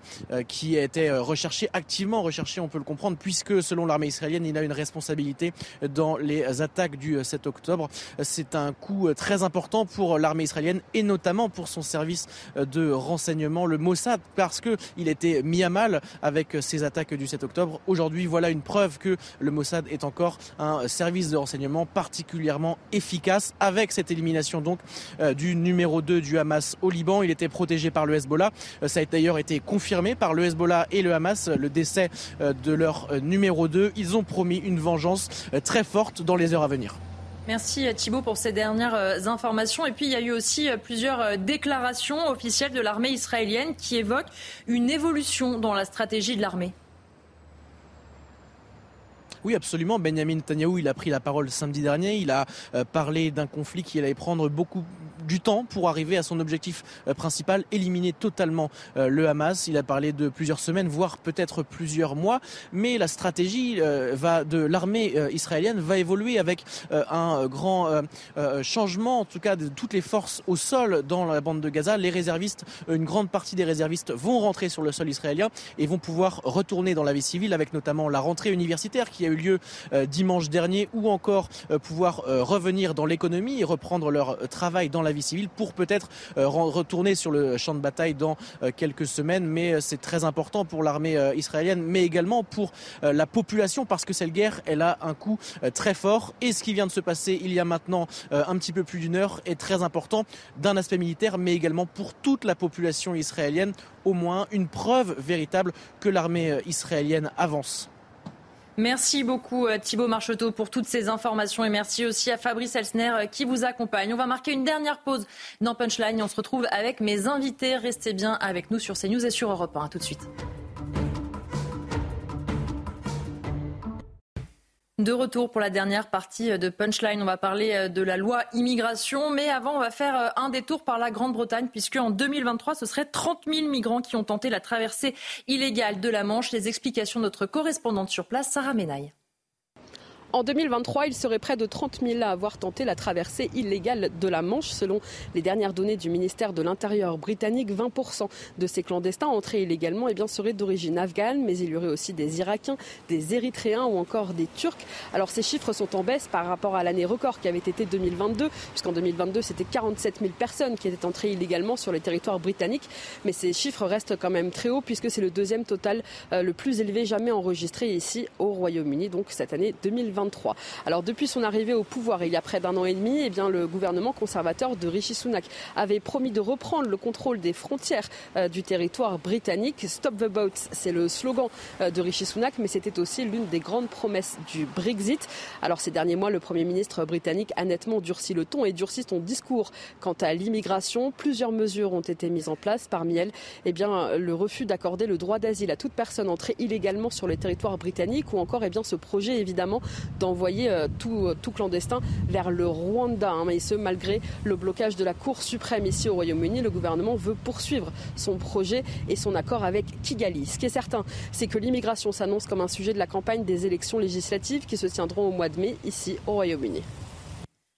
qui était recherché, activement recherché on peut le comprendre, puisque selon l'armée israélienne, il a une responsabilité dans les attaques du 7 octobre. C'est un coup très important pour l'armée israélienne et notamment pour son service de renseignement, le Mossad, parce qu'il était mis à mal avec ces attaques du 7 octobre. Aujourd'hui, voilà une preuve que le Mossad est encore un service de renseignement particulièrement efficace avec cette élimination donc euh, du numéro 2 du Hamas au Liban. Il était protégé par le Hezbollah. Euh, ça a d'ailleurs été confirmé par le Hezbollah et le Hamas. Le décès euh, de leur euh, numéro 2. Ils ont promis une vengeance euh, très forte dans les heures à venir. Merci euh, Thibault pour ces dernières informations. Et puis il y a eu aussi plusieurs déclarations officielles de l'armée israélienne qui évoquent une évolution dans la stratégie de l'armée. Oui, absolument. Benjamin Netanyahu, il a pris la parole samedi dernier. Il a parlé d'un conflit qui allait prendre beaucoup du temps pour arriver à son objectif euh, principal, éliminer totalement euh, le Hamas. Il a parlé de plusieurs semaines, voire peut-être plusieurs mois, mais la stratégie euh, va de l'armée israélienne va évoluer avec un grand changement, en tout cas de toutes les forces au sol dans la bande de Gaza. Les réservistes, une grande partie des réservistes vont rentrer sur le sol israélien et vont pouvoir retourner dans la vie civile, avec notamment la rentrée universitaire qui a eu lieu dimanche dernier, ou encore pouvoir revenir dans l'économie et reprendre leur travail dans la vie civile pour peut-être euh, retourner sur le champ de bataille dans euh, quelques semaines. Mais euh, c'est très important pour l'armée israélienne, mais également pour la population parce que cette guerre, elle a un coût très fort. Et ce qui vient de se passer il y a maintenant un petit peu plus d'une heure est très important d'un aspect militaire, mais également pour toute la population israélienne. Au moins une preuve véritable que l'armée israélienne avance. Merci beaucoup euh, Thibault Marcheteau pour toutes ces informations et merci aussi à Fabrice Elsner euh, qui vous accompagne. On va marquer une dernière pause dans Punchline et on se retrouve avec mes invités. Restez bien avec nous sur CNews et sur Europe 1. tout de suite. De retour pour la dernière partie de Punchline, on va parler euh, de la loi immigration, mais avant on va faire euh, un détour par la Grande-Bretagne puisque en 2023 ce serait 30 000 migrants qui ont tenté la traversée illégale de la Manche. Les explications de notre correspondante sur place, Sarah Menaille. En 2023, il serait près de 30 000 à avoir tenté la traversée illégale de la Manche. Selon les dernières données du ministère de l'Intérieur britannique, 20% de ces clandestins entrés illégalement eh bien, seraient d'origine afghane, mais il y aurait aussi des Irakiens, des Érythréens ou encore des Turcs. Alors ces chiffres sont en baisse par rapport à l'année record qui avait été 2022, puisqu'en 2022, c'était 47 000 personnes qui étaient entrées illégalement sur le territoire britannique. Mais ces chiffres restent quand même très hauts, puisque c'est le deuxième total euh, le plus élevé jamais enregistré ici au Royaume-Uni, donc cette année 2022. Alors depuis son arrivée au pouvoir il y a près d'un an et demi, eh bien, le gouvernement conservateur de Rishi Sunak avait promis de reprendre le contrôle des frontières euh, du territoire britannique. Stop the boats, c'est le slogan euh, de Rishi Sunak, mais c'était aussi l'une des grandes promesses du Brexit. Alors ces derniers mois, le Premier ministre britannique a nettement durci le ton et durci son discours quant à l'immigration. Plusieurs mesures ont été mises en place. Parmi elles, eh bien, le refus d'accorder le droit d'asile à toute personne entrée illégalement sur le territoire britannique ou encore eh bien, ce projet évidemment d'envoyer euh, tout, tout, clandestin vers le Rwanda. Hein. et ce, malgré le blocage de la Cour suprême ici au Royaume-Uni, le gouvernement veut poursuivre son projet et son accord avec Kigali. Ce qui est certain, c'est que l'immigration s'annonce comme un sujet de la campagne des élections législatives qui se tiendront au mois de mai ici au Royaume-Uni.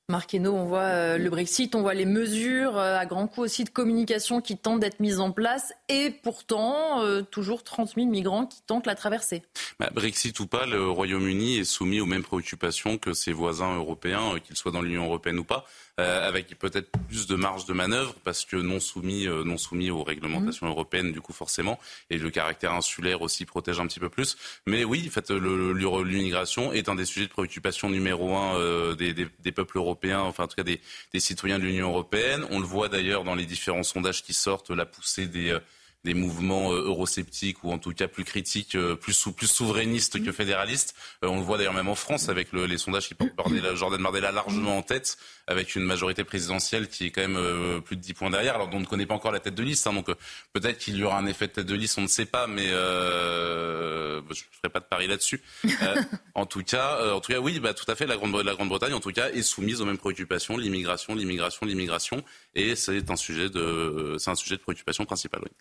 Marc on voit euh, le Brexit, on voit les mesures euh, à grands coups aussi de communication qui tentent d'être mises en place et pourtant euh, toujours 30 000 migrants qui tentent la traversée. Bah, Brexit ou pas, le Royaume-Uni est soumis aux mêmes préoccupations que ses voisins européens, qu'ils soient dans l'Union européenne ou pas. Euh, avec peut-être plus de marge de manœuvre parce que non soumis, euh, non soumis aux réglementations mmh. européennes, du coup forcément, et le caractère insulaire aussi protège un petit peu plus. Mais oui, en fait, l'immigration est un des sujets de préoccupation numéro un euh, des, des, des, peuples européens, enfin en tout cas des, des citoyens de l'Union européenne. On le voit d'ailleurs dans les différents sondages qui sortent, la poussée des des mouvements euh, eurosceptiques ou en tout cas plus critiques, euh, plus, plus souverainistes que fédéralistes. Euh, on le voit d'ailleurs même en France avec les sondages qui portent Jordan Bardella largement en tête, avec une majorité présidentielle qui est quand même plus de 10 points derrière. Alors on ne connaît pas encore la tête de liste, hein, donc peut-être qu'il y aura un effet de tête de liste, on ne sait pas, mais je ne ferai pas de pari là-dessus. en tout cas, en tout cas, oui, bah, tout à fait. La Grande-Bretagne, en tout cas, est soumise aux mêmes préoccupations, l'immigration, l'immigration, l'immigration, et c'est un sujet de, c'est un sujet de préoccupation principale. Oui.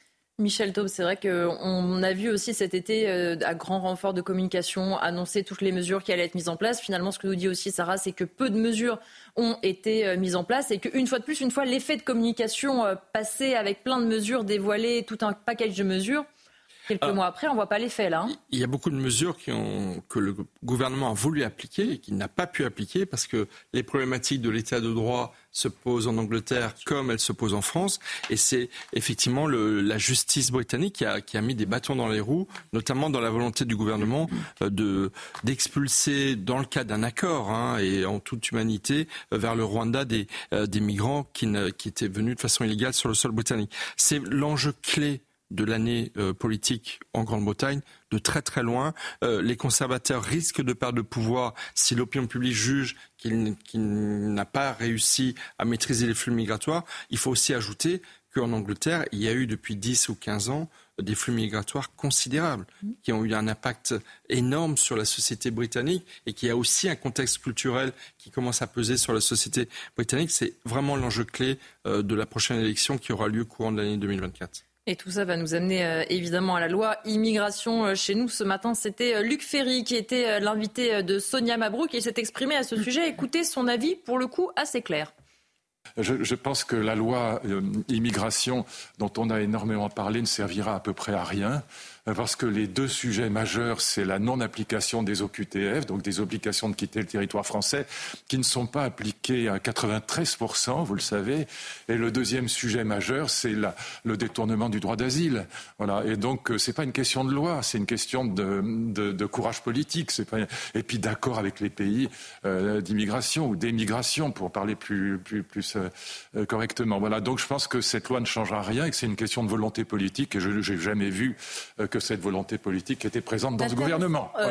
Michel Taube, c'est vrai qu'on a vu aussi cet été, euh, à grand renfort de communication, annoncer toutes les mesures qui allaient être mises en place. Finalement, ce que nous dit aussi Sarah, c'est que peu de mesures ont été euh, mises en place et qu'une fois de plus, une fois l'effet de communication euh, passé avec plein de mesures dévoilées, tout un package de mesures, Quelques mois après, on ne voit pas l'effet là. Hein. Il y a beaucoup de mesures qui ont, que le gouvernement a voulu appliquer et qu'il n'a pas pu appliquer parce que les problématiques de l'état de droit se posent en Angleterre comme elles se posent en France. Et c'est effectivement le, la justice britannique qui a, qui a, mis des bâtons dans les roues, notamment dans la volonté du gouvernement euh, de d'expulser, dans le cas d'un accord hein, et en toute humanité, euh, vers le Rwanda des, euh, des migrants qui, ne, qui étaient venus de façon illégale sur le sol britannique. C'est l'enjeu clé de l'année euh, politique en Grande-Bretagne de très très loin. Euh, les conservateurs risquent de perdre le pouvoir si l'opinion publique juge qu'il n'a pas réussi à maîtriser les flux migratoires. Il faut aussi ajouter qu'en Angleterre, il y a eu depuis 10 ou 15 ans des flux migratoires considérables qui ont eu un impact énorme sur la société britannique et qui a aussi un contexte culturel qui commence à peser sur la société britannique. C'est vraiment l'enjeu clé euh, de la prochaine élection qui aura lieu courant de l'année 2024. Et tout ça va nous amener euh, évidemment à la loi immigration euh, chez nous. Ce matin, c'était euh, Luc Ferry qui était l'invité de Sonia Mabrouk et s'est exprimé à ce sujet. Écoutez son avis, pour le coup, assez clair. Je, pense que la loi immigration, dont on a énormément parlé, ne servira à peu près à rien parce que les deux sujets majeurs, c'est la non-application des OQTF, donc des obligations de quitter le territoire français, qui ne sont pas appliquées à 93%, vous le savez. Et le deuxième sujet majeur, c'est le détournement du droit d'asile. Voilà. Et donc, euh, c'est pas une question de loi, c'est une question de, courage politique. Et puis d'accord avec les pays euh, d'immigration ou d'émigration, pour parler plus euh, correctement. Voilà. Donc, je pense que cette loi ne changera rien et que c'est une question de volonté politique. Et je n'ai jamais vu que cette volonté politique était présente dans ce gouvernement. Euh,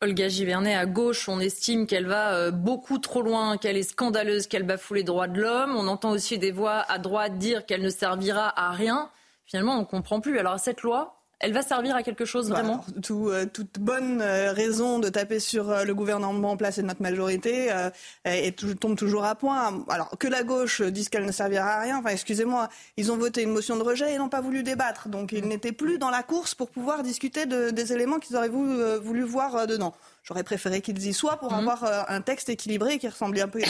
Olga Givernet, à gauche, on estime qu'elle va euh, beaucoup trop loin, qu'elle est scandaleuse, qu'elle bafoue les droits de l'homme. On entend aussi des voix à droite dire qu'elle ne servira à rien. Finalement, on ne comprend plus. Alors, cette loi, elle va servir à quelque chose vraiment? Euh, Toute bonne euh, raison de taper sur euh, le gouvernement en place et notre majorité et tombe toujours à point. Alors que la gauche dise qu'elle ne servira à rien, enfin excusez-moi, ils ont voté une motion de rejet et n'ont pas voulu débattre. Donc ils n'étaient plus dans la course pour pouvoir discuter des éléments qu'ils auraient voulu voir dedans. J'aurais préféré qu'ils y soient pour mhm. avoir euh, un texte équilibré qui ressemblait un peu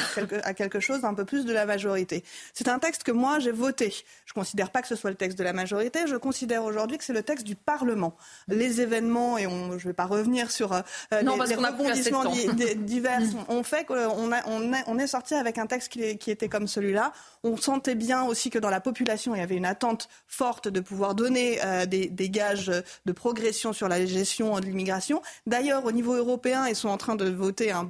à quelque chose d'un peu plus de la majorité. C'est un texte que moi j'ai voté. Je ne considère pas que ce soit le texte de la majorité. Je considère aujourd'hui que c'est le texte du Parlement. Les événements et on, je ne vais pas revenir sur euh, les, rebondissements divers mhm. ont fait qu'on a, on, on est sorti avec un texte qui, qui était comme celui-là. On sentait bien aussi que dans la population il y avait une attente forte de pouvoir donner euh, des, des gages de progression sur la gestion de l'immigration. D'ailleurs au niveau européen ils sont en train de voter un,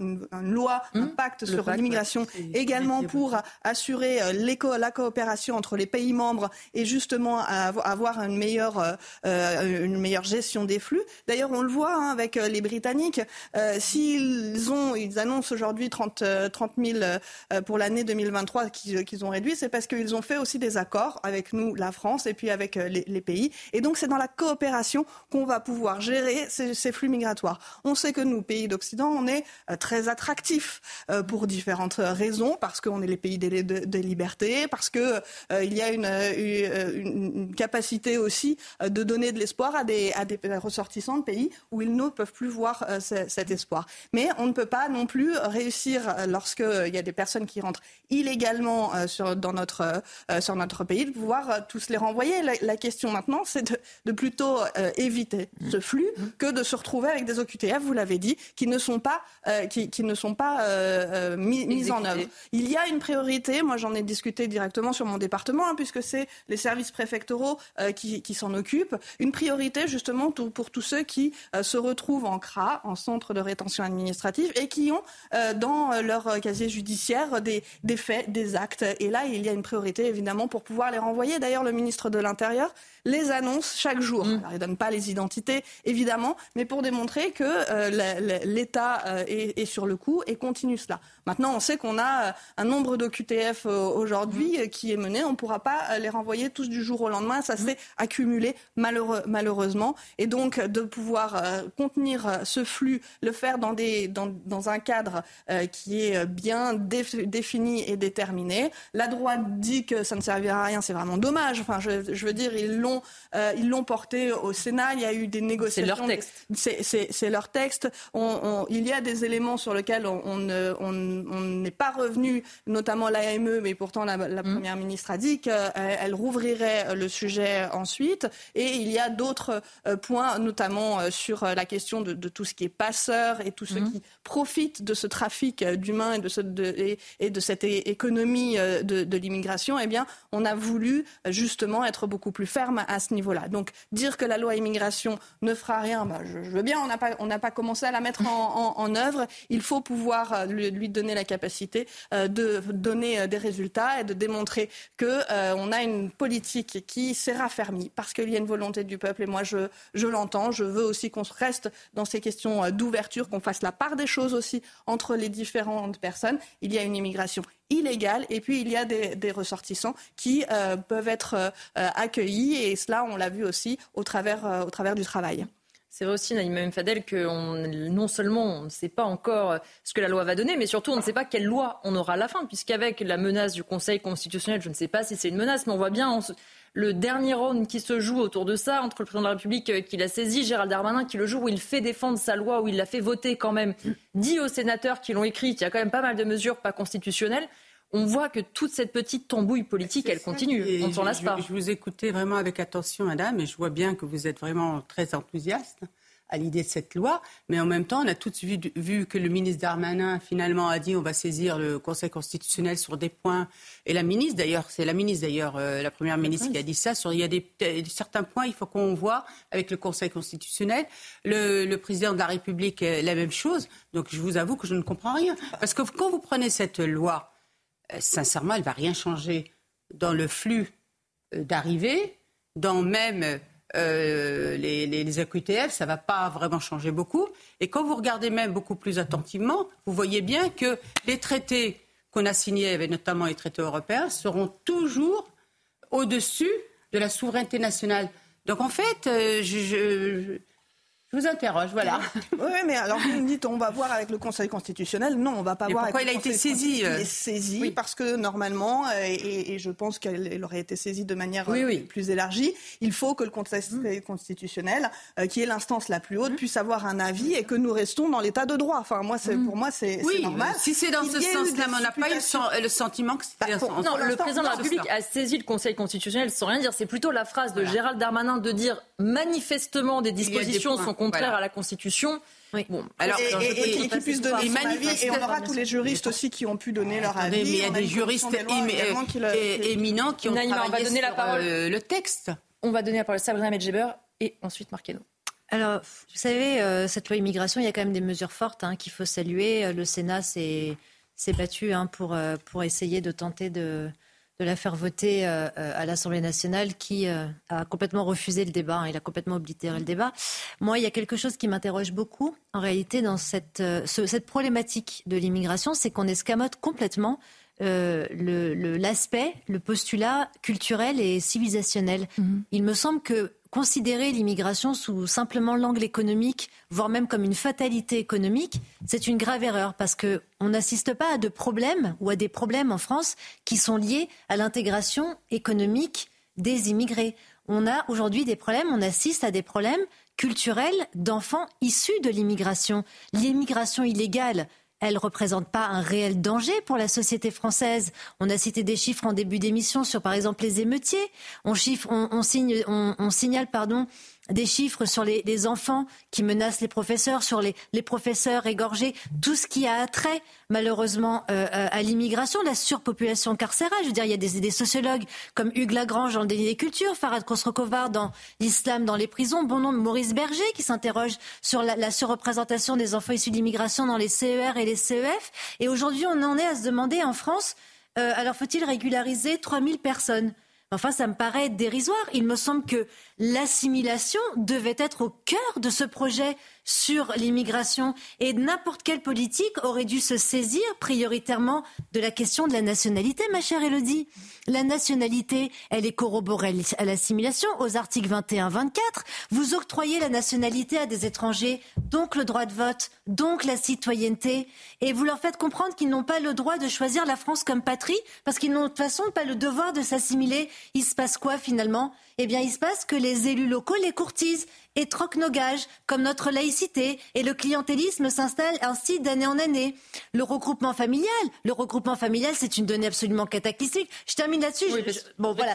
une loi, un mmh. pacte sur l'immigration, également pour assurer euh, la coopération entre les pays membres et justement avoir une meilleure, euh, euh, une meilleure gestion des flux. D'ailleurs, on le voit hein, avec les Britanniques. S'ils ont, ils annoncent aujourd'hui 30, 30 000 pour l'année 2023 qu'ils ont réduit, c'est parce qu'ils ont fait aussi des accords avec nous, la France, et puis avec les, pays. Et donc, c'est dans la coopération qu'on va pouvoir gérer ces, ces flux migratoires. On sait que nous, pays d'Occident, on est très attractifs pour différentes raisons, parce qu'on est les pays des, libertés, parce que il y a une, capacité aussi de donner de l'espoir à des, ressortissants de pays où ils ne peuvent plus voir cet espoir. Mais on ne peut pas non plus réussir lorsqu'il y a des personnes qui rentrent illégalement sur, dans notre pays, de pouvoir tous les renvoyer. La, question maintenant, c'est de, plutôt éviter ce flux que de se retrouver avec des OQTF, vous l'avez dit, qui ne sont pas, qui, qui, ne sont pas mis, en œuvre. Il y a une priorité, moi j'en ai discuté directement sur mon département, hein, puisque c'est les services préfectoraux qui, qui s'en occupent, une priorité justement pour tous ceux qui se retrouvent en CRA, en centre de rétention administrative, et qui ont dans leur casier judiciaire des, des faits, des actes. Et là, il y a une priorité évidemment pour pouvoir les renvoyer. D'ailleurs, le ministre de l'Intérieur les annonce chaque jour. Mm. Alors, il ne donne pas les identités, évidemment, mais pour démontrer que euh, l'État euh, est, sur le coup et continue cela. Maintenant, on sait qu'on a euh, un nombre d'OQTF aujourd'hui mm. qui est mené. On ne pourra pas les renvoyer tous du jour au lendemain. Ça mm. s'est accumulé malheureusement. Et donc, de pouvoir contenir ce flux, le faire dans, des, dans, dans un cadre qui est bien défini et déterminé. La droite dit que ça ne servira à rien. C'est vraiment dommage. Enfin, je, je veux dire, ils l'ont ils l'ont porté au Sénat. Il y a eu des négociations. C'est leur texte. C'est leur texte. il y a des éléments sur lesquels on n'est pas revenu, notamment l'AME, mais pourtant la, mmh. première ministre a dit qu'elle rouvrirait le sujet ensuite. Et il y a d'autres euh, points, notamment euh, sur la question de, tout ce qui est passeur et tout ce mmh. qui profite de ce trafic d'humains et de, ce, et, de cette économie de, de l'immigration. Eh bien, on a voulu justement être beaucoup plus ferme à ce niveau-là. Donc dire que la loi immigration ne fera rien, bah, je, veux bien, on n'a pas, on pas commencé à la mettre en, œuvre. Il faut pouvoir euh, lui, donner la capacité euh, de donner euh, des résultats et de démontrer que on a une politique qui s'est raffermie parce qu'il y a une volonté du peuple. Et moi, je, l'entends. Je veux aussi qu'on reste dans ces questions d'ouverture, qu'on fasse la part des choses aussi entre les différentes personnes. Il y a une immigration illégale et puis il y a des, ressortissants qui peuvent être accueillis et cela on l'a vu aussi au travers du travail. C'est vrai aussi, Naïm Fadel, que non seulement on ne sait pas encore ce que la loi va donner, mais surtout on ne sait pas quelle loi on aura à la fin, puisqu'avec la menace du Conseil constitutionnel, je ne sais pas si c'est une menace, mais on voit bien le dernier round qui se joue autour de ça, entre le président de la République euh, qui l'a saisi, Gérald Darmanin, qui le jour où il fait défendre sa loi, où il l'a fait voter quand même, dit aux sénateurs qui l'ont écrit qu'il y a quand même pas mal de mesures pas constitutionnelles. On voit que toute cette petite tambouille politique, elle continue. On ne s'en lasse pas. Je vous écoutais vraiment avec attention, madame, et je vois bien que vous êtes vraiment très enthousiaste à l'idée de cette loi, mais en même temps, on a tous vu, vu, que le ministre Darmanin finalement a dit on va saisir le Conseil constitutionnel sur des points. Et la ministre d'ailleurs, c'est la ministre d'ailleurs, euh, la première ministre qui a dit ça. Sur, il y a des, certains points, il faut qu'on voit avec le Conseil constitutionnel. Le, le, président de la République, la même chose. Donc je vous avoue que je ne comprends rien, parce que quand vous prenez cette loi, euh, sincèrement, elle va rien changer dans le flux euh, d'arrivée, dans même euh, les, les, AQTF, ça ne va pas vraiment changer beaucoup. Et quand vous regardez même beaucoup plus attentivement, vous voyez bien que les traités qu'on a signés, avec notamment les traités européens, seront toujours au-dessus de la souveraineté nationale. Donc en fait, euh, je vous interroge, voilà. oui, mais alors vous me dites, on va voir avec le Conseil constitutionnel. Non, on va pas voir. Pourquoi il a été saisi Il est saisi parce que normalement, euh, et, je pense qu'elle aurait été saisie de manière euh, plus élargie, il faut que le Conseil mm. constitutionnel, euh, qui est l'instance la plus haute, mm. puisse avoir un avis et que nous restons dans l'état de droit. Enfin, moi, c'est mm. pour moi, c'est oui, normal. Si c'est dans ce sens-là, on n'a pas eu le sentiment que c'était. Bah, non, le président de la République a saisi le Conseil constitutionnel sans rien dire. C'est plutôt la phrase de Gérald Darmanin de dire manifestement des dispositions sont contraires à la Constitution oui. Bon, alors, et, et, qui puissent donner avis, et on aura tous les juristes aussi qui ont pu donner leur avis. Mais il y a des juristes éminents qui ont travaillé on va donner la parole. Euh, le texte. On va donner la parole à Sabrina Medjeber et ensuite Marqueno. Alors, vous savez, euh, cette loi immigration, il y a quand même des mesures fortes hein, qu'il faut saluer. Le Sénat s'est battu hein, pour, euh, pour essayer de tenter de de la faire voter euh, euh, à l'Assemblée nationale qui euh, a complètement refusé le débat, hein, il a complètement oblitéré le débat. Moi, il y a quelque chose qui m'interroge beaucoup en réalité dans cette, cette problématique de l'immigration, c'est qu'on escamote complètement l'aspect, le, postulat culturel et civilisationnel. Mhm. Il me semble que considérer l'immigration sous simplement l'angle économique, voire même comme une fatalité économique, c'est une grave erreur parce que on n'assiste pas à de problèmes ou à des problèmes en France qui sont liés à l'intégration économique des immigrés. On a aujourd'hui des problèmes, on assiste à des problèmes culturels d'enfants issus de l'immigration. L'immigration illégale, elle ne représente pas un réel danger pour la société française. On a cité des chiffres en début d'émission sur, par exemple, les émeutiers. On, chiffre, on, signe, on signale pardon, des chiffres sur les, enfants qui menacent les professeurs, sur les, professeurs égorgés, tout ce qui a attrait malheureusement euh, euh, à l'immigration, la surpopulation carcérale. Je veux dire, il y a des, sociologues comme Hugues Lagrange dans le délit des cultures, Farad Khosrokovar dans l'islam dans les prisons, bon nombre Maurice Berger qui s'interroge sur la, surreprésentation des enfants issus de l'immigration dans les CER et les CEF. Et aujourd'hui, on en est à se demander en France, euh, alors faut-il régulariser 3000 personnes? Enfin, ça me paraît dérisoire. Il me semble que l'assimilation devait être au cœur de ce projet sur l'immigration et n'importe quelle politique aurait dû se saisir prioritairement de la question de la nationalité, ma chère Elodie. La nationalité, elle est corroborée à l'assimilation aux articles 21-24. Vous octroyez la nationalité à des étrangers, donc le droit de vote, donc la citoyenneté, et vous leur faites comprendre qu'ils n'ont pas le droit de choisir la France comme patrie parce qu'ils n'ont de toute façon pas le devoir de s'assimiler. Il se passe quoi finalement? Eh bien, il se passe que les élus locaux les courtisent et troquent nos gages, comme notre laïcité, et le clientélisme s'installe ainsi d'année en année. Le regroupement familial, le regroupement familial, c'est une donnée absolument cataclysmique. Je termine là-dessus. bon, voilà.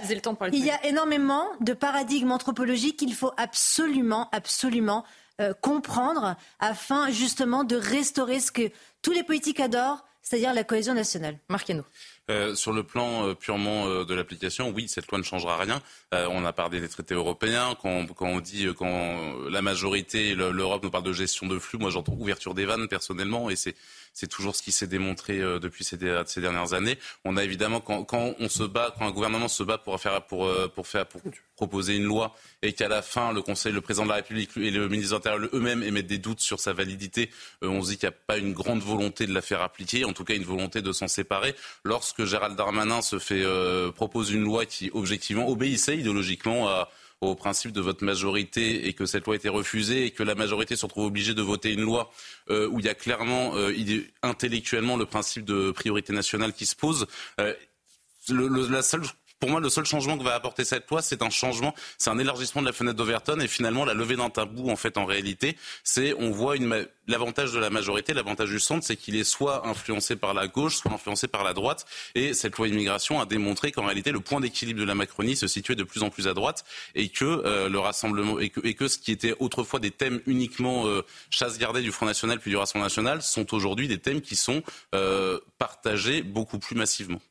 il y a énormément de paradigmes anthropologiques qu'il faut absolument, absolument euh, comprendre afin justement de restaurer ce que tous les politiques adorent, c'est-à-dire la cohésion nationale. Marquez-nous. Euh, sur le plan euh, purement euh, de l'application, oui, cette loi ne changera rien. on a parlé des traités européens. Quand, quand on dit quand la majorité, l'Europe nous parle de gestion de flux, moi j'entends ouverture des vannes personnellement, et c'est c'est toujours ce qui s'est démontré euh, depuis ces, dernières années. On a évidemment quand, quand, on se bat, quand un gouvernement se bat pour faire pour euh, pour faire pour proposer une loi et qu'à la fin le Conseil, le président de la République et le ministre de l'Intérieur eux-mêmes émettent des doutes sur sa validité, euh, on se dit qu'il n'y a pas une grande volonté de la faire appliquer, en tout cas une volonté de s'en séparer. Lorsque Gérald Darmanin se fait propose une loi qui objectivement obéissait idéologiquement à au principe de votre majorité et que cette loi a été refusée et que la majorité se retrouve obligée de voter une loi euh, où il y a clairement euh, intellectuellement le principe de priorité nationale qui se pose. Euh, pour moi, le seul changement que va apporter cette loi, c'est un changement, c'est un élargissement de la fenêtre d'Overton et finalement la levée d'un tabou. En fait, en réalité, c'est on voit l'avantage de la majorité, l'avantage du centre, c'est qu'il est soit influencé par la gauche, soit influencé par la droite. Et cette loi immigration a démontré qu'en réalité, le point d'équilibre de la Macronie se situait de plus en plus à droite et que euh, le rassemblement et que, et que, ce qui était autrefois des thèmes uniquement euh, chasse gardée du Front National puis du Rassemblement National sont aujourd'hui des thèmes qui sont euh, partagés beaucoup plus massivement.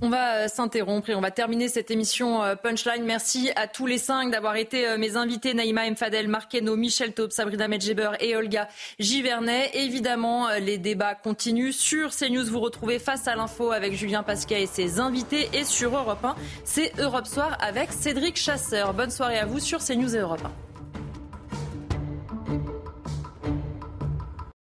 On va euh, s'interrompre et on va terminer cette émission euh, Punchline. Merci à tous les cinq d'avoir été euh, mes invités, Naïma Mfadel, Marqueno, Michel Taub, Sabrina Medjeber et Olga Givernet. Évidemment, les débats continuent. Sur CNews, vous retrouvez Face à l'info avec Julien Pasquet et ses invités. Et sur Europe 1, c'est Europe Soir avec Cédric Chasseur. Bonne soirée à vous sur CNews et Europe 1.